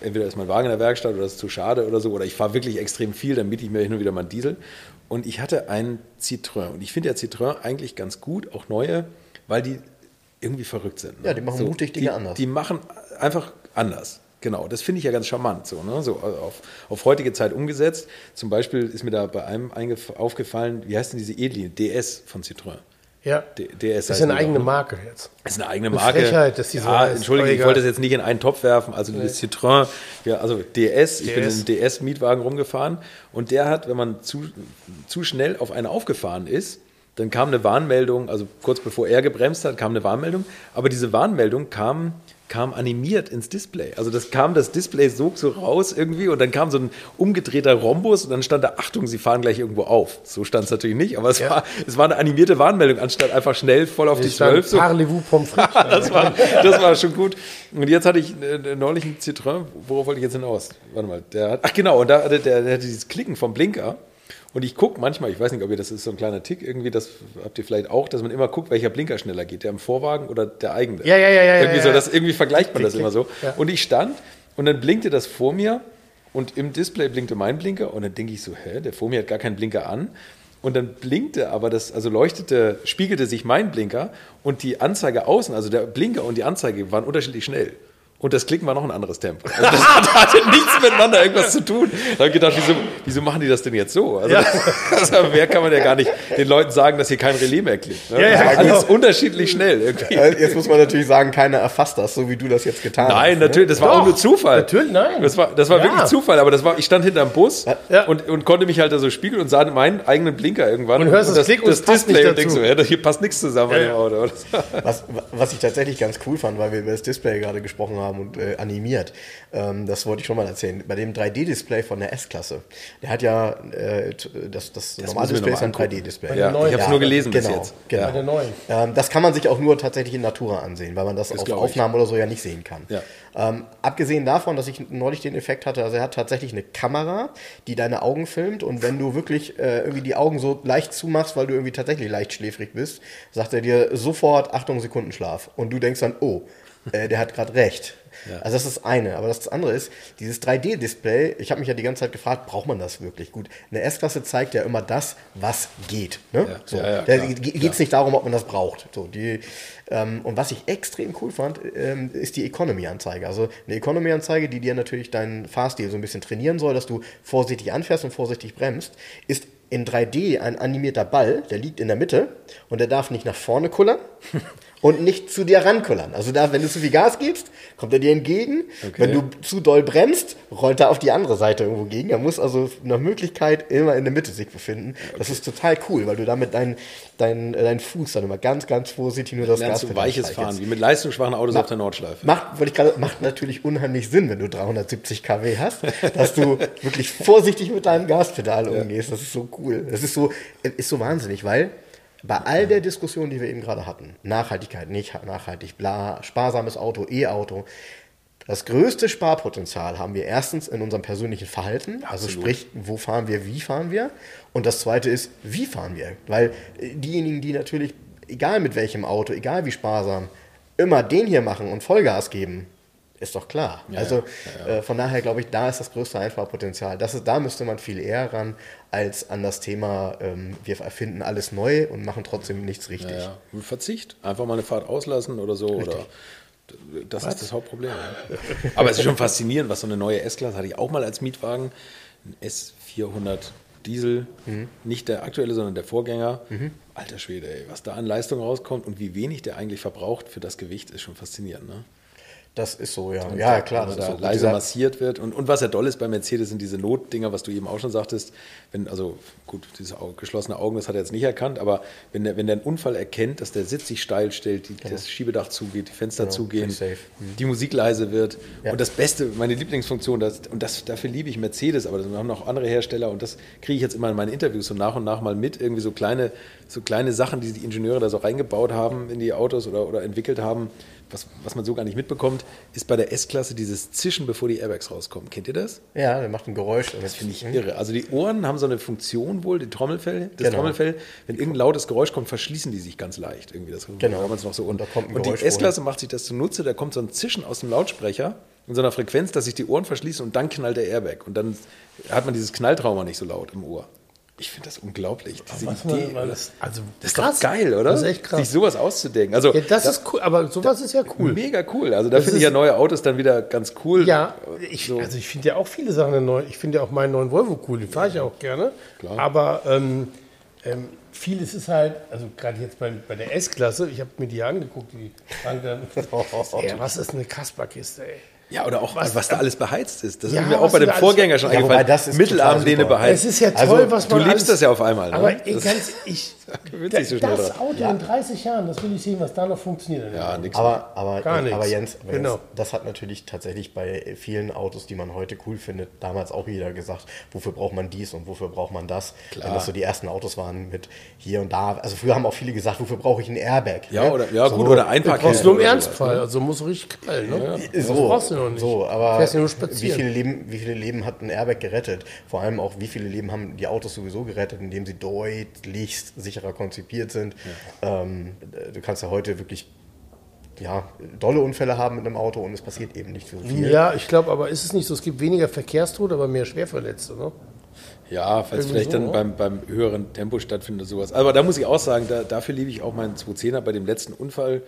Entweder ist mein Wagen in der Werkstatt oder ist zu schade oder so. Oder ich fahre wirklich extrem viel, dann miete ich mir hin und wieder mal einen Diesel. Und ich hatte einen Citroën. Und ich finde ja Citroën eigentlich ganz gut, auch neue, weil die irgendwie verrückt sind. ne? Ja, die machen mutig Dinge die, anders. Die machen einfach anders. Genau, das finde ich ja ganz charmant, so, ne? so auf, auf heutige Zeit umgesetzt. Zum Beispiel ist mir da bei einem aufgefallen, wie heißt denn diese E-Linie? DS von Citroën. Ja. D- DS das ist heißt eine eigene ne? Marke jetzt. Das ist eine eigene Eine Marke. Frechheit, dass die so ja. Entschuldige, ich wollte das jetzt nicht in einen Topf werfen. Also dieses Citroën, ja, also DS, ich bin in DS. einem DS-Mietwagen rumgefahren und der hat, wenn man zu, zu schnell auf einen aufgefahren ist, dann kam eine Warnmeldung, also kurz bevor er gebremst hat, kam eine Warnmeldung, aber diese Warnmeldung kam, kam animiert ins Display. Also das kam das Display so, so raus irgendwie und dann kam so ein umgedrehter Rhombus und dann stand da, Achtung, Sie fahren gleich irgendwo auf. So stand es natürlich nicht, aber es, Ja. war, es war eine animierte Warnmeldung, anstatt einfach schnell voll auf die Ich stand 12 so. Parlez-vous Pommes frites. das, war, das war schon gut. Und jetzt hatte ich äh, neulich einen Citroën. Worauf wollte ich jetzt hinaus? Warte mal. Der hat, ach genau, und da hatte der, der hatte dieses Klicken vom Blinker. Und ich gucke manchmal, ich weiß nicht, ob ihr das ist so ein kleiner Tick irgendwie, das habt ihr vielleicht auch, dass man immer guckt, welcher Blinker schneller geht, der im Vorwagen oder der eigene. Ja, ja, ja, ja, Irgendwie ja, so, ja. das irgendwie vergleicht man Klick, das immer so. Ja. Und ich stand und dann blinkte das vor mir und im Display blinkte mein Blinker und dann denke ich so, hä, der vor mir hat gar keinen Blinker an. Und dann blinkte aber das, also leuchtete, spiegelte sich mein Blinker und die Anzeige außen, also der Blinker und die Anzeige waren unterschiedlich schnell. Und das Klicken war noch ein anderes Tempo. Also das hatte nichts miteinander irgendwas zu tun. Da habe ich gedacht, wieso, wieso machen die das denn jetzt so? Also, das, also mehr kann man ja gar nicht den Leuten sagen, dass hier kein Relais mehr klickt. Ne? Ja, ja, alles genau. unterschiedlich schnell irgendwie. Äh, Jetzt muss man natürlich sagen, keiner erfasst das, so wie du das jetzt getan hast. Nein, ne? natürlich, das war Doch, auch nur Zufall. natürlich, nein. Das war, das war Ja. wirklich Zufall, aber das war, ich stand hinterm Bus Ja. und, und konnte mich halt da so spiegeln und sah meinen eigenen Blinker irgendwann. Und hörst das Klick und das Display und denkst so, dazu. ja, hier passt nichts zusammen Ja, an dem ja. Auto. Was, was ich tatsächlich ganz cool fand, weil wir über das Display gerade gesprochen haben und äh, animiert, ähm, das wollte ich schon mal erzählen. Bei dem 3D-Display von der S-Klasse, der hat ja äh, t- das, das, normale müssen wir Display ist ein mal angucken. 3D-Display. Ja, ich habe es Ja, nur gelesen genau, bis jetzt. genau. Bei der neuen. Ähm, das kann man sich auch nur tatsächlich in Natura ansehen, weil man das, auf glaub ich. Aufnahmen oder so ja nicht sehen kann. Ja. Ähm, abgesehen davon, dass ich neulich den Effekt hatte, also er hat tatsächlich eine Kamera, die deine Augen filmt und wenn du wirklich äh, irgendwie die Augen so leicht zumachst, weil du irgendwie tatsächlich leicht schläfrig bist, sagt er dir sofort Achtung Sekundenschlaf und du denkst dann, oh, äh, der hat gerade recht. Also das ist das eine, aber das andere ist, dieses 3D-Display, ich habe mich ja die ganze Zeit gefragt, braucht man das wirklich? Gut, eine S-Klasse zeigt ja immer das, was geht. Ne? Ja, so. ja, ja, da geht es nicht darum, ob man das braucht. So, die, ähm, und was ich extrem cool fand, ähm, ist die Economy-Anzeige. Also eine Economy-Anzeige, die dir natürlich deinen Fahrstil so ein bisschen trainieren soll, dass du vorsichtig anfährst und vorsichtig bremst, ist in 3D ein animierter Ball, der liegt in der Mitte und der darf nicht nach vorne kullern und nicht zu dir rankullern. Also da, wenn du zu viel Gas gibst, kommt er dir entgegen. Wenn du zu doll bremst, rollt er auf die andere Seite irgendwo gegen. Er muss also nach Möglichkeit immer in der Mitte sich befinden. Das ist total cool, weil du damit deinen dein, deinen Fuß dann immer ganz, ganz vorsichtig nur das Lernst Gas du weiches Fahren, wie mit leistungsschwachen Autos auf der Nordschleife. Macht, wollte ich gerade, macht natürlich unheimlich Sinn, wenn du 370 kW hast, dass du wirklich vorsichtig mit deinem Gaspedal umgehst. Das ist so cool. Das ist so, ist so wahnsinnig, weil bei all der Diskussion, die wir eben gerade hatten, Nachhaltigkeit, nicht nachhaltig, bla, sparsames Auto, E-Auto, das größte Sparpotenzial haben wir erstens in unserem persönlichen Verhalten, also Absolut. sprich, wo fahren wir, wie fahren wir. Und das zweite ist, wie fahren wir? Weil äh, diejenigen, die natürlich, egal mit welchem Auto, egal wie sparsam, immer den hier machen und Vollgas geben, ist doch klar. also Äh, von daher glaube ich, da ist das größte Einsparpotenzial. Das ist, da müsste man viel eher ran als an das Thema, ähm, wir erfinden alles neu und machen trotzdem nichts richtig. Ja, ja. Verzicht. Einfach mal eine Fahrt auslassen oder so. Oder das ist das Hauptproblem. ja. Aber es ist schon faszinierend, was so eine neue S-Klasse hatte ich auch mal als Mietwagen. Ein S400 Diesel, nicht der aktuelle, sondern der Vorgänger. Alter Schwede, ey, was da an Leistung rauskommt und wie wenig der eigentlich verbraucht für das Gewicht, ist schon faszinierend. Ne? Das ist so, ja. Ja, klar. Wenn da so. leise massiert wird. Und, und was ja doll ist bei Mercedes sind diese Notdinger, was du eben auch schon sagtest. Wenn, also gut, diese Au- geschlossene Augen, das hat er jetzt nicht erkannt, aber wenn der, wenn der einen Unfall erkennt, dass der Sitz sich steil stellt, die, das Schiebedach zugeht, die Fenster Genau, zugehen, safe. die Musik leise wird. Ja. Und das Beste, meine Lieblingsfunktion, das, und das, dafür liebe ich Mercedes, aber das haben noch andere Hersteller und das kriege ich jetzt immer in meinen Interviews so nach und nach mal mit. Irgendwie so kleine, so kleine Sachen, die die Ingenieure da so reingebaut haben in die Autos oder, oder entwickelt haben, was, was man so gar nicht mitbekommt, ist bei der S-Klasse dieses Zischen, bevor die Airbags rauskommen. Kennt ihr das? Ja, der macht ein Geräusch. Das finde ich irre. Also die Ohren haben so eine Funktion wohl, die Trommelfell, das Genau. Trommelfell, wenn irgendein lautes Geräusch kommt, verschließen die sich ganz leicht. Irgendwie das Genau. es noch so. Und, Da kommt ein und die S-Klasse macht sich das zunutze, da kommt so ein Zischen aus dem Lautsprecher in so einer Frequenz, dass sich die Ohren verschließen und dann knallt der Airbag. Und dann hat man dieses Knalltrauma nicht so laut im Ohr. Ich finde das unglaublich. Diese Idee. man- das, also, das ist doch geil, oder? Das ist echt krass. Sich sowas auszudenken. Also, ja, das ist cool, aber sowas ist ja cool. Mega cool. Also da Das finde ich ja neue Autos dann wieder ganz cool. Ja, ich, So. also ich finde ja auch viele Sachen neu. Ich finde ja auch meinen neuen Volvo cool, den fahre ich ja auch gerne. Klar. Aber ähm, ähm, vieles ist halt, also gerade jetzt bei, bei der S-Klasse, ich habe mir die angeguckt, die waren dann, ey, was ist eine Kasperkiste, ey? Ja, oder auch, was, Was- da alles beheizt ist. Das Ja, ist mir auch bei du dem Vorgänger schon Ja, eingefallen. das ist super. beheizt. Es ist ja toll, Also, was du man liebst alles, das ja auf einmal, ne? Aber ey, Das- ganz, ich, da, so schnell das. Auto in 30 Jahren, das will ich sehen, was da noch funktioniert. Ja, nix. Aber, aber, Gar nichts. aber Jens, aber Genau. Jens, das hat natürlich tatsächlich bei vielen Autos, die man heute cool findet, damals auch jeder gesagt, wofür braucht man dies und wofür braucht man das. Klar. Wenn das so die ersten Autos waren mit hier und da. Also früher haben auch viele gesagt, wofür brauche ich ein Airbag? Ja, ne? oder, ja So, gut, oder Du Einparkhilfe. brauchst nur im Ernstfall, ne? also muss richtig knallen. Ne? Das So, brauchst du noch nicht. so aber Fährst ja nur wie spazieren. viele, Leben, wie viele Leben hat ein Airbag gerettet? Vor allem auch, wie viele Leben haben die Autos sowieso gerettet, indem sie deutlich sicherer konzipiert sind. Ähm, du kannst ja heute wirklich ja, dolle Unfälle haben mit einem Auto und es passiert eben nicht so viel. Ja, ich glaube, aber ist es nicht so, es gibt weniger Verkehrstote, aber mehr Schwerverletzte, ne? Ja, falls vielleicht so, dann oder? beim, beim höheren Tempo stattfindet oder sowas. Aber da muss ich auch sagen, da, dafür liebe ich auch meinen 210er bei dem letzten Unfall.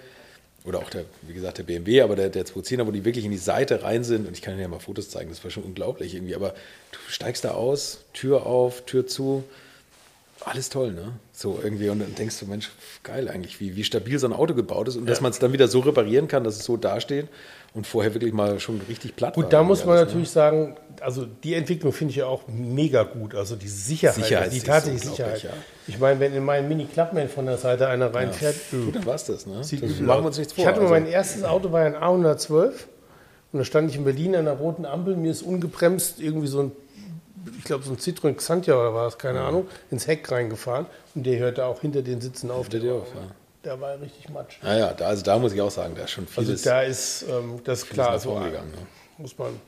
Oder auch der, wie gesagt, der BMW, aber der, der 210er, wo die wirklich in die Seite rein sind. Und ich kann dir ja mal Fotos zeigen, das war schon unglaublich irgendwie. Aber du steigst da aus, Tür auf, Tür zu. Alles toll, ne? So irgendwie. Und dann denkst du, Mensch, geil eigentlich, wie, wie stabil so ein Auto gebaut ist und dass man es dann wieder so reparieren kann, dass es so dasteht und vorher wirklich mal schon richtig platt war. Gut, da muss man alles, ne? natürlich sagen, also die Entwicklung finde ich ja auch mega gut. Also die Sicherheit, Sicherheit die tatsächliche Sicherheit. ja. Ich meine, wenn in meinen Mini-Clubman von der Seite einer reinfährt, Ja. Gut, dann war es das, ne? sieht das machen wir uns nichts vor. Ich hatte mal also. mein erstes Auto war ein A112 und da stand ich in Berlin an der roten Ampel, mir ist ungebremst irgendwie so ein, ich glaube so ein Citroën Xantia oder war es, keine Ahnung, ins Heck reingefahren und der hörte auch hinter den Sitzen auf. Hinter dir auf, ja. Der war richtig matsch. Naja, da, also da muss ich auch sagen, da ist schon Also vieles, da ist ähm, das ist klar, so gegangen. Ne? muss man.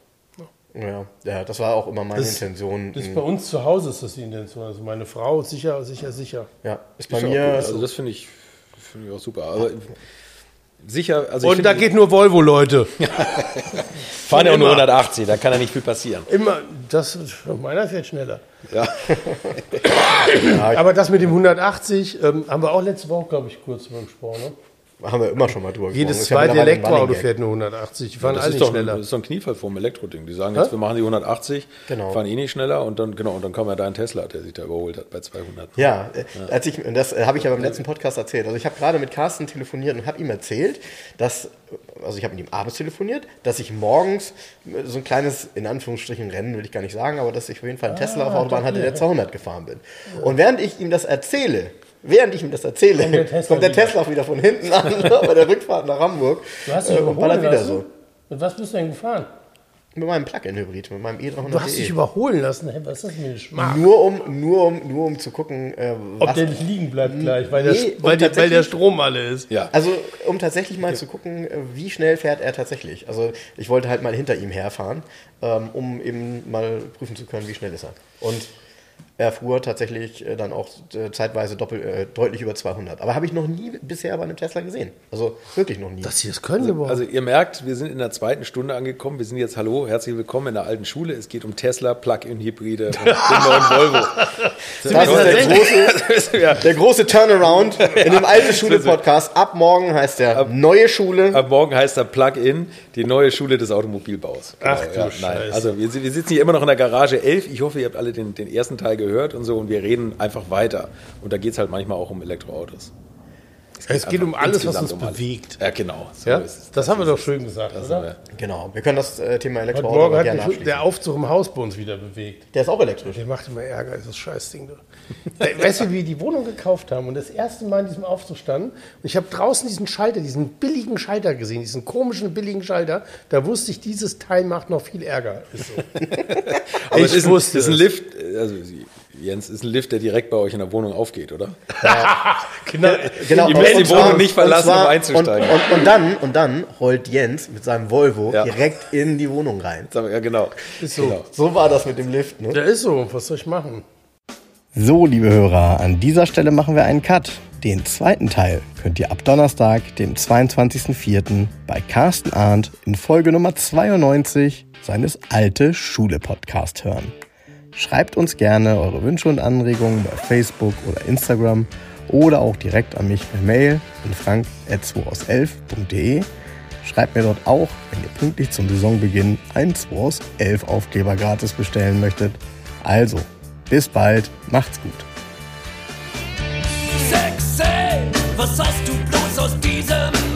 Ja, ja, das war auch immer meine Das- Intention. Das ist bei uns zu Hause ist das die Intention. Also meine Frau sicher, sicher, sicher. ja, ist bei Ist ja mir. Also das finde ich, finde ich auch super. Aber sicher, also ich Und da geht nur Volvo, Leute. fahren ja nur immer. 180, da kann ja nicht viel passieren. Immer, das, meiner fährt schneller. Ja. Aber das mit dem 180 ähm, haben wir auch letzte Woche, glaube ich, kurz drüber gesprochen. Ne? Haben wir immer schon mal drüber Jedes ja zweite Elektroauto fährt nur 180. Die fahren Das alle ist, doch, schneller. das ist doch ein Kniefall vom Elektroding. Die sagen jetzt, Hä? wir machen die 180, Genau. fahren eh nicht schneller und dann, genau, und dann kam ja da ein Tesla, der sich da überholt hat bei 200. Ja, äh, als ich, das äh, habe ich ja beim letzten Podcast erzählt. Also ich habe gerade mit Carsten telefoniert und habe ihm erzählt, dass, also ich habe mit ihm abends telefoniert, dass ich morgens äh, so ein kleines, in Anführungsstrichen Rennen will ich gar nicht sagen, aber dass ich auf jeden Fall einen Tesla auf der Autobahn hatte, der 200 gefahren bin. Und während ich ihm das erzähle, während ich ihm das erzähle, Kommt der Tesla kommt der wieder. Tesla auch wieder von hinten an, bei der Rückfahrt nach Hamburg. Du hast dich Äh, und überholen wieder lassen? so. Mit was bist du denn gefahren? Mit meinem Plug-in-Hybrid, mit meinem E300 Du hast dich überholen lassen. Hey, was ist das für ein Geschmack? nur um, nur um, nur um zu gucken, äh, Ob der nicht liegen bleibt gleich, weil, Nee, der, weil, der, weil der Strom alle ist. Ja. Also, um tatsächlich mal zu gucken, äh, wie schnell fährt er tatsächlich. Also, ich wollte halt mal hinter ihm herfahren, ähm, um eben mal prüfen zu können, wie schnell ist er. Und er fuhr tatsächlich äh, dann auch äh, zeitweise doppel, äh, deutlich über 200. Aber habe ich noch nie bisher bei einem Tesla gesehen. Also, wirklich noch nie. Dass sie das können überhaupt. Also ihr merkt, wir sind in der zweiten Stunde angekommen. Wir sind jetzt, hallo, herzlich willkommen in der alten Schule. Es geht um Tesla, Plug-in-Hybride und den neuen Volvo. das ist der große, ja. der große Turnaround in dem alten Schule-Podcast. Ab morgen heißt der Neue Schule. Ab morgen heißt er Plug-in, die neue Schule des Automobilbaus. Genau, Ach du Scheiße. Also wir, wir sitzen hier immer noch in der Garage 11. Ich hoffe, ihr habt alle den, den ersten Teil gehört und so und wir reden einfach weiter. Und da geht es halt manchmal auch um Elektroautos. Es geht um Einfach alles, was uns um alles. bewegt. Ja, genau. So Ja? ist es. Das haben wir ist doch es. schön gesagt, Das oder? wir. Genau, wir können das äh, Thema Heute Elektroauto Morgen hat gerne mich abschließen. der Aufzug im Haus bei uns wieder bewegt. Der ist auch elektrisch. Der macht immer Ärger, dieses Scheißding. Du. Äh, weißt du, wie wir die Wohnung gekauft haben und das erste Mal in diesem Aufzug standen? Und ich habe draußen diesen Schalter, diesen billigen Schalter gesehen, diesen komischen billigen Schalter. Da wusste ich, dieses Teil macht noch viel Ärger. Ist so. Aber Ich es ist, ein, wusste es ist ein es. Lift, also Jens, ist ein Lift, der direkt bei euch in der Wohnung aufgeht, oder? Genau. Genau, Ihr müsst die Wohnung zwar- nicht verlassen, zwar- um einzusteigen. Und, und, und, dann, und dann rollt Jens mit seinem Volvo Ja. direkt in die Wohnung rein. Ja, genau. Ist so. Genau. So war das mit dem Lift. Ne? Ja, ist so. Was soll ich machen? So, liebe Hörer, an dieser Stelle machen wir einen Cut. Den zweiten Teil könnt ihr ab Donnerstag, dem 22.04. bei Carsten Arndt in Folge Nummer 92 seines Alte Schule Podcast hören. Schreibt uns gerne eure Wünsche und Anregungen bei Facebook oder Instagram oder auch direkt an mich per Mail an frank.2aus11.de. Schreibt mir dort auch, wenn ihr pünktlich zum Saisonbeginn einen 2 aus 11 Aufkleber gratis bestellen möchtet. Also, bis bald, macht's gut. Sexy, was hast du bloß aus diesem